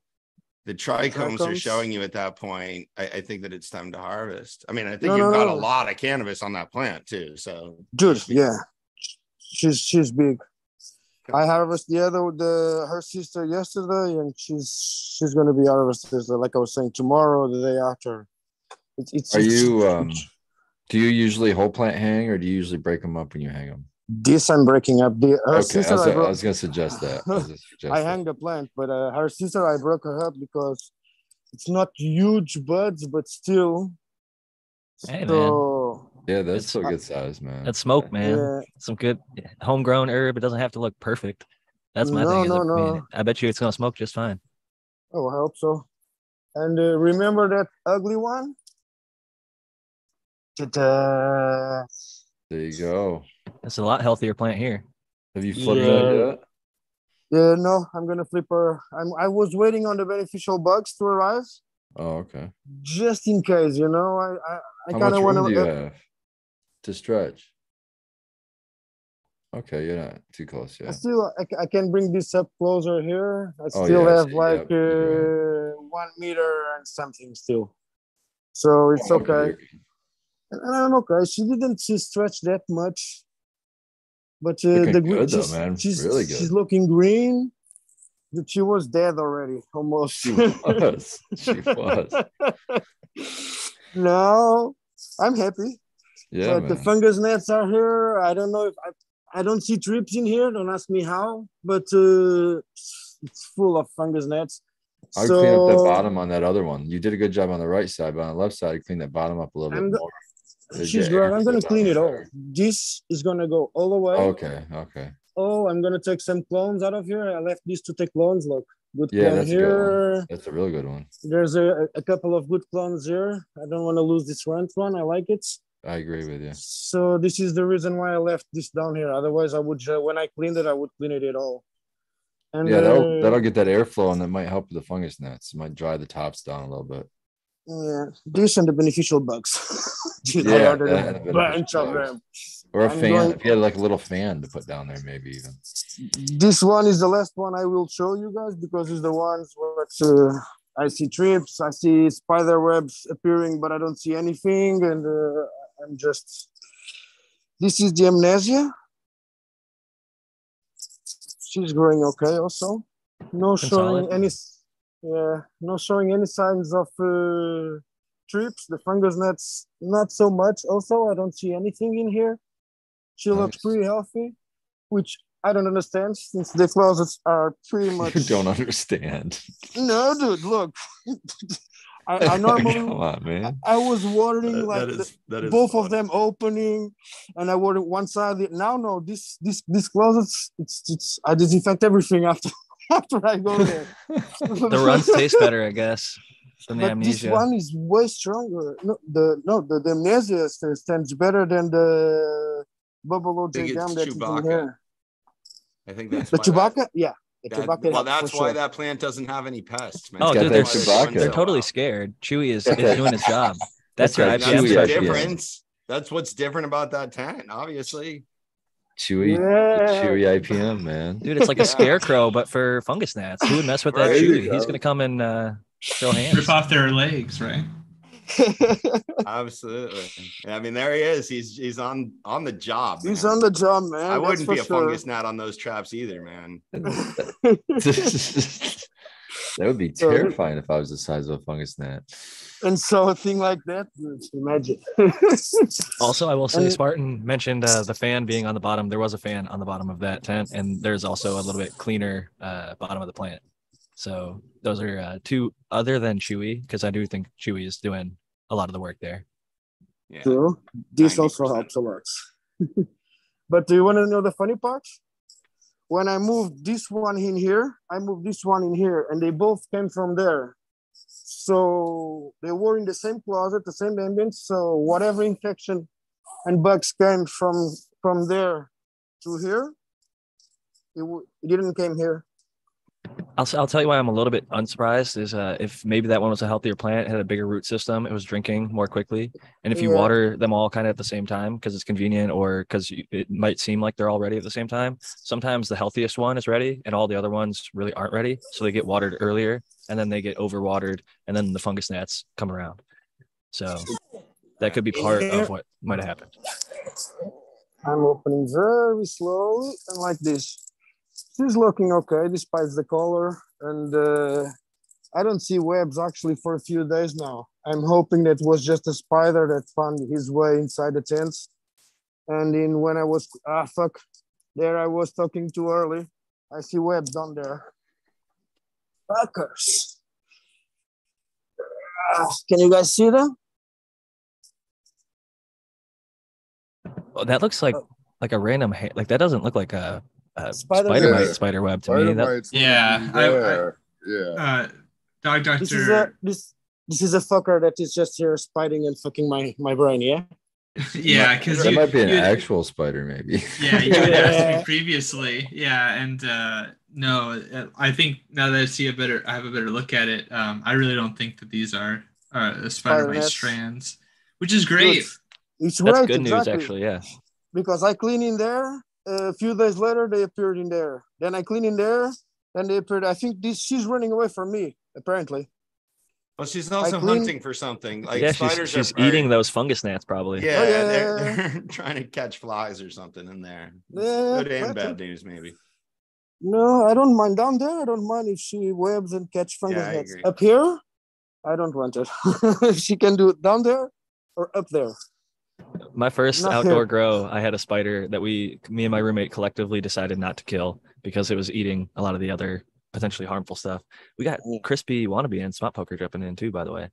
the trichomes are showing you at that point, I, I think that it's time to harvest. I mean, I think No, you've no, got no. a lot of cannabis on that plant too. So Dude, yeah. She's she's big. I harvested the other the her sister yesterday and she's she's gonna be harvested like I was saying tomorrow, the day after. It's, it's Are it's you um huge. Do you usually whole plant hang or do you usually break them up when you hang them? this I'm breaking up. The her Okay, I sister was, I, I was gonna suggest that. I, was suggest I that. hang the plant, but uh, her sister I broke her up because it's not huge buds, but still. Hey, man. Yeah, that's It's- still good size, man. That's smoke, man. Yeah. Some good homegrown herb. It doesn't have to look perfect. That's my No, thing. is no, I, no. I bet you it's gonna smoke just fine. Oh, I hope so. And uh, remember that ugly one? Ta-da. There you go. It's a lot healthier plant here. Have you flipped Yeah. that yet? Yeah, no, I'm gonna flip her. I'm, I was waiting on the beneficial bugs to arrive, Oh, okay. just in case. You know, I I, I kind of want do you to. have to stretch? Okay, you're not too close I still I, I can bring this up closer here. I Oh, still yeah, I have see. like Yep, you're uh, one meter and something still, so it's Oh, okay. And I'm okay. She didn't she stretch that much, but uh, the good though, she's, man. she's Really good. She's looking green. But she was dead already, almost. She was. She was. no, I'm happy. Yeah, but the fungus gnats are here. I don't know if I, I don't see thrips in here. Don't ask me how, but uh, it's full of fungus gnats. I would clean up the bottom on that other one. You did a good job on the right side, but on the left side, I clean that bottom up a little I'm bit more. She's the I'm gonna clean it all. This is gonna go all the way. Okay, okay. Oh, I'm gonna take some clones out of here. I left these to take clones. Look, good Yeah, clone that's a good one. here. That's a real good one. There's a, a couple of good clones here. I don't want to lose this front one. I like it. I agree with you. So this is the reason why I left this down here. Otherwise, I would uh, when I cleaned it, I would clean it at all. And Yeah, that'll uh, that'll get that airflow and that might help with the fungus gnats. It might dry the tops down a little bit. Yeah, this and the beneficial bugs. Dude, I Yeah, ordered a the bunch of beneficial bugs. them. Or a I'm fan. going- If you had like a little fan to put down there, maybe even. This one is the last one I will show you guys because it's the ones where uh, I see thrips, I see spider webs appearing, but I don't see anything, and uh, I'm just. This is the amnesia. She's growing okay, also. No Been showing any, yeah, not showing any signs of uh, thrips. The fungus gnats, not so much. Also, I don't see anything in here. She looks pretty healthy, which I don't understand since the closets are pretty much. You don't understand. No, dude, look. I, I normally Come on, man. I was watering That- like that the- is that is both of them opening, and I watered one side. Now, no, this this this closets. It's it's I disinfect everything after after I go there. The runs taste better, I guess, than the but this one is way stronger. No, the no the, the amnesia stands better than the bubble think OJ it's gum that's in Chewbacca. here. I think that's The why that- Chewbacca, yeah, the that- Chewbacca. well, that's why sure. that plant doesn't have any pests, man. Oh, got dude, that they're, Chewbacca. they're totally scared. Chewy is, is doing his job. That's That's right, That's the difference. That's what's different about that tent, obviously. Chewy, Yeah. chewy IPM, man. Dude, it's like a scarecrow, but for fungus gnats. Who would mess with that Right. Chewy? He's gonna come and uh, show hands. Rip off their legs, right? Absolutely. I mean, there he is. He's he's on on the job. He's on the job, man. I that's wouldn't be a sure. fungus gnat on those traps either, man. that would be terrifying if I was the size of a fungus gnat. And so a thing like that, imagine. Also, I will say Spartan mentioned uh, the fan being on the bottom. There was a fan on the bottom of that tent, and there's also a little bit cleaner uh, bottom of the plant. So those are uh, two other than Chewy, because I do think Chewy is doing a lot of the work there. Yeah. True. This also 90%. helps a lot. but do you want to know the funny part? When I moved this one in here, I moved this one in here, and they both came from there. So they were in the same closet, the same ambient. So whatever infection and bugs came from from there to here, it, it didn't came here. I'll, I'll tell you why I'm a little bit unsurprised is uh, if maybe that one was a healthier plant, had a bigger root system, it was drinking more quickly. And if you Yeah. water them all kind of at the same time because it's convenient or because it might seem like they're all ready at the same time, sometimes the healthiest one is ready and all the other ones really aren't ready. So they get watered earlier and then they get overwatered and then the fungus gnats come around. So that could be part of what might have happened. I'm opening very slowly and like this. She's looking okay despite the color, and uh, I don't see webs actually for a few days now. I'm hoping that was just a spider that found his way inside the tents. And in when I was ah fuck, there I was talking too early. I see webs down there. Fuckers. Ah, can you guys see them? Oh, that looks like like a random ha- like that doesn't look like a, a Spider spider, web. mite spider web to me. That, Yeah, need to be I- I- yeah. Uh, dog This is a doctor. this this is a fucker that is just here spiting and fucking my my brain, yeah? yeah, because that you, might be an actual spider, maybe. Yeah, you had asked me previously. Yeah, and uh, no, uh, I think now that I see a better, I have a better look at it. Um, I really don't think that these are uh, spider mite strands, which is great. Good. It's that's great, good news actually. Yeah. Because I clean in there. a few days later, they appeared in there. Then I clean in there. Then they appeared. I think this she's running away from me. Apparently, Well, she's also clean- hunting for something. Like yeah, she's, spiders she's are, are- eating those fungus gnats probably. Yeah, Oh, yeah, they're, yeah, yeah. they're trying to catch flies or something in there. Yeah, Good and bad it. news, maybe. No, I don't mind down there. I don't mind if she webs and catch fungus Yeah, I nets. agree. Up here, I don't want it. if she can do it down there or up there. My first Not outdoor here. grow, I had a spider that we, me and my roommate collectively decided not to kill because it was eating a lot of the other potentially harmful stuff. We got crispy wannabe and spot poker jumping in too, by the way.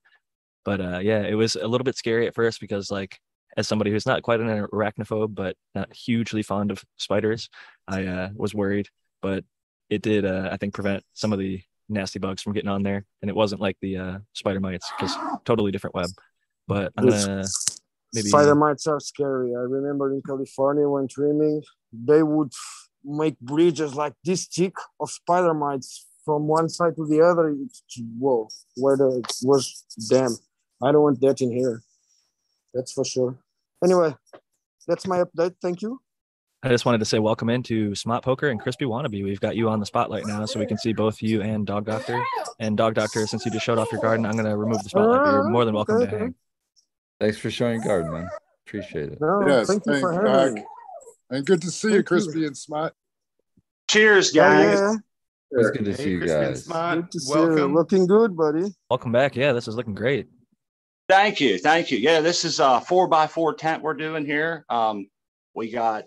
But uh, yeah, it was a little bit scary at first because like as somebody who's not quite an arachnophobe, but not hugely fond of spiders, I uh, was worried. But it did, uh, I think, prevent some of the nasty bugs from getting on there, and it wasn't like the uh, spider mites because totally different web. But I'm gonna maybe Spider mites are scary. I remember in California when trimming, they would make bridges like this thick of spider mites from one side to the other. It's, whoa, where the it was damn. I don't want that in here. That's for sure. Anyway, that's my update. Thank you. I just wanted to say welcome into Smart Poker and Crispy Wannabe. We've got you on the spotlight now, so we can see both you and Dog Doctor. And Dog Doctor, since you just showed off your garden, I'm gonna remove the spotlight. but You're more than welcome to hang. Thanks for showing garden, man. Appreciate it. No, Yes, thank you for having me. And good to see you, Thank you. Crispy and Smart. Cheers, Oh, guys. yeah. It's good to Hey, see you guys. Smart, Good to see you. welcome. Looking good, buddy. Welcome back. Yeah, this is looking great. Thank you. Thank you. Yeah, this is a four by four tent we're doing here. Um, we got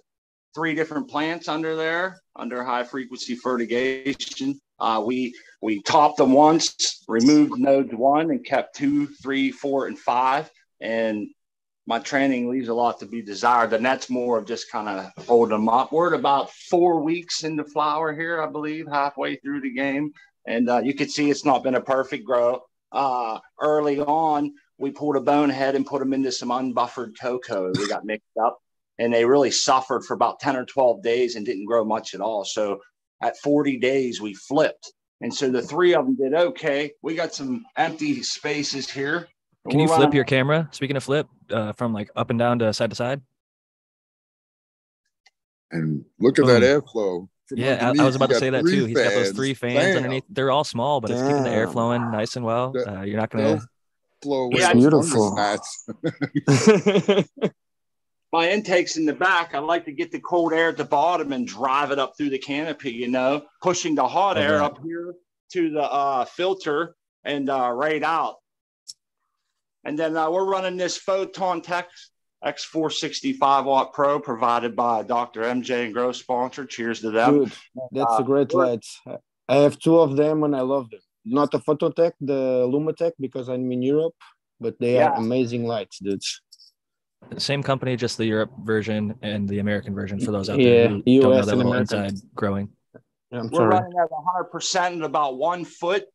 three different plants under there under high frequency fertigation. Uh, we we topped them once, removed nodes one, and kept two, three, four, and five. And my training leaves a lot to be desired. And that's more of just kind of holding them up. We're at about four weeks into flower here, I believe, halfway through the game. And uh, you can see it's not been a perfect grow. Uh, early on, we pulled a bonehead and put them into some unbuffered coco. We got mixed up and they really suffered for about 10 or 12 days and didn't grow much at all. So at 40 days, we flipped. And so the three of them did okay. We got some empty spaces here. Can you We're flip running- your camera? Speaking of flip, uh, from like up and down to side to side. And look at that airflow. Yeah, I, I was about to say that too. three He's got those three fans Bam. underneath. They're all small, but it's keeping the air Damn. flowing nice and well. Uh, you're not gonna. Blow away Yeah, beautiful. my intakes in the back, I like to get the cold air at the bottom and drive it up through the canopy, you know, pushing the hot air up here to the uh, filter and uh, right out. And then uh, we're running this Photontek X465 watt Pro provided by Dr. MJ and Grow sponsor. Cheers to them. Good. That's Uh, a great we're- light. I have two of them and I love them. Not the Photontek, the Lumatek, because I'm in Europe, but they are amazing lights, dudes. Same company, just the Europe version and the American version for those out Yeah, there who don't know US that and little inside growing. I'm We're sorry. running at 100% at about one foot,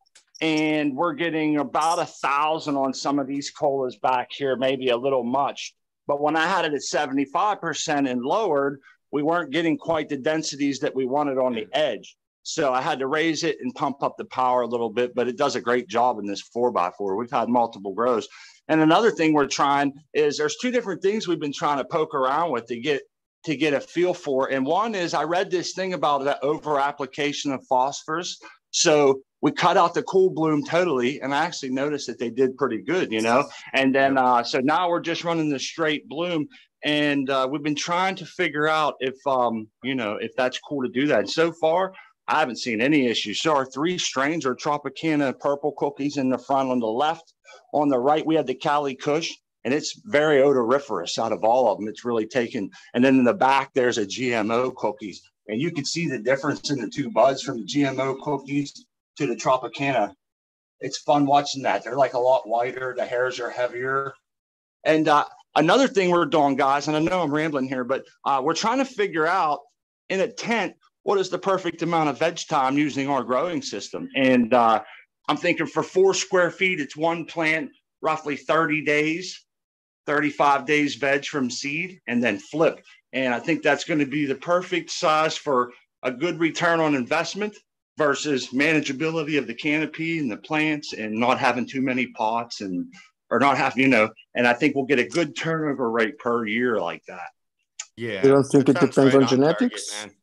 and we're getting about a thousand on some of these colas back here, maybe a little much. But when I had it at 75% and lowered, we weren't getting quite the densities that we wanted on the edge. So I had to raise it and pump up the power a little bit, but it does a great job in this four by four. We've had multiple grows. And another thing we're trying is there's two different things we've been trying to poke around with to get to get a feel for. And one is I read this thing about the over application of phosphorus. So we cut out the Kool Bloom totally, and I actually noticed that they did pretty good, you know. And then uh, so now we're just running the straight bloom, and uh, we've been trying to figure out if um, you know if that's cool to do that. And so far, I haven't seen any issues. So our three strains are Tropicana purple cookies in the front on the left. On the right, we have the Cali Kush, and it's very odoriferous out of all of them. It's really taken. And then in the back, there's a GMO cookies, and you can see the difference in the two buds from the GMO cookies to the Tropicana. It's fun watching that. They're like a lot whiter. The hairs are heavier. And uh, another thing we're doing, guys, and I know I'm rambling here, but uh, we're trying to figure out in a tent what is the perfect amount of veg time using our growing system. And uh, I'm thinking for four square feet, it's one plant, roughly 30 days, 35 days veg from seed, and then flip. And I think that's going to be the perfect size for a good return on investment versus manageability of the canopy and the plants and not having too many pots and or not having, you know, and I think we'll get a good turnover rate per year like that. Yeah. You don't think it sounds depends on target, genetics? man.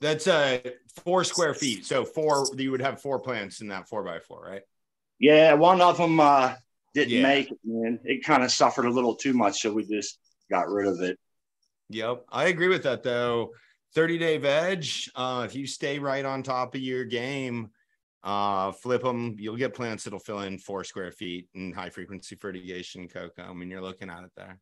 That's uh four square feet. So four you would have four plants in that four by four, right? Yeah, one of them uh, didn't Yeah. make it, man. It kind of suffered a little too much, so we just got rid of it. Yep. I agree with that though. 30 day veg. Uh, if you stay right on top of your game, uh, flip them, you'll get plants that'll fill in four square feet in high frequency fertigation coco. I mean, you're looking at it there.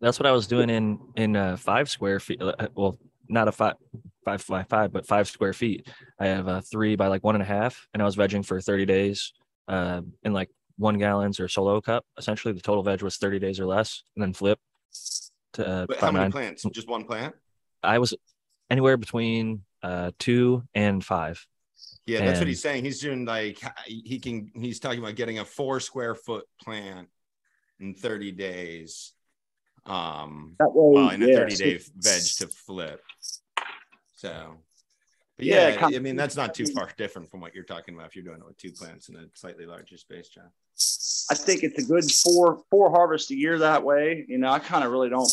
That's what I was doing in in uh, five square feet. uh, Well, not a five five by five, but five square feet. I have a three by like one and a half, and I was vegging for 30 days uh, in like one gallons or solo cup. Essentially, the total veg was 30 days or less, and then flip to uh, But how many nine. plants? Just one plant? I was anywhere between uh, two and five. Yeah, that's what he's saying. He's doing like he can. He's talking about getting a four square foot plant in 30 days. Um, That way, well, in a 30 day veg to flip. So, but Yeah, yeah, I mean that's not too far different from what you're talking about if you're doing it with two plants in a slightly larger space, John. I think it's a good four four harvest a year that way. You know, I kind of really don't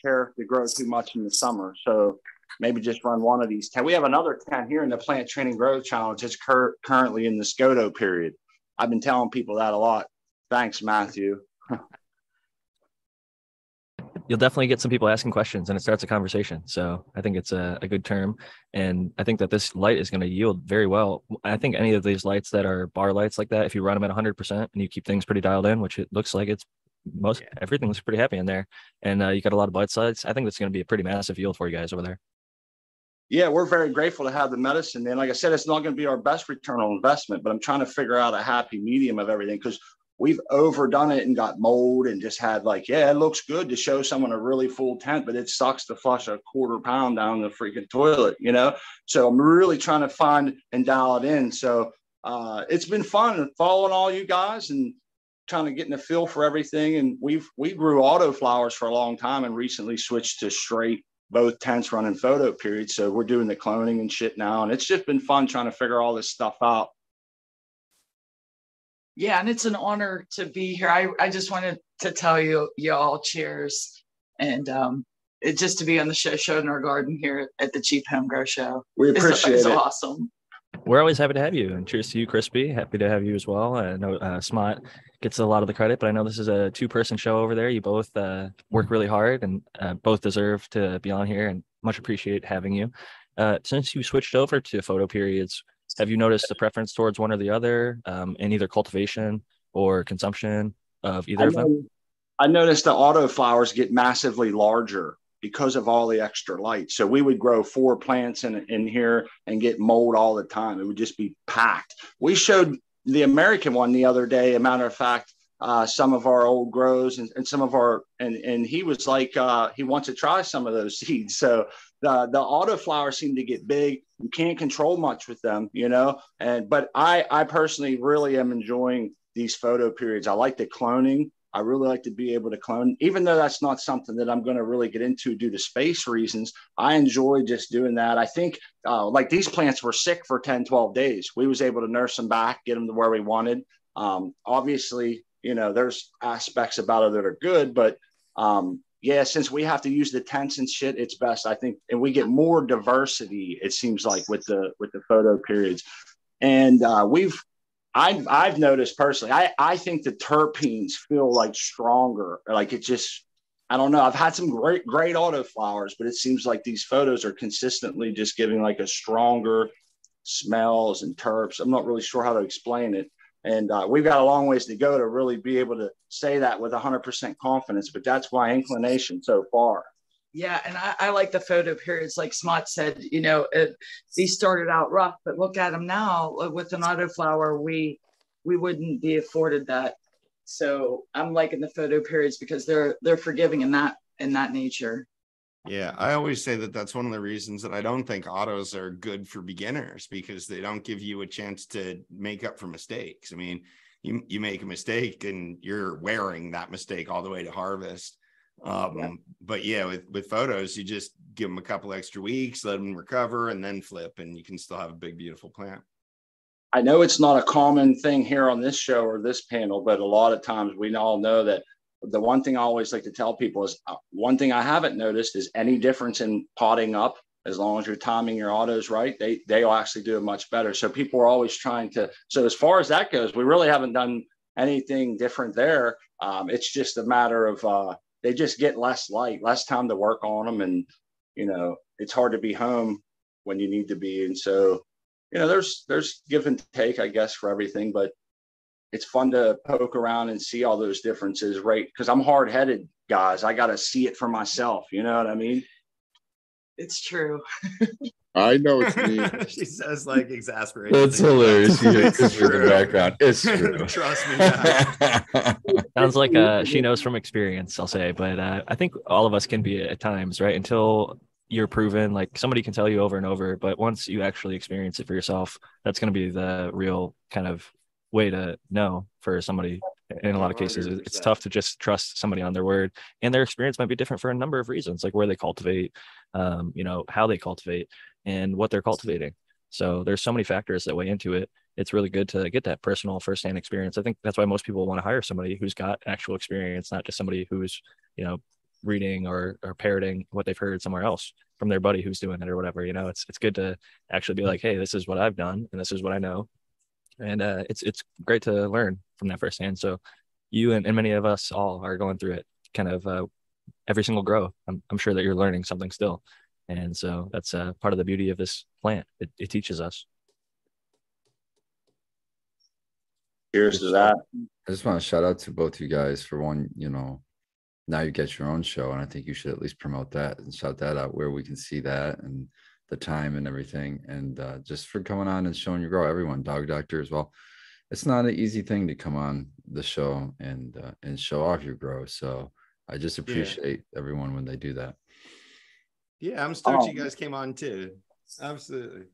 care to grow too much in the summer, so maybe just run one of these ten. We have another ten here in the plant training growth challenge. It's cur- currently in the Scoto period. I've been telling people that a lot. Thanks, Matthew. You'll definitely get some people asking questions, and it starts a conversation. So I think it's a, a good term, and I think that this light is going to yield very well. I think any of these lights that are bar lights like that, if you run them at 100 percent and you keep things pretty dialed in, which it looks like it's most Yeah. everything looks pretty happy in there, and uh, you got a lot of bite sides. I think that's going to be a pretty massive yield for you guys over there. Yeah, we're very grateful to have the medicine. And like I said, it's not going to be our best return on investment, but I'm trying to figure out a happy medium of everything because we've overdone it and got mold and just had like, yeah, it looks good to show someone a really full tent, but it sucks to flush a quarter pound down the freaking toilet, you know? So I'm really trying to find and dial it in. So uh, it's been fun following all you guys and trying to get in the feel for everything. And we've we grew auto flowers for a long time and recently switched to straight both tents running photo periods. So we're doing the cloning and shit now. And it's just been fun trying to figure all this stuff out. Yeah, and it's an honor to be here. I, I just wanted to tell you, y'all, cheers. And um, it just to be on the show, show in our garden here at the Cheap Home Grow Show. We It's, appreciate it's it. awesome. We're always happy to have you, and cheers to you, Crispy. Happy to have you as well. I know uh, Smot gets a lot of the credit, but I know this is a two-person show over there. You both uh, work really hard, and uh, both deserve to be on here, and much appreciate having you. Uh, since you switched over to photo periods, have you noticed a preference towards one or the other um, in either cultivation or consumption? of either I, of them? know- I noticed the auto flowers get massively larger because of all the extra light. So we would grow four plants in, in here and get mold all the time. It would just be packed. We showed the American one the other day. A matter of fact, uh, some of our old grows and, and some of our and and he was like uh, he wants to try some of those seeds. So the the auto flowers seem to get big. You can't control much with them, you know. And but I I personally really am enjoying these photo periods. I like the cloning. I really like to be able to clone, even though that's not something that I'm going to really get into due to space reasons. I enjoy just doing that. I think uh, like these plants were sick for 10, 12 days. We was able to nurse them back, get them to where we wanted. Um, obviously, you know, there's aspects about it that are good, but um, yeah, since we have to use the tents and shit, it's best, I think, and we get more diversity. It seems like with the with the photo periods, and uh, we've I've I've noticed personally, I I think the terpenes feel like stronger. Like it just I don't know. I've had some great great auto flowers, but it seems like these photos are consistently just giving like a stronger smells and terps. I'm not really sure how to explain it. And uh, we've got a long ways to go to really be able to say that with 100% confidence, but that's my inclination so far. Yeah, and I, I like the photo periods. Like Smot said, you know, it, these started out rough, but look at them now. Uh, With an autoflower, we we wouldn't be afforded that. So I'm liking the photo periods because they're they're forgiving in that in that nature. Yeah, I always say that that's one of the reasons that I don't think autos are good for beginners because they don't give you a chance to make up for mistakes. I mean, you you make a mistake and you're wearing that mistake all the way to harvest. Um, Yeah. But yeah, with with photos, you just give them a couple extra weeks, let them recover, and then flip, and you can still have a big, beautiful plant. I know it's not a common thing here on this show or this panel, but a lot of times we all know that the one thing I always like to tell people is uh, one thing I haven't noticed is any difference in potting up. As long as you're timing your autos right, they they'll actually do it much better. So people are always trying to. So as far as that goes, we really haven't done anything different there. Um, it's just a matter of uh, they just get less light, less time to work on them, and you know it's hard to be home when you need to be. And so you know, there's there's give and take, I guess, for everything, but it's fun to poke around and see all those differences, right? Because I'm hard headed, guys. I got to see it for myself. You know what I mean? It's true. I know it's me. she says like exasperated. That's hilarious. You It's just in the true. background. It's true. Trust me. Sounds like uh, she knows from experience, I'll say. But uh, I think all of us can be at times, right? Until you're proven, like somebody can tell you over and over, but once you actually experience it for yourself, that's going to be the real kind of way to know for somebody. In a lot of cases, it's 100%. tough to just trust somebody on their word, and their experience might be different for a number of reasons, like where they cultivate, um, you know, how they cultivate, and what they're cultivating. So there's so many factors that weigh into it. It's really good to get that personal firsthand experience. I think that's why most people want to hire somebody who's got actual experience, not just somebody who's, you know, reading or, or parroting what they've heard somewhere else from their buddy who's doing it or whatever. You know, it's it's good to actually be like, hey, this is what I've done and this is what I know. And uh, it's it's great to learn from that firsthand. So you and, and many of us all are going through it kind of uh, every single grow. I'm, I'm sure that you're learning something still. And so that's uh, part of the beauty of this plant. It, it teaches us. Here's to that. I just want to shout out to both you guys for one, you know, now you get your own show, and I think you should at least promote that and shout that out where we can see that and the time and everything. And uh, just for coming on and showing your grow, everyone, Dog Doctor as well. It's not an easy thing to come on the show and uh, and show off your grow. So I just appreciate everyone when they do that. Yeah, I'm stoked you Oh. guys came on too. Absolutely.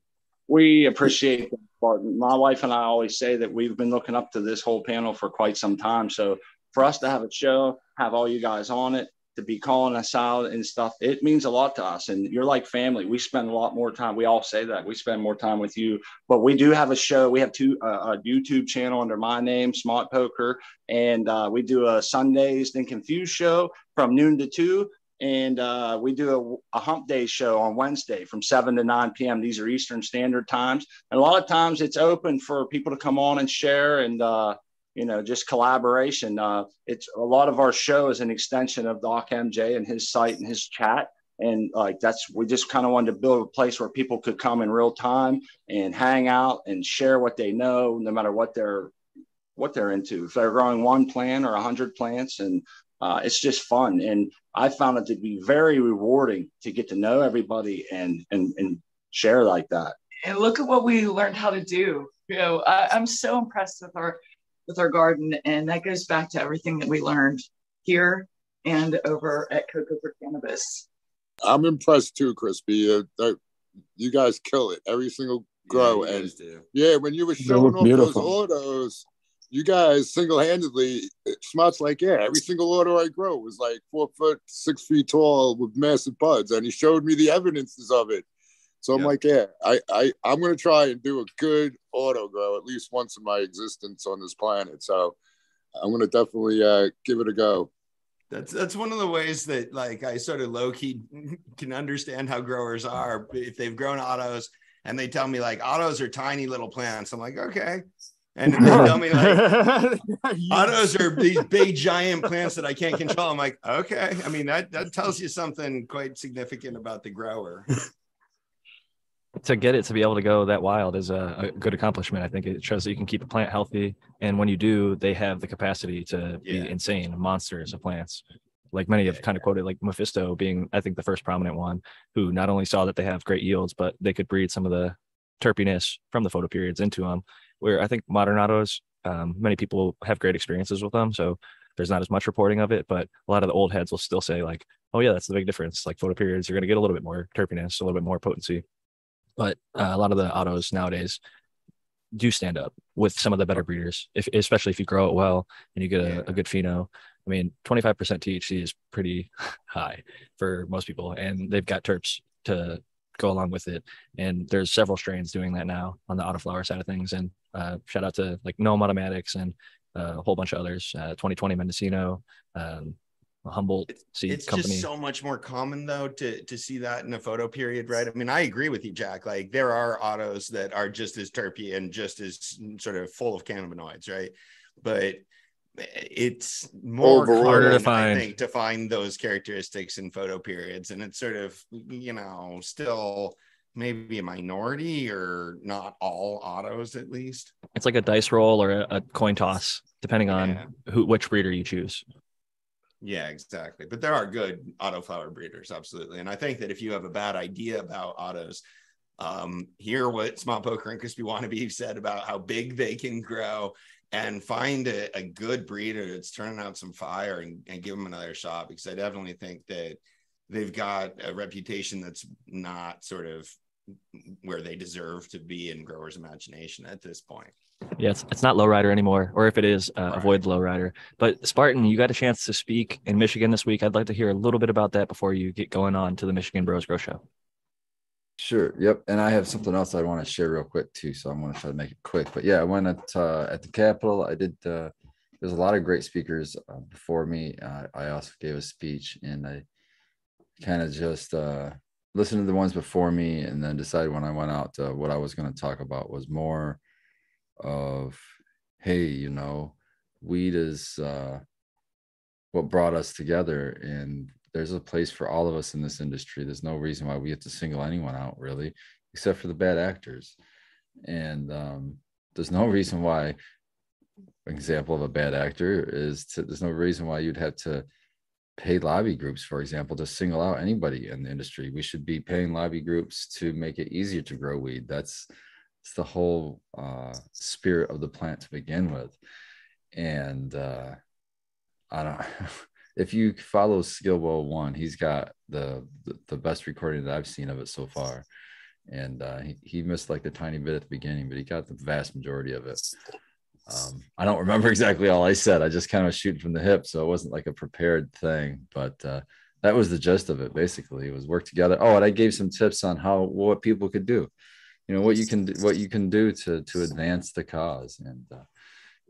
We appreciate that. My wife and I always say that we've been looking up to this whole panel for quite some time. So for us to have a show, have all you guys on it, to be calling us out and stuff, it means a lot to us. And you're like family. We spend a lot more time. We all say that we spend more time with you, but we do have a show. We have two uh, a YouTube channel under my name, Smart Poker, and uh, we do a Sundays then Confused show from noon to two. And uh, we do a, a hump day show on Wednesday from 7 to 9 p.m. These are Eastern Standard Times. And a lot of times it's open for people to come on and share and, uh, you know, just collaboration. Uh, it's a lot of our show is an extension of Doc MJ and his site and his chat. And like that's, we just kind of wanted to build a place where people could come in real time and hang out and share what they know, no matter what they're what they're into. If they're growing one plant or a hundred plants, and uh, it's just fun. And I found it to be very rewarding to get to know everybody and and and share like that. And look at what we learned how to do. You know, I, I'm so impressed with our with our garden, and that goes back to everything that we learned here and over at Coco for Cannabis. I'm impressed too, Crispy. Uh, that- you guys kill it every single grow. Yeah, and yeah, when you were showing look off those beautiful. autos, you guys single handedly, Smart's like, yeah, every single auto I grow was like four foot, six feet tall with massive buds. And he showed me the evidences of it. So I'm Yeah. like, yeah, I, I, I'm going to try and do a good auto grow at least once in my existence on this planet. So I'm going to definitely uh, give it a go. That's that's one of the ways that like I sort of low key can understand how growers are if they've grown autos and they tell me like autos are tiny little plants. I'm like, okay. And if they tell me like autos are these big giant plants that I can't control. I'm like, okay. I mean, that that tells you something quite significant about the grower. To get it to be able to go that wild is a, a good accomplishment. I think it shows that you can keep a plant healthy, and when you do, they have the capacity to Yeah. be insane monsters of plants. Like many have Yeah, kind of quoted, like Mephisto being, I think, the first prominent one who not only saw that they have great yields, but they could breed some of the terpiness from the photo periods into them. Where I think modern autos, um, many people have great experiences with them, so there's not as much reporting of it. But a lot of the old heads will still say like, "Oh yeah, that's the big difference." Like photo periods, you're going to get a little bit more terpiness, a little bit more potency but uh, a lot of the autos nowadays do stand up with some of the better breeders, if, especially if you grow it well and you get a, Yeah. a good pheno. I mean, 25% THC is pretty high for most people, and they've got terps to go along with it. And there's several strains doing that now on the autoflower side of things. And uh, shout out to like Gnome Automatics and uh, a whole bunch of others, uh, 2020 Mendocino, um, Humboldt Seed it's Company. just so much more common though to to see that in a photo period right i mean i agree with you jack like there are autos that are just as terpy and just as mm, sort of full of cannabinoids right but it's more Overall. Harder to find. think, to find those characteristics in photo periods and it's sort of you know still maybe a minority or not all autos at least it's like a dice roll or a, a coin toss, depending on Yeah. who which breeder you choose. Yeah, exactly. But there are good autoflower breeders, absolutely. And I think that if you have a bad idea about autos, um, hear what Small Poker and Crispy Wannabe said about how big they can grow and find a, a good breeder that's turning out some fire and, and give them another shot because I definitely think that they've got a reputation that's not sort of where they deserve to be in growers' imagination at this point. Yeah, it's, it's not Lowryder anymore, or if it is, uh, avoid Lowryder. But Spartan, you got a chance to speak in Michigan this week. I'd like to hear a little bit about that before you get going on to the Michigan Bros Grow Show. Sure. Yep. And I have something else I want to share real quick too. So I'm going to try to make it quick. But yeah, I went at uh, at the Capitol. I did. Uh, there's a lot of great speakers uh, before me. Uh, I also gave a speech, and I kind of just uh, listened to the ones before me, and then decided when I went out uh, what I was going to talk about was more of, hey, you know, weed is uh, what brought us together, and there's a place for all of us in this industry. There's no reason why we have to single anyone out, really, except for the bad actors. And um, there's no reason why. Example of a bad actor is to, there's no reason why you'd have to pay lobby groups, for example, to single out anybody in the industry. We should be paying lobby groups to make it easier to grow weed. That's it's the whole uh, spirit of the plant to begin with. And uh, I don't. if you follow Skillbo one, he's got the, the the best recording that I've seen of it so far. And uh, he, he missed like the tiny bit at the beginning, but he got the vast majority of it. Um, I don't remember exactly all I said. I just kind of shooting from the hip, so it wasn't like a prepared thing. But uh, that was the gist of it. Basically, it was work together. Oh, and I gave some tips on how what people could do. You know what you can what you can do to to advance the cause, and uh,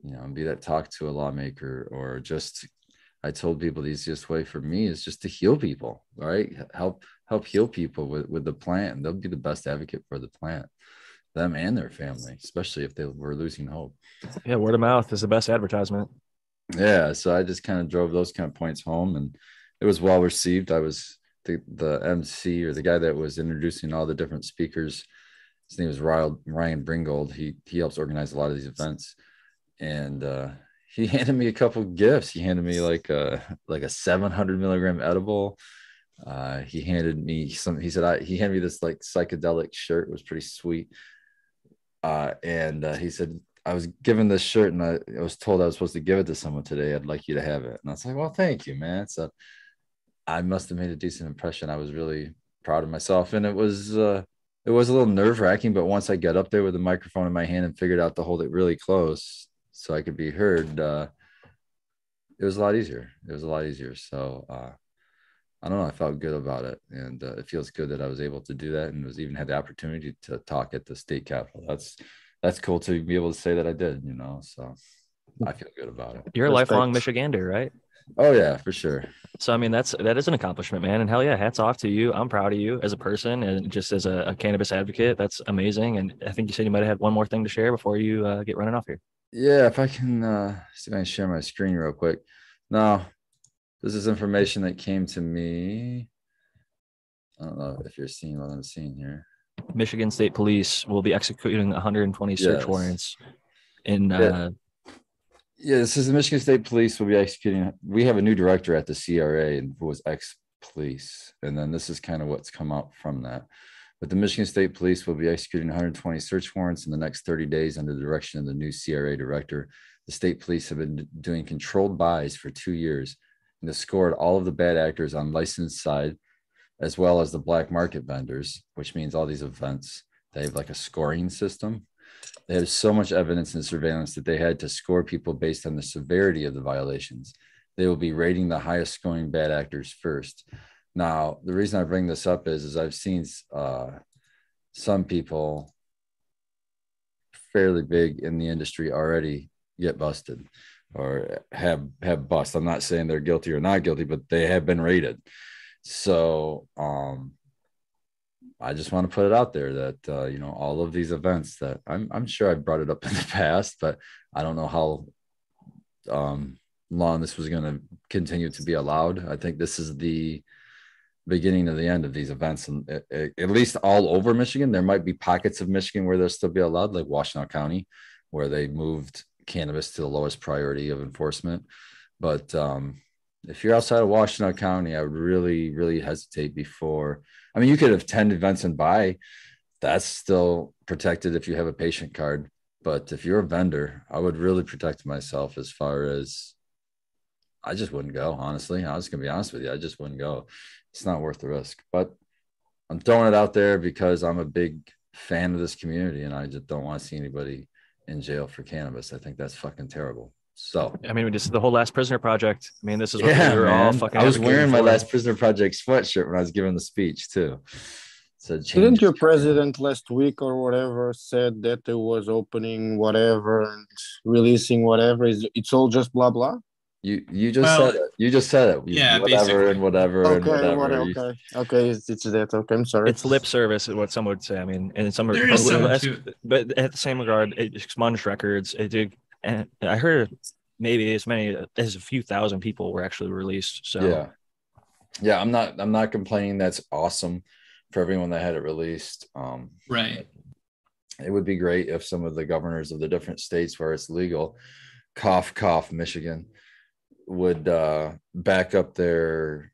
you know, be that talk to a lawmaker or just I told people the easiest way for me is just to heal people, right? Help help heal people with, with the plant, and they'll be the best advocate for the plant, them and their family, especially if they were losing hope. Yeah, word of mouth is the best advertisement. Yeah, so I just kind of drove those kind of points home, and it was well received. I was the the MC or the guy that was introducing all the different speakers. His name Ryan Ryan Bringold. He he helps organize a lot of these events, and uh, he handed me a couple gifts. He handed me like a like a 700 milligram edible. Uh, he handed me some. He said I, he handed me this like psychedelic shirt. It was pretty sweet. Uh, and uh, he said I was given this shirt, and I, I was told I was supposed to give it to someone today. I'd like you to have it. And I was like, well, thank you, man. So I must have made a decent impression. I was really proud of myself, and it was uh, it was a little nerve wracking. But once I got up there with the microphone in my hand and figured out to hold it really close so I could be heard, uh, it was a lot easier. It was a lot easier. So uh, I don't know. I felt good about it, and uh, it feels good that I was able to do that, and was even had the opportunity to talk at the state capitol. That's that's cool to be able to say that I did. You know, so I feel good about it. You're a lifelong Michigander, right? Oh yeah, for sure. So I mean, that's that is an accomplishment, man. And hell yeah, hats off to you. I'm proud of you as a person and just as a, a cannabis advocate. That's amazing. And I think you said you might have had one more thing to share before you uh, get running off here. Yeah, if I can uh, see if I can share my screen real quick. Now, this is information that came to me. I don't know if you're seeing what I'm seeing here. Michigan State Police will be executing 120 search Yes. warrants in Yeah. uh, Yeah, this is the Michigan State Police will be executing. We have a new director at the CRA and who was ex-police, and then this is kind of what's come out from that. But the Michigan State Police will be executing 120 search warrants in the next 30 days under the direction of the new CRA director. The state police have been doing controlled buys for two years and have scored all of the bad actors on licensed side, as well as the black market vendors, which means all these events. They have like a scoring system they have so much evidence and surveillance that they had to score people based on the severity of the violations. They will be rating the highest scoring bad actors first. Now, the reason I bring this up is, is I've seen uh, some people fairly big in the industry already get busted or have have bust. I'm not saying they're guilty or not guilty, but they have been rated. So um, I just want to put it out there that uh, you know all of these events that I'm I'm sure I've brought it up in the past, but I don't know how um, long this was going to continue to be allowed. I think this is the beginning of the end of these events, and at, at least all over Michigan, there might be pockets of Michigan where they'll still be allowed, like Washtenaw County, where they moved cannabis to the lowest priority of enforcement. But um, if you're outside of Washtenaw County, I would really, really hesitate before. I mean, you could attend events and buy. That's still protected if you have a patient card. But if you're a vendor, I would really protect myself as far as I just wouldn't go. Honestly, I was gonna be honest with you. I just wouldn't go. It's not worth the risk. But I'm throwing it out there because I'm a big fan of this community, and I just don't want to see anybody in jail for cannabis. I think that's fucking terrible. So I mean, we just the whole Last Prisoner project. I mean, this is what yeah, we were all fucking. I was wearing my for. last prisoner project sweatshirt when I was giving the speech too. So Didn't your president last week or whatever said that it was opening whatever and releasing whatever? Is it's all just blah blah? You you just Well, said it. You just said it. You- yeah, whatever basically. and whatever and Okay, whatever. what, okay, okay. It's, it's that. Okay, I'm sorry. It's lip service, is what some would say. I mean, and some There is but- some but- but at the same regard, it expunged records. It did, and I heard maybe as many as a few thousand people were actually released. So Yeah. Yeah, I'm not I'm not complaining. That's awesome for everyone that had it released. Um Right. it would be great if some of the governors of the different states where it's legal, cough cough Michigan, would uh back up their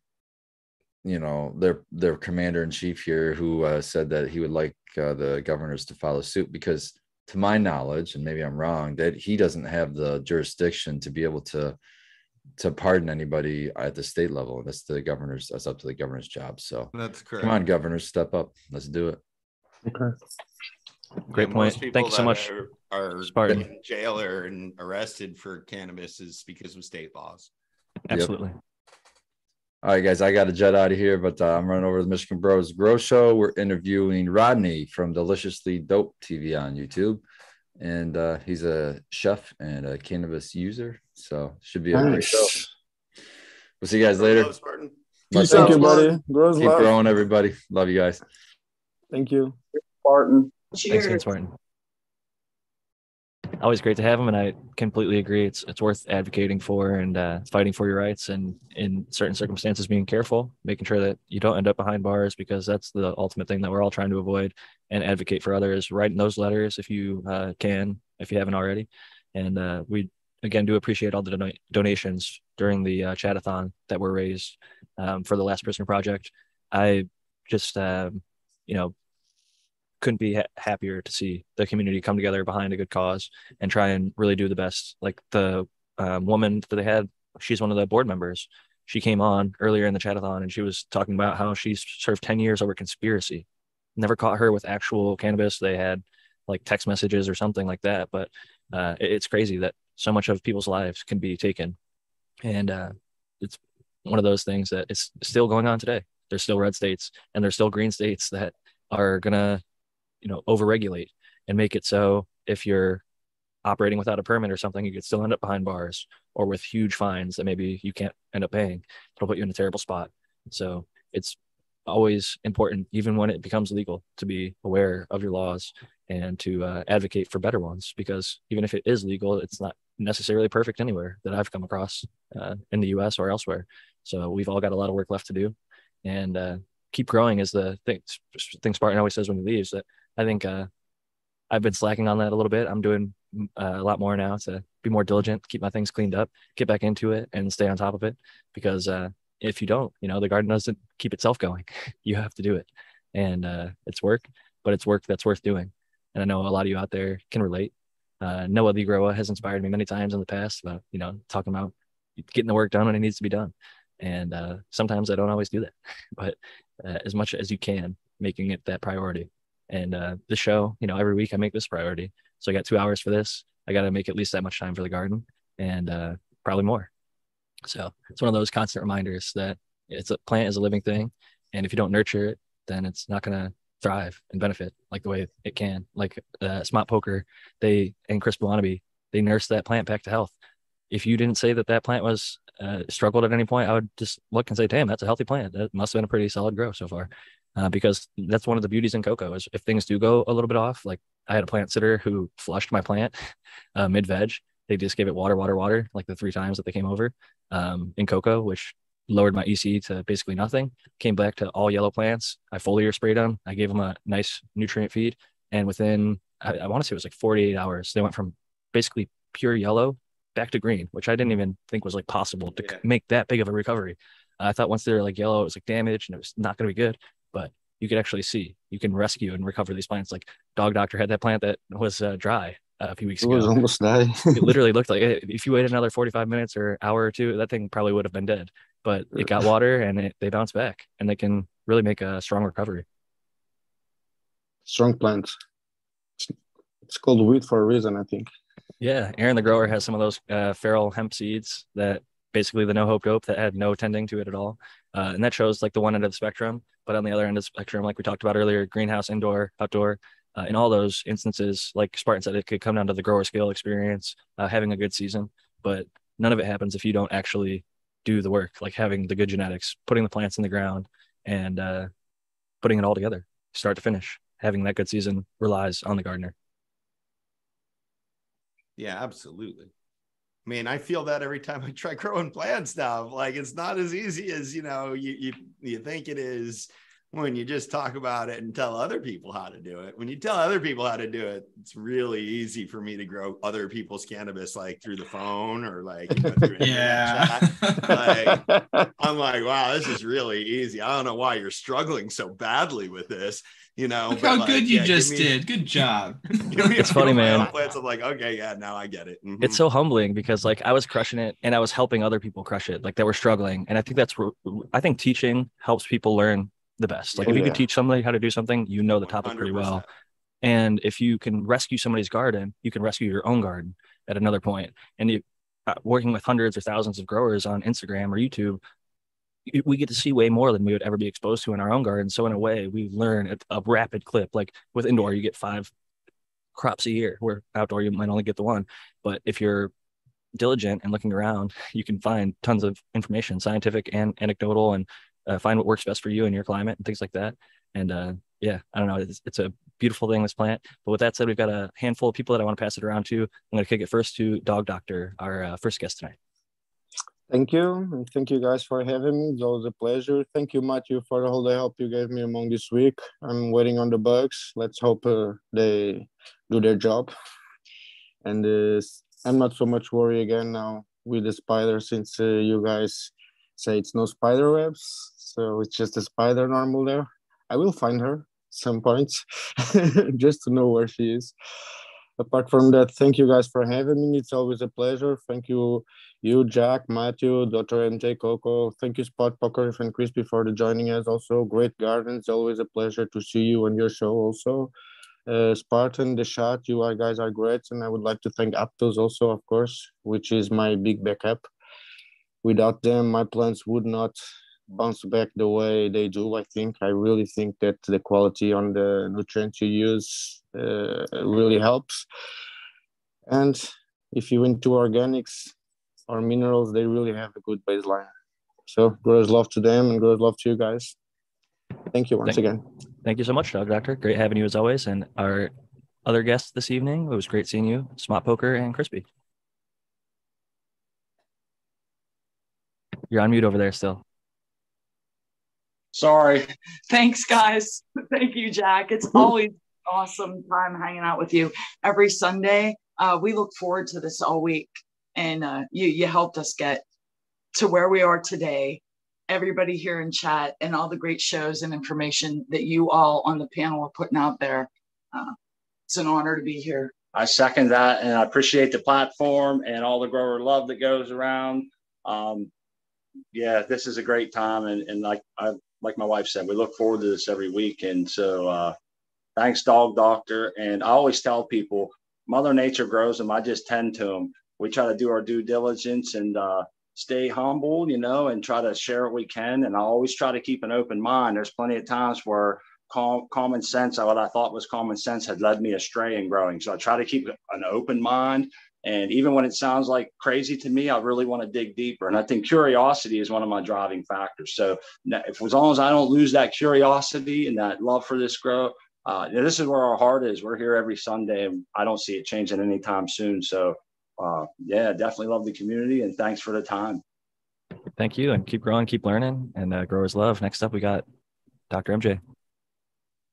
you know their their commander in chief here who uh, said that he would like uh, the governors to follow suit because to my knowledge and maybe i'm wrong that he doesn't have the jurisdiction to be able to to pardon anybody at the state level that's the governor's that's up to the governor's job so That's correct. come on governors step up let's do it okay. Great Yeah, point. most Thank you so much, Are, are Spartan. in jail or and arrested for cannabis is because of state laws. absolutely. All right, guys, I got to jet out of here, but uh, I'm running over to the Michigan Bros Grow Show. We're interviewing Rodney from Deliciously Dope TV on YouTube, and uh, he's a chef and a cannabis user, so should be a great show. We'll see you guys later. Hello, Spartan. Much Thank you, love. buddy. Grows Keep love. growing, everybody. Love you guys. Thank you. Spartan. Thanks, again, Cheers. Spartan. Always great to have him, and I completely agree. It's it's worth advocating for and uh, fighting for your rights, and in certain circumstances, being careful, making sure that you don't end up behind bars, because that's the ultimate thing that we're all trying to avoid. And advocate for others. Writing those letters if you uh, can, if you haven't already, And uh, we again do appreciate all the don- donations during the uh, chatathon that were raised um, for the Last Prisoner Project. I just, um, you know, couldn't be ha- happier to see the community come together behind a good cause and try and really do the best. Like the um, woman that they had, she's one of the board members. She came on earlier in the chatathon and she was talking about how she's served 10 years over conspiracy. Never caught her with actual cannabis. They had like text messages or something like that. But uh, it, it's crazy that so much of people's lives can be taken. And uh, it's one of those things that it's still going on today. There's still red states and there's still green states that are going to you know overregulate and make it so if you're operating without a permit or something you could still end up behind bars or with huge fines that maybe you can't end up paying. It'll put you in a terrible spot. So it's always important even when it becomes legal to be aware of your laws and to uh, advocate for better ones because even if it is legal it's not necessarily perfect anywhere that i've come across uh, in the us or elsewhere. So we've all got a lot of work left to do and uh, keep growing is the thing, thing spartan always says when he leaves that I think uh, I've been slacking on that a little bit. I'm doing uh, a lot more now to be more diligent, keep my things cleaned up, get back into it, and stay on top of it. Because uh, if you don't, you know, the garden doesn't keep itself going. you have to do it, and uh, it's work, but it's work that's worth doing. And I know a lot of you out there can relate. Uh, Noah Lee Groa has inspired me many times in the past about you know talking about getting the work done when it needs to be done. And uh, sometimes I don't always do that, but uh, as much as you can, making it that priority and uh, the show, you know, every week I make this priority. So I got two hours for this. I got to make at least that much time for the garden and uh, probably more. So it's one of those constant reminders that it's a plant is a living thing. And if you don't nurture it, then it's not going to thrive and benefit like the way it can. Like uh, Smart Poker, they and Crispy Wannabe, they nurse that plant back to health. If you didn't say that that plant was uh, struggled at any point, I would just look and say, damn, that's a healthy plant. That must have been a pretty solid grow so far uh, because that's one of the beauties in coco is if things do go a little bit off. Like I had a plant sitter who flushed my plant uh, mid veg. They just gave it water, water, water, like the three times that they came over um, in coco, which lowered my EC to basically nothing. Came back to all yellow plants. I foliar sprayed them. I gave them a nice nutrient feed, and within I, I want to say it was like 48 hours, they went from basically pure yellow back to green, which I didn't even think was like possible to yeah. make that big of a recovery. I thought once they were like yellow, it was like damaged and it was not going to be good but you could actually see you can rescue and recover these plants. Like Dog Doctor had that plant that was uh, dry uh, a few weeks it ago. It was almost dead. it literally looked like it. if you waited another 45 minutes or hour or two, that thing probably would have been dead. But it got water and it, they bounce back and they can really make a strong recovery. Strong plants. It's called weed for a reason, I think. Yeah, Aaron the grower has some of those uh, feral hemp seeds that basically the no hope dope that had no tending to it at all. Uh, and that shows like the one end of the spectrum. But on the other end of the spectrum, like we talked about earlier, greenhouse, indoor, outdoor, uh, in all those instances, like Spartan said, it could come down to the grower scale experience, uh, having a good season. But none of it happens if you don't actually do the work, like having the good genetics, putting the plants in the ground, and uh, putting it all together, start to finish. Having that good season relies on the gardener. Yeah, absolutely. I mean, I feel that every time I try growing plants now. Like it's not as easy as you know you you you think it is when you just talk about it and tell other people how to do it. When you tell other people how to do it, it's really easy for me to grow other people's cannabis like through the phone or like you know, yeah. Like, I'm like, wow, this is really easy. I don't know why you're struggling so badly with this you know. Look how like, good you yeah, just me, did. Good job. it's funny, man. Plants, I'm like, okay, yeah, now I get it. Mm-hmm. It's so humbling because like I was crushing it and I was helping other people crush it, like that were struggling. And I think that's I think teaching helps people learn the best. Like yeah, if you yeah. can teach somebody how to do something, you know the topic 100%. pretty well. And if you can rescue somebody's garden, you can rescue your own garden at another point. And you, uh, working with hundreds or thousands of growers on Instagram or YouTube, we get to see way more than we would ever be exposed to in our own garden. So in a way, we learn at a rapid clip. Like with indoor, you get five crops a year, where outdoor you might only get the one. But if you're diligent and looking around, you can find tons of information, scientific and anecdotal, and uh, find what works best for you and your climate and things like that. And uh, yeah, I don't know, it's, it's a beautiful thing this plant. But with that said, we've got a handful of people that I want to pass it around to. I'm going to kick it first to Dog Doctor, our uh, first guest tonight. Thank you. And thank you guys for having me. It was a pleasure. Thank you, Matthew, for all the help you gave me among this week. I'm waiting on the bugs. Let's hope uh, they do their job. And uh, I'm not so much worried again now with the spider since uh, you guys say it's no spider webs, so it's just a spider normal there. I will find her some points just to know where she is. Apart from that, thank you guys for having me. It's always a pleasure. Thank you, you, Jack, Matthew, Dr. MJ Coco. Thank you, Spot Poker and Crispy for joining us. Also, Great Gardens. Always a pleasure to see you on your show. Also, uh, Spartan, the shot, you are, guys are great, and I would like to thank Aptus also, of course, which is my big backup. Without them, my plants would not bounce back the way they do. I think I really think that the quality on the nutrients you use uh, really helps. And if you into organics or minerals, they really have a good baseline. So grows love to them and grows love to you guys. Thank you once Thank- again. Thank you so much, Dog Doctor. Great having you as always. And our other guests this evening, it was great seeing you, Smart Poker and Crispy. You're on mute over there still. Sorry. Thanks, guys. Thank you, Jack. It's always awesome time hanging out with you every Sunday. Uh, we look forward to this all week, and uh, you you helped us get to where we are today. Everybody here in chat and all the great shows and information that you all on the panel are putting out there. Uh, it's an honor to be here. I second that, and I appreciate the platform and all the grower love that goes around. Um, yeah, this is a great time, and, and like I like my wife said, we look forward to this every week. And so, uh, thanks, Dog Doctor. And I always tell people, Mother Nature grows them. I just tend to them. We try to do our due diligence and uh, stay humble, you know, and try to share what we can. And I always try to keep an open mind. There's plenty of times where com- common sense, what I thought was common sense, had led me astray in growing. So I try to keep an open mind. And even when it sounds like crazy to me, I really want to dig deeper. And I think curiosity is one of my driving factors. So if as long as I don't lose that curiosity and that love for this grow, uh, this is where our heart is. We're here every Sunday, and I don't see it changing anytime soon. So, uh, yeah, definitely love the community, and thanks for the time. Thank you and keep growing, keep learning, and uh, growers love. Next up, we got Dr. MJ.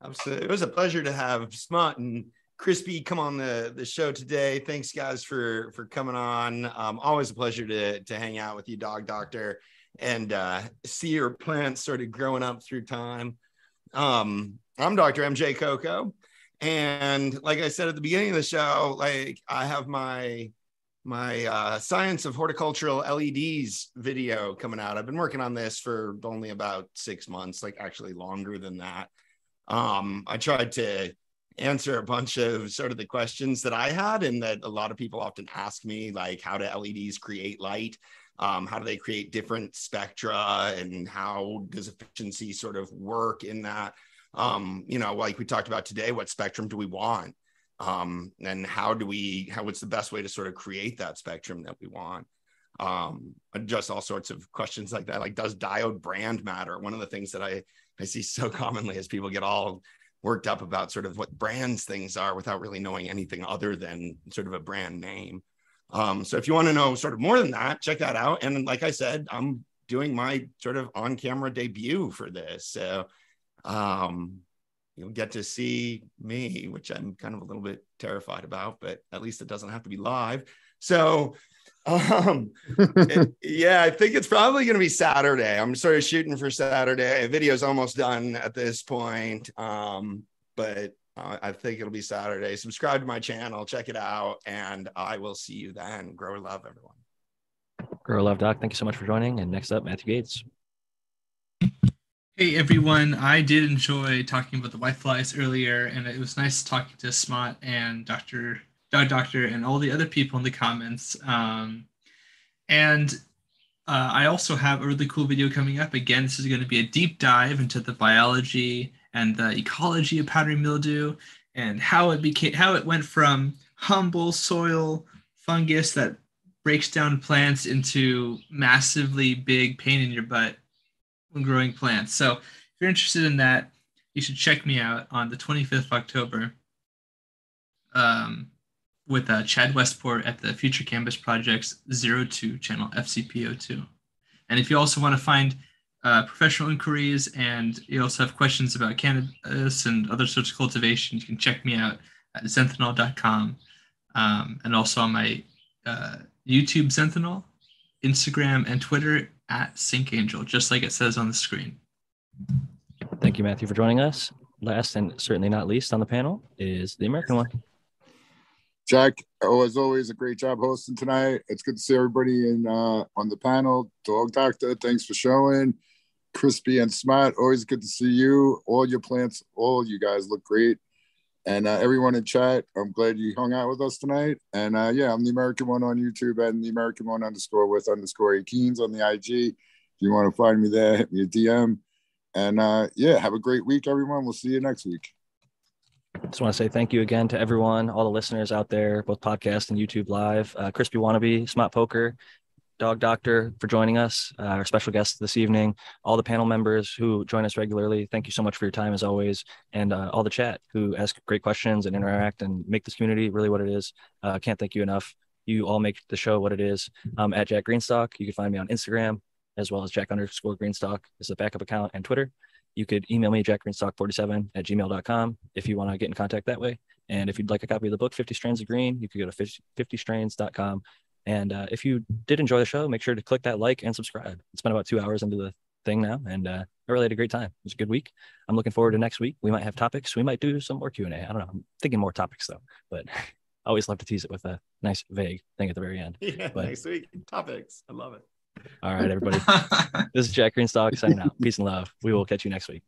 Absolutely. It was a pleasure to have Smut and Crispy come on the, the show today. Thanks guys for for coming on. Um, always a pleasure to to hang out with you, Dog Doctor, and uh, see your plants sort of growing up through time. Um, I'm Dr. MJ Coco, and like I said at the beginning of the show, like I have my my uh, science of horticultural LEDs video coming out. I've been working on this for only about six months, like actually longer than that. Um, I tried to answer a bunch of sort of the questions that I had, and that a lot of people often ask me, like how do LEDs create light? Um, how do they create different spectra, and how does efficiency sort of work in that? Um, you know, like we talked about today, what spectrum do we want? um, and how do we how what's the best way to sort of create that spectrum that we want um, just all sorts of questions like that like does diode brand matter one of the things that i i see so commonly is people get all worked up about sort of what brands things are without really knowing anything other than sort of a brand name. Um, so if you want to know sort of more than that check that out. And like i said i'm doing my sort of on camera debut for this. So um you'll get to see me, which I'm kind of a little bit terrified about, but at least it doesn't have to be live. So, um, it- yeah, I think it's probably going to be Saturday. I'm sort of shooting for Saturday. Video's almost done at this point, um, but uh, I think it'll be Saturday. Subscribe to my channel, check it out, and I will see you then. Grow love, everyone. Grower love Doc, thank you so much for joining. And next up, Matthew Gates. Hey everyone, I did enjoy talking about the white flies earlier, and it was nice talking to Smot and Dr. Dog Doctor and all the other people in the comments. Um, and uh, I also have a really cool video coming up. Again, this is going to be a deep dive into the biology and the ecology of powdery mildew and how it became, how it went from humble soil fungus that breaks down plants into massively big pain in your butt when growing plants. So if you're interested in that, you should check me out on the 25th of October um, with uh, Chad Westport at the Future Cannabis Project's 02 channel FCPO2. And if you also want to find uh, professional inquiries and you also have questions about cannabis and other sorts of cultivation, you can check me out at zenthanol.com um, and also on my uh, YouTube Zenthanol, Instagram, and Twitter at Sync Angel, just like it says on the screen. Thank you, Matthew, for joining us. Last and certainly not least on the panel is the American one. Jack, oh, as always, a great job hosting tonight. It's good to see everybody in uh, on the panel. Dog Doctor, thanks for showing. Crispy and Smart, always good to see you. All your plants, all you guys look great. And uh, everyone in chat, I'm glad you hung out with us tonight. And uh, yeah, I'm the American one on YouTube and the American one underscore with underscore Keens on the IG. If you want to find me there, hit me a DM. And uh, yeah, have a great week, everyone. We'll see you next week. Just want to say thank you again to everyone, all the listeners out there, both podcast and YouTube live. Uh, Crispy Wannabe, Smart Poker, Dog Doctor for joining us, uh, our special guest this evening, all the panel members who join us regularly. Thank you so much for your time as always, and uh, all the chat who ask great questions and interact and make this community really what it is. Uh, can't thank you enough. You all make the show what it is. Um, at Jack Greenstock, you can find me on Instagram as well as Jack underscore Greenstock is the backup account and Twitter. You could email me jackgreenstock47 at gmail.com if you want to get in contact that way. And if you'd like a copy of the book, 50 Strains of Green, you could go to 50strains.com. And uh, if you did enjoy the show, make sure to click that like and subscribe. It's been about two hours into the thing now, and uh, I really had a great time. It was a good week. I'm looking forward to next week. We might have topics. We might do some more Q&A. I don't know. I'm thinking more topics, though. But I always love to tease it with a nice, vague thing at the very end. Yeah, But- next week topics. I love it. All right, everybody. this is Jack Greenstock signing out. Peace and love. We will catch you next week.